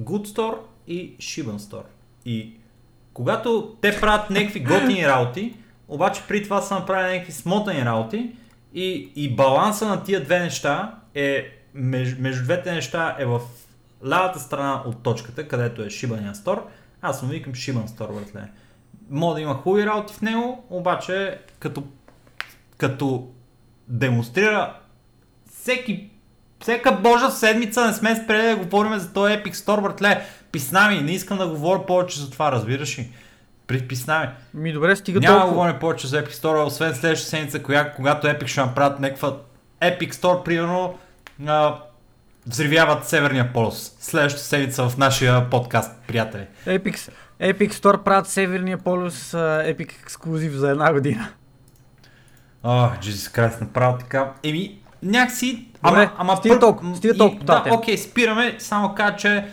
Good Store и Shiban Store. И когато те правят някакви готини работи, обаче при това са направили някакви смотани работи и, и баланса на тия две неща е, между, между двете неща е в лявата страна от точката, където е Shiban Store. Аз му викам Shiban Store, братле. Мога да има хубави работи в него, обаче като, като демонстрира всеки всека божа седмица не сме спрели да говорим за този Epic Store, братле. Писна ми, не искам да говоря повече за това, разбираш ли? При- Писна ми. ми добре, стига Няма толкова. говорим повече за Epic Store, освен следващата седмица, коя, когато Epic ще направят някаква Epic Store, примерно, а, взривяват Северния полюс. Следващата седмица в нашия подкаст, приятели. Epic, Epic Store правят Северния полюс Epic ексклюзив за една година. О, Jesus Christ, направо така. Еми, някакси... Добре, стига пър- толкова, стига толкова по тази Да, окей, спираме, само кажа, че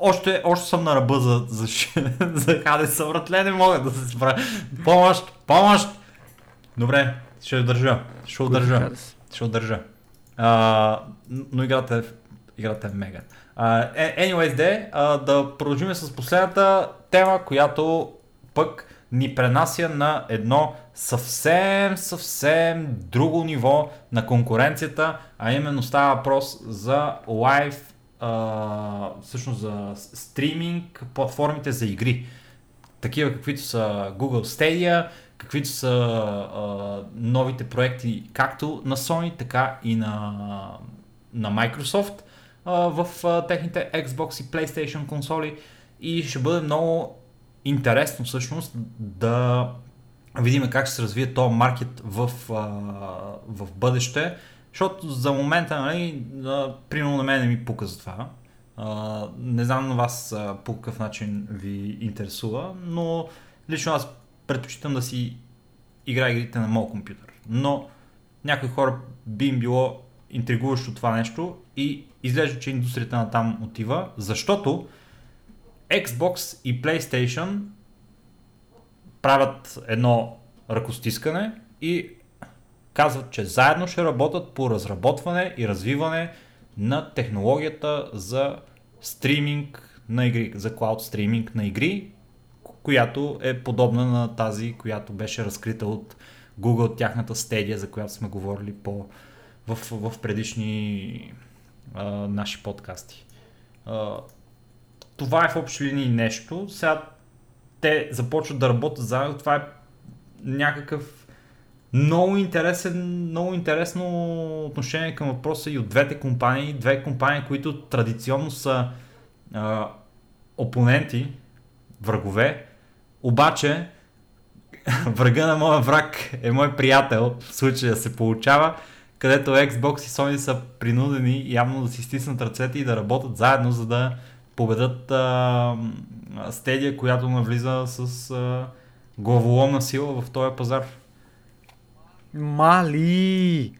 още, още съм на ръба за, за, [LAUGHS] за Хадеса, братле, не мога да се справя. Помощ, помощ! Добре, ще удържа, ще удържа, ще удържа. А, но играта е, играта е мега. Uh, anyways, де, uh, да продължим с последната тема, която пък ни пренася на едно съвсем, съвсем друго ниво на конкуренцията, а именно става въпрос за лайв, а, всъщност за стриминг платформите за игри. Такива каквито са Google Stadia, каквито са а, новите проекти както на Sony, така и на, на Microsoft а, в а, техните Xbox и PlayStation консоли и ще бъде много интересно всъщност да видим как ще се развие този маркет в, а, в бъдеще, защото за момента, нали, а, примерно на мен не ми пука за това. А, не знам на вас а, по какъв начин ви интересува, но лично аз предпочитам да си играя игрите на моят компютър. Но някои хора би им било интригуващо това нещо и изглежда, че индустрията на там отива, защото Xbox и PlayStation правят едно ръкостискане и казват, че заедно ще работят по разработване и развиване на технологията за стриминг на игри, за клауд стриминг на игри, която е подобна на тази, която беше разкрита от Google, тяхната стедия, за която сме говорили по, в, в предишни а, наши подкасти. А, това е в общи линии нещо. Сега те започват да работят заедно. Това е някакъв много интересен, много интересно отношение към въпроса и от двете компании. Две компании, които традиционно са а, опоненти, врагове, обаче [LAUGHS] врага на моя враг е мой приятел, в случая се получава, където Xbox и Sony са принудени явно да си стиснат ръцете и да работят заедно, за да победат а, стедия, която навлиза с а, главоломна сила в този пазар. Мали!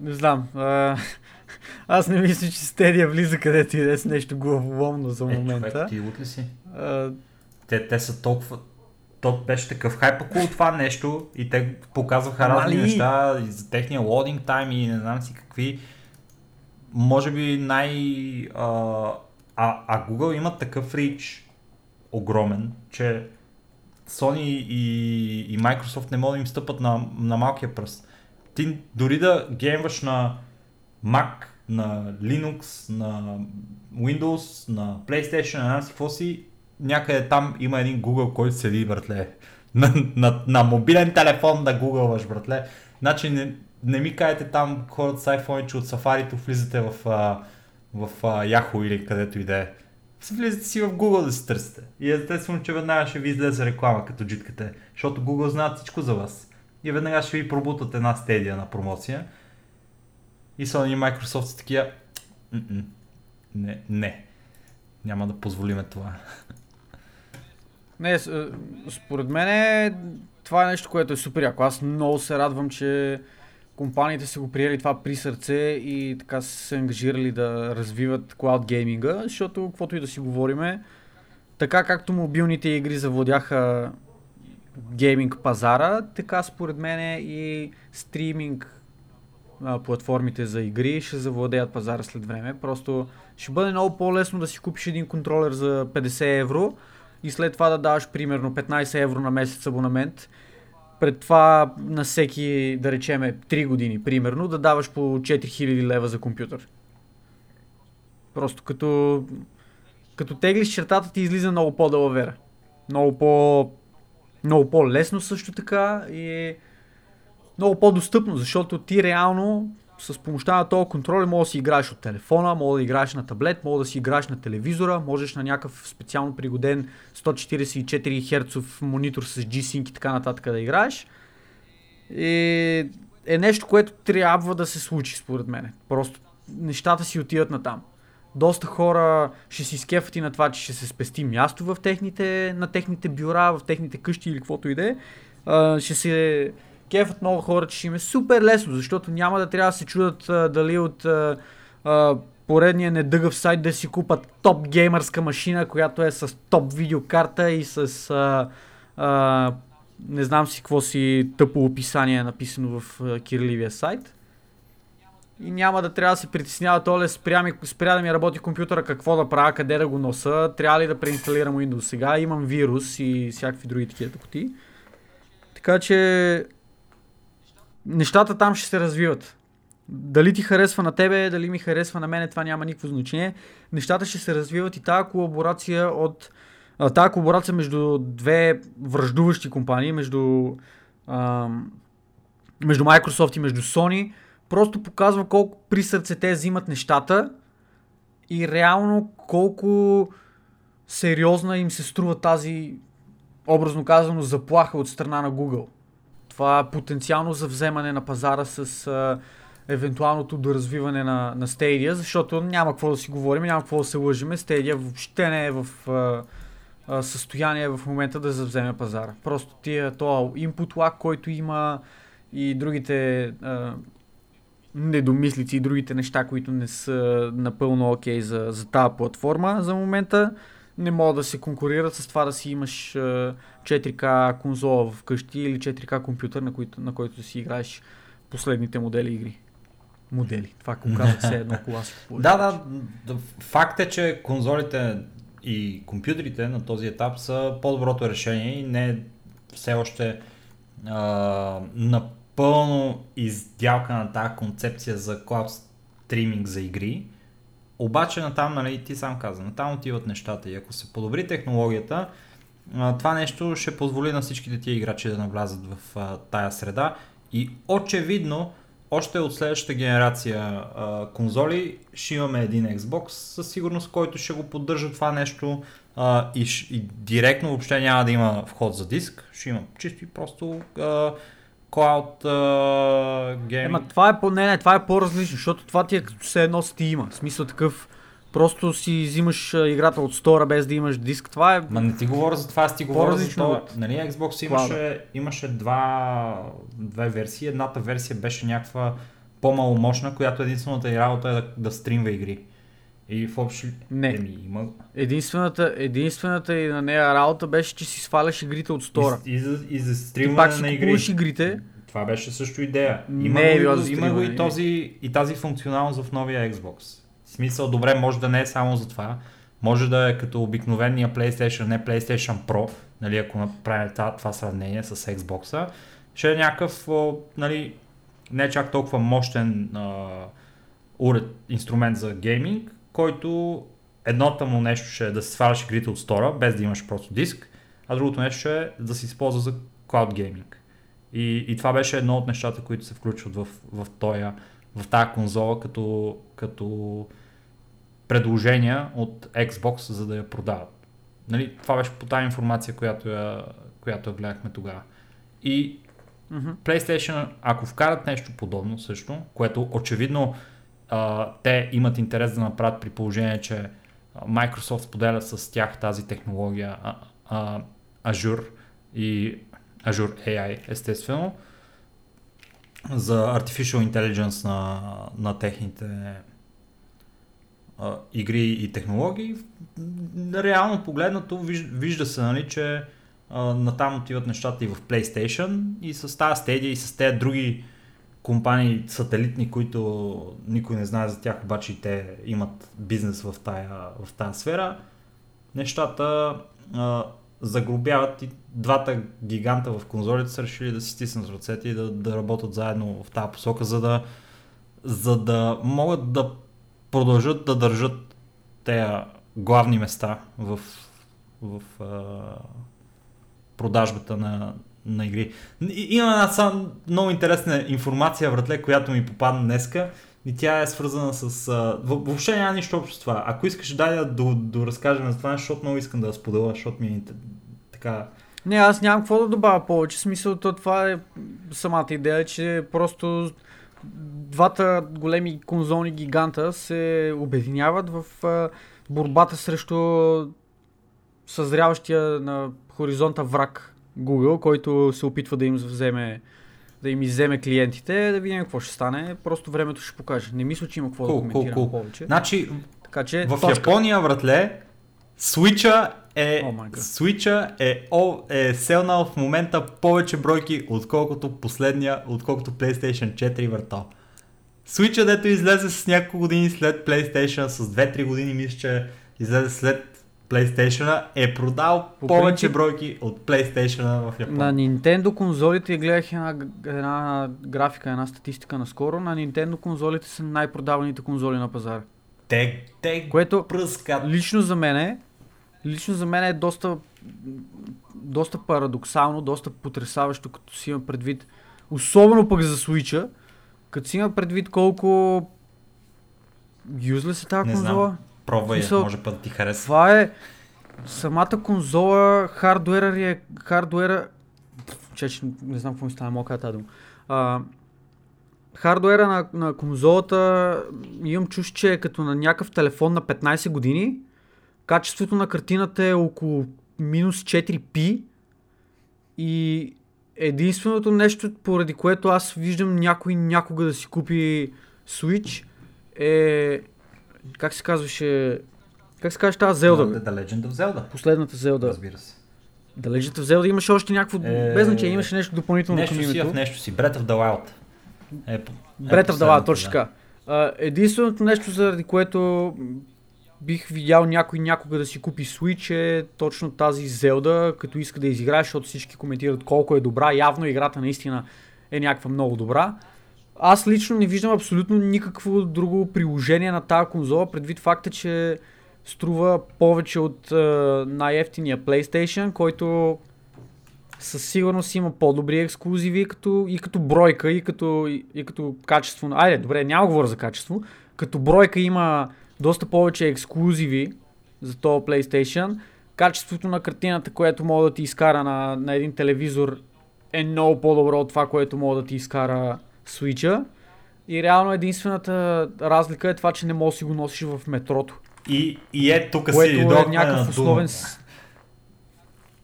Не знам. А, [LAUGHS] аз не мисля, че Стедия влиза където и да е с нещо главоломно за Е, момента. човек, ти ли си? А, Те, те са толкова... То беше такъв хайп около това нещо и те показваха разни Мали! неща и за техния лодинг тайм и не знам си какви. Може би най... А, а, а Google имат такъв рич огромен, че Sony и, и Microsoft не могат да им стъпат на, на малкия пръст. Ти дори да геймваш на Mac, на Linux, на Windows, на PlayStation, на си какво си, някъде там има един Google, който седи, братле. [LAUGHS] На, на, на мобилен телефон да гугълваш, братле. Значи не, не ми кажете там хората с iPhone, че от Safari влизате в, в а, Yahoo или където и да е. Влизате си в Google да си търсите. И естествено, че веднага ще ви излезе реклама, като джиткате. Защото Google знаят всичко за вас. И веднага ще ви пробутат една стедия на промоция. И Sony и Microsoft са такива. "М-м, Не, не. Няма да позволиме това. [LAUGHS] не, с- според мен е, това е нещо, което е супер яко. Аз много се радвам, че компаниите са го приели това при сърце и така са се ангажирали да развиват клауд гейминга, защото каквото и да си говориме, така както мобилните игри завладяха гейминг пазара, така според мен и стриминг а, платформите за игри ще завладеят пазара след време. Просто ще бъде много по-лесно да си купиш един контролер за 50 евро и след това да даваш примерно 15 евро на месец абонамент. Пред това на всеки, да речеме, 3 години, примерно, да даваш по 4000 лева за компютър. Просто като, като теглиш чертата ти излиза много по-далавера. Много по много по-лесно също така и е много по-достъпно, защото ти реално с помощта на този контрол може да си играеш от телефона, може да играеш на таблет, може да си играеш на телевизора, можеш на някакъв специално пригоден 144 Hz монитор с G-Sync и така нататък да играеш. И е нещо, което трябва да се случи според мен. Просто нещата си отиват на там. Доста хора ще си скефат и на това, че ще се спести място в техните, на техните бюра, в техните къщи или каквото и да е. Ще се кефът много хора, че ще им е супер лесно, защото няма да трябва да се чудат а, дали от а, а, поредния недъгъв сайт да си купат топ геймърска машина, която е с топ видеокарта и с а, а, не знам си какво си тъпо описание написано в а, кирливия сайт. И няма да трябва да се притеснява толе спря, ми, спря да ми работи компютъра, какво да правя, къде да го носа, трябва ли да преинсталирам Windows сега, имам вирус и всякакви други такива тъпоти. Така че нещата там ще се развиват. Дали ти харесва на тебе, дали ми харесва на мене, това няма никакво значение. Нещата ще се развиват и тази колаборация от тази колаборация между две връждуващи компании, между, а, между Microsoft и между Sony, просто показва колко при сърце те взимат нещата и реално колко сериозна им се струва тази, образно казано, заплаха от страна на Google това потенциално за вземане на пазара с а, евентуалното доразвиване на, на Stadia, защото няма какво да си говорим, няма какво да се лъжиме. Stadia въобще не е в а, а, състояние в момента да завземе пазара. Просто тия, това input lag, който има и другите а, недомислици и другите неща, които не са напълно окей okay за, за тази платформа за момента, не могат да се конкурират с това да си имаш 4K конзола вкъщи или 4K компютър, на, който, на който си играеш последните модели игри. Модели. Това ако казах се едно кола Да, да. Факт е, че конзолите и компютрите на този етап са по-доброто решение и не все още а, напълно издялка на тази концепция за клауд стриминг за игри обаче натам, нали, ти сам каза, натам отиват нещата и ако се подобри технологията, това нещо ще позволи на всичките тия играчи да навлязат в тая среда. И очевидно още от следващата генерация а, конзоли ще имаме един Xbox със сигурност, който ще го поддържа това нещо а, и, и директно въобще няма да има вход за диск, ще има чисто и просто а, Cloud uh, Gaming. Ема това е, по, не, не, това е по-различно, защото това ти е като се едно Steam. В смисъл такъв, просто си взимаш играта от стора без да имаш диск. Това е... Ма не ти говоря за това, аз ти говоря за това. Нали, Xbox имаше, имаше два, две версии. Едната версия беше някаква по-маломощна, която единствената и работа е да, да стримва игри. И в общи... Не. Еми, има... Единствената, единствената и на нея работа беше, че си сваляш игрите от стора. И, и, за, и за стримване на игри. игрите. Това беше също идея. Има, не, го, е има го и, този, и тази функционалност в новия Xbox. В смисъл, добре, може да не е само за това. Може да е като обикновения PlayStation, не PlayStation Pro, нали, ако направим това сравнение с Xbox, ще е някакъв, нали, не чак толкова мощен а, уред, инструмент за гейминг, който едното му нещо ще е да се сваляш игрите от стора, без да имаш просто диск, а другото нещо ще е да се използва за cloud gaming. И, и това беше едно от нещата, които се включват в, в, тоя, в тази конзола като, като предложения от Xbox, за да я продават. Нали, това беше по тази информация, която я, която я гледахме тогава. И mm-hmm. PlayStation, ако вкарат нещо подобно също, което очевидно а, те имат интерес да направят при положение, че Microsoft споделя с тях тази технология а, а, Azure и Azure AI естествено за Artificial Intelligence на, на техните а, игри и технологии. Реално погледнато вижда, вижда се, нали, че а, натам отиват нещата и в PlayStation и с тази Stadia и с тези други компании сателитни, които никой не знае за тях, обаче и те имат бизнес в тая, в тая сфера, нещата а, загробяват и двата гиганта в конзолите са решили да си стиснат ръцете и да, да работят заедно в тази посока, за да, за да могат да продължат да държат тези главни места в, в а, продажбата на, на игри. Има една сам, много интересна информация, вратле, която ми попадна днеска и тя е свързана с... А, въобще няма нищо общо с това. Ако искаш дай да доразкажем за това, защото много искам да я споделя, защото ми е така... Не, аз нямам какво да добавя повече. Смисъл, то това е самата идея, че просто двата големи конзолни гиганта се обединяват в а, борбата срещу съзряващия на хоризонта враг Google, който се опитва да им вземе да им изземе клиентите, да видим какво ще стане. Просто времето ще покаже. Не мисля, че има какво cool, да коментирам cool, cool. повече. Значи, така, че, в точка. Япония, вратле, Switch е, oh Switch е, о, е селнал в момента повече бройки, отколкото последния, отколкото PlayStation 4 въртал. Switch, дето излезе с няколко години след PlayStation, с 2-3 години мисля, че излезе след PlayStation е продал По повече принцип, бройки от PlayStation в Япония. На Nintendo конзолите гледах една, една графика, една статистика наскоро. На Nintendo конзолите са най-продаваните конзоли на пазара. Те, те което пръскат. лично за мен е, лично за мен е доста, доста парадоксално, доста потрясаващо, като си има предвид, особено пък за Switch, като си има предвид колко юзлес е тази конзола. Знам. Пробвай, Смисъл, може път да ти хареса. Това е самата конзола, хардуера е, хардуера, че, не знам какво ми става, мога тази дума. А, хардуера на, на конзолата имам чуш, че е като на някакъв телефон на 15 години. Качеството на картината е около минус 4p и единственото нещо, поради което аз виждам някой някога да си купи Switch е как се казваше, как се казваше тази Зелда? The Legend of Zelda. Последната Зелда. Разбира се. The Legend of Zelda имаше още някакво, е... без значение, имаше нещо допълнително нещо към името. Нещо си в нещо си, Breath of the Wild. Е, е Breath of the Wild, точно така. Uh, единственото нещо, заради което бих видял някой някога да си купи Switch е точно тази Зелда, като иска да изиграе, защото всички коментират колко е добра. Явно играта наистина е някаква много добра. Аз лично не виждам абсолютно никакво друго приложение на тази конзола, предвид факта, че струва повече от uh, най-ефтиния PlayStation, който със сигурност има по-добри ексклюзиви като, и като бройка, и като, и, и като качество. Айде, добре, няма говоря за качество. Като бройка има доста повече ексклюзиви за този PlayStation. Качеството на картината, което мога да ти изкара на, на един телевизор е много по-добро от това, което мога да ти изкара Switch-а. И реално единствената разлика е това, че не можеш да си го носиш в метрото. И, и е тук си е някакъв основен,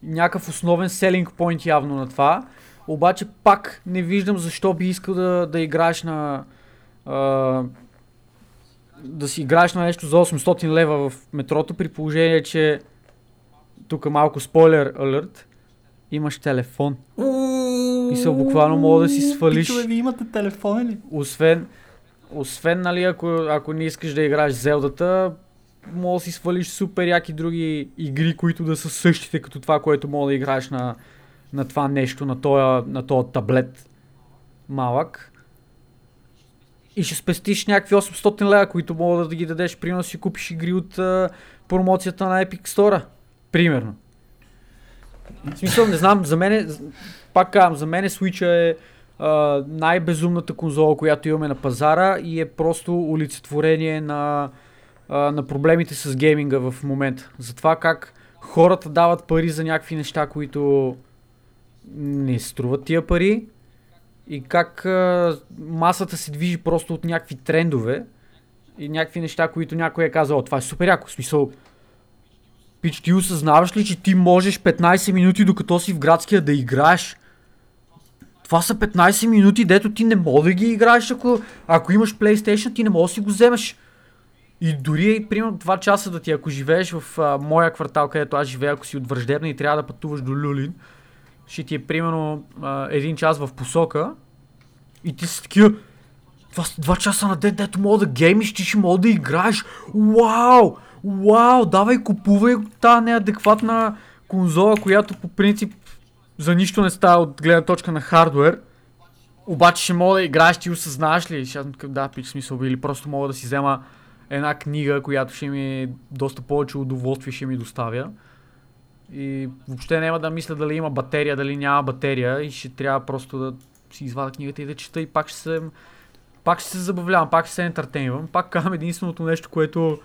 някакъв основен селинг point явно на това. Обаче пак не виждам защо би искал да, да играеш на а, да си играеш на нещо за 800 лева в метрото при положение, че тук малко спойлер алерт, имаш телефон. И се буквално мога да си свалиш. Пичове, ви имате телефон ли? Освен, освен нали, ако, ако не искаш да играеш Зелдата, мога да си свалиш супер яки други игри, които да са същите като това, което мога да играеш на, на това нещо, на този, на този таблет малък. И ще спестиш някакви 800 лева, които мога да ги дадеш, примерно си купиш игри от а, промоцията на Epic Store. Примерно. В смисъл, не знам, за мен, пак казвам, за мен Switch е най-безумната конзола, която имаме на пазара и е просто олицетворение на, на проблемите с гейминга в момента. За това как хората дават пари за някакви неща, които не струват тия пари и как а, масата се движи просто от някакви трендове и някакви неща, които някой е казал, това е супер яко, смисъл, Пич, ти осъзнаваш ли, че ти можеш 15 минути докато си в градския да играеш? Това са 15 минути, дето ти не мога да ги играеш, ако, ако имаш PlayStation, ти не можеш да си го вземеш. И дори, примерно, 2 часа да ти, ако живееш в а, моя квартал, където аз живея, ако си от Враждебна и трябва да пътуваш до Люлин, ще ти е примерно а, един час в посока и ти си такива, това са два часа на ден, дето мога да геймиш, ти ще мога да играеш. Вау! Вау! Давай, купувай тази неадекватна конзола, която по принцип за нищо не става от гледна точка на хардвер. Обаче ще мога да играеш, ти осъзнаваш ли? Ще да, пич смисъл, или просто мога да си взема една книга, която ще ми доста повече удоволствие ще ми доставя. И въобще няма да мисля дали има батерия, дали няма батерия и ще трябва просто да си извада книгата и да чета и пак ще се, пак ще се забавлявам, пак ще се ентертейнвам. Пак казвам единственото нещо, което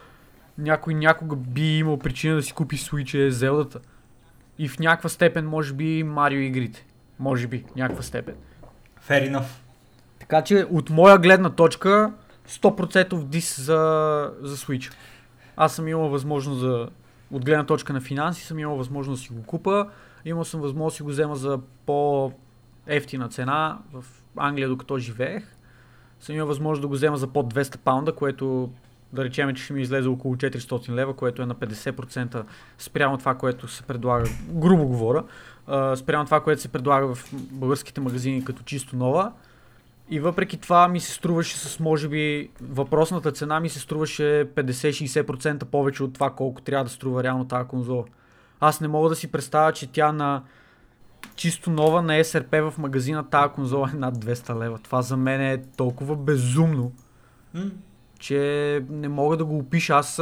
някой някога би имал причина да си купи Switch е Зелдата. И в някаква степен, може би, Марио игрите. Може би, някаква степен. Fair enough. Така че, от моя гледна точка, 100% дис за, за Switch. Аз съм имал възможност за, от гледна точка на финанси, съм имал възможност да си го купа. Имал съм възможност да си го взема за по-ефтина цена в Англия, докато живеех. Съм имал възможност да го взема за под 200 паунда, което да речем, че ще ми излезе около 400 лева, което е на 50% спрямо това, което се предлага, грубо говоря, спрямо това, което се предлага в българските магазини като чисто нова. И въпреки това ми се струваше с, може би, въпросната цена ми се струваше 50-60% повече от това, колко трябва да струва реално тази конзола. Аз не мога да си представя, че тя на чисто нова на SRP в магазина тази конзола е над 200 лева. Това за мен е толкова безумно, mm. че не мога да го опиша. Аз,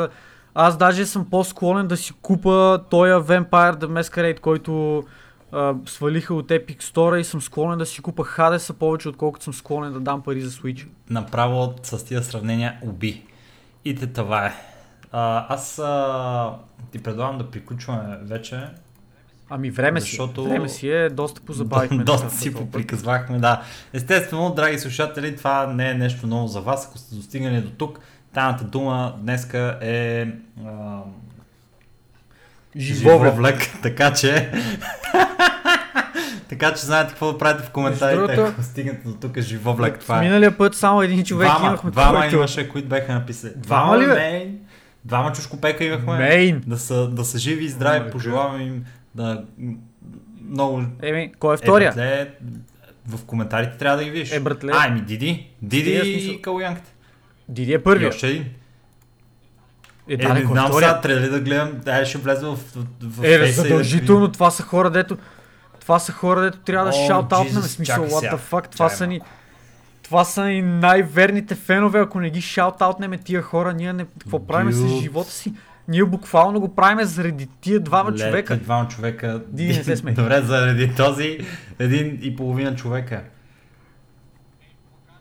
аз даже съм по-склонен да си купа този Vampire the Masquerade, който а, свалиха от Epic Store и съм склонен да си купа Hades повече, отколкото съм склонен да дам пари за Switch. Направо с тия сравнения уби. И те това е. А, аз а, ти предлагам да приключваме вече. Ами време защото... си, време си е, доста позабавихме. [LAUGHS] доста си поприказвахме, да. Естествено, драги слушатели, това не е нещо ново за вас. Ако сте достигнали до тук, тайната дума днеска е а, живовлек, [LAUGHS] така че [LAUGHS] така че знаете какво да правите в коментарите, другото, ако стигнете до тук живовлек. Това е. Миналия път само един човек двама, имахме. Двама който... имаше, които беха написали. Двама, ли бе? Двама чушкопека имахме. Мейн. Да са, да са живи и здрави, пожелавам им да много... Еми, кой е втория? Е, братле, в коментарите трябва да ги видиш. Е, братле. А, ами Диди. Диди и Калуянката. Диди е първият. И още един. Е, е да, не знам сега, трябва ли да гледам, да, ще влезе в, в, в Е, задължително, да... това са хора, дето това са хора, дето трябва да шаутаутнем, смисъл, what the fuck, това са ни... Това са ни най-верните фенове, ако не ги шаутаутнем тия хора, ние не... Какво правим с живота си? Ние буквално го правим заради тия двама Ле, човека. Двама човека. Ди, не се смей. Добре, заради този един и половина човека.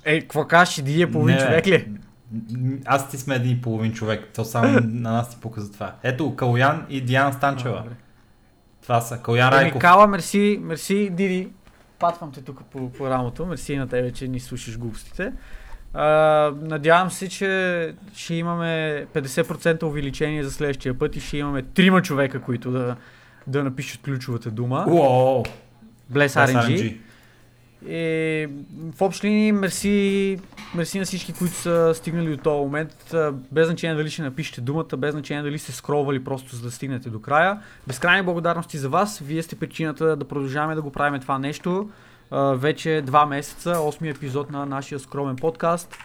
Е, какво кажеш, Ди е половин не, човек ли? Аз ти сме един и половин човек. То само [LAUGHS] на нас ти показва това. Ето, Калуян и Диана Станчева. А, това са. Калян Райков. Кала, мерси, мерси, Диди. Патвам те тук по, по рамото. Мерси на тебе, че ни слушаш глупостите. Надявам се, че ще имаме 50% увеличение за следващия път и ще имаме трима човека, които да, да напишат ключовата дума. Wow. Bless RNG. RNG. И, в общи линии, мерси, мерси на всички, които са стигнали до този момент. Без значение дали ще напишете думата, без значение дали сте скровали просто за да стигнете до края. Безкрайни благодарности за вас. Вие сте причината да продължаваме да го правим това нещо. Вече два месеца, 8 епизод на нашия скромен подкаст.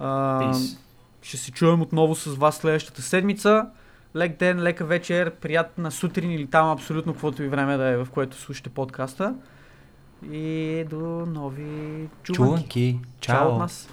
Peace. Ще се чуем отново с вас следващата седмица. Лек ден, лека вечер, приятна сутрин или там абсолютно каквото и време да е, в което слушате подкаста. И до нови чуванки. Чуванки. Чао. Чао от нас.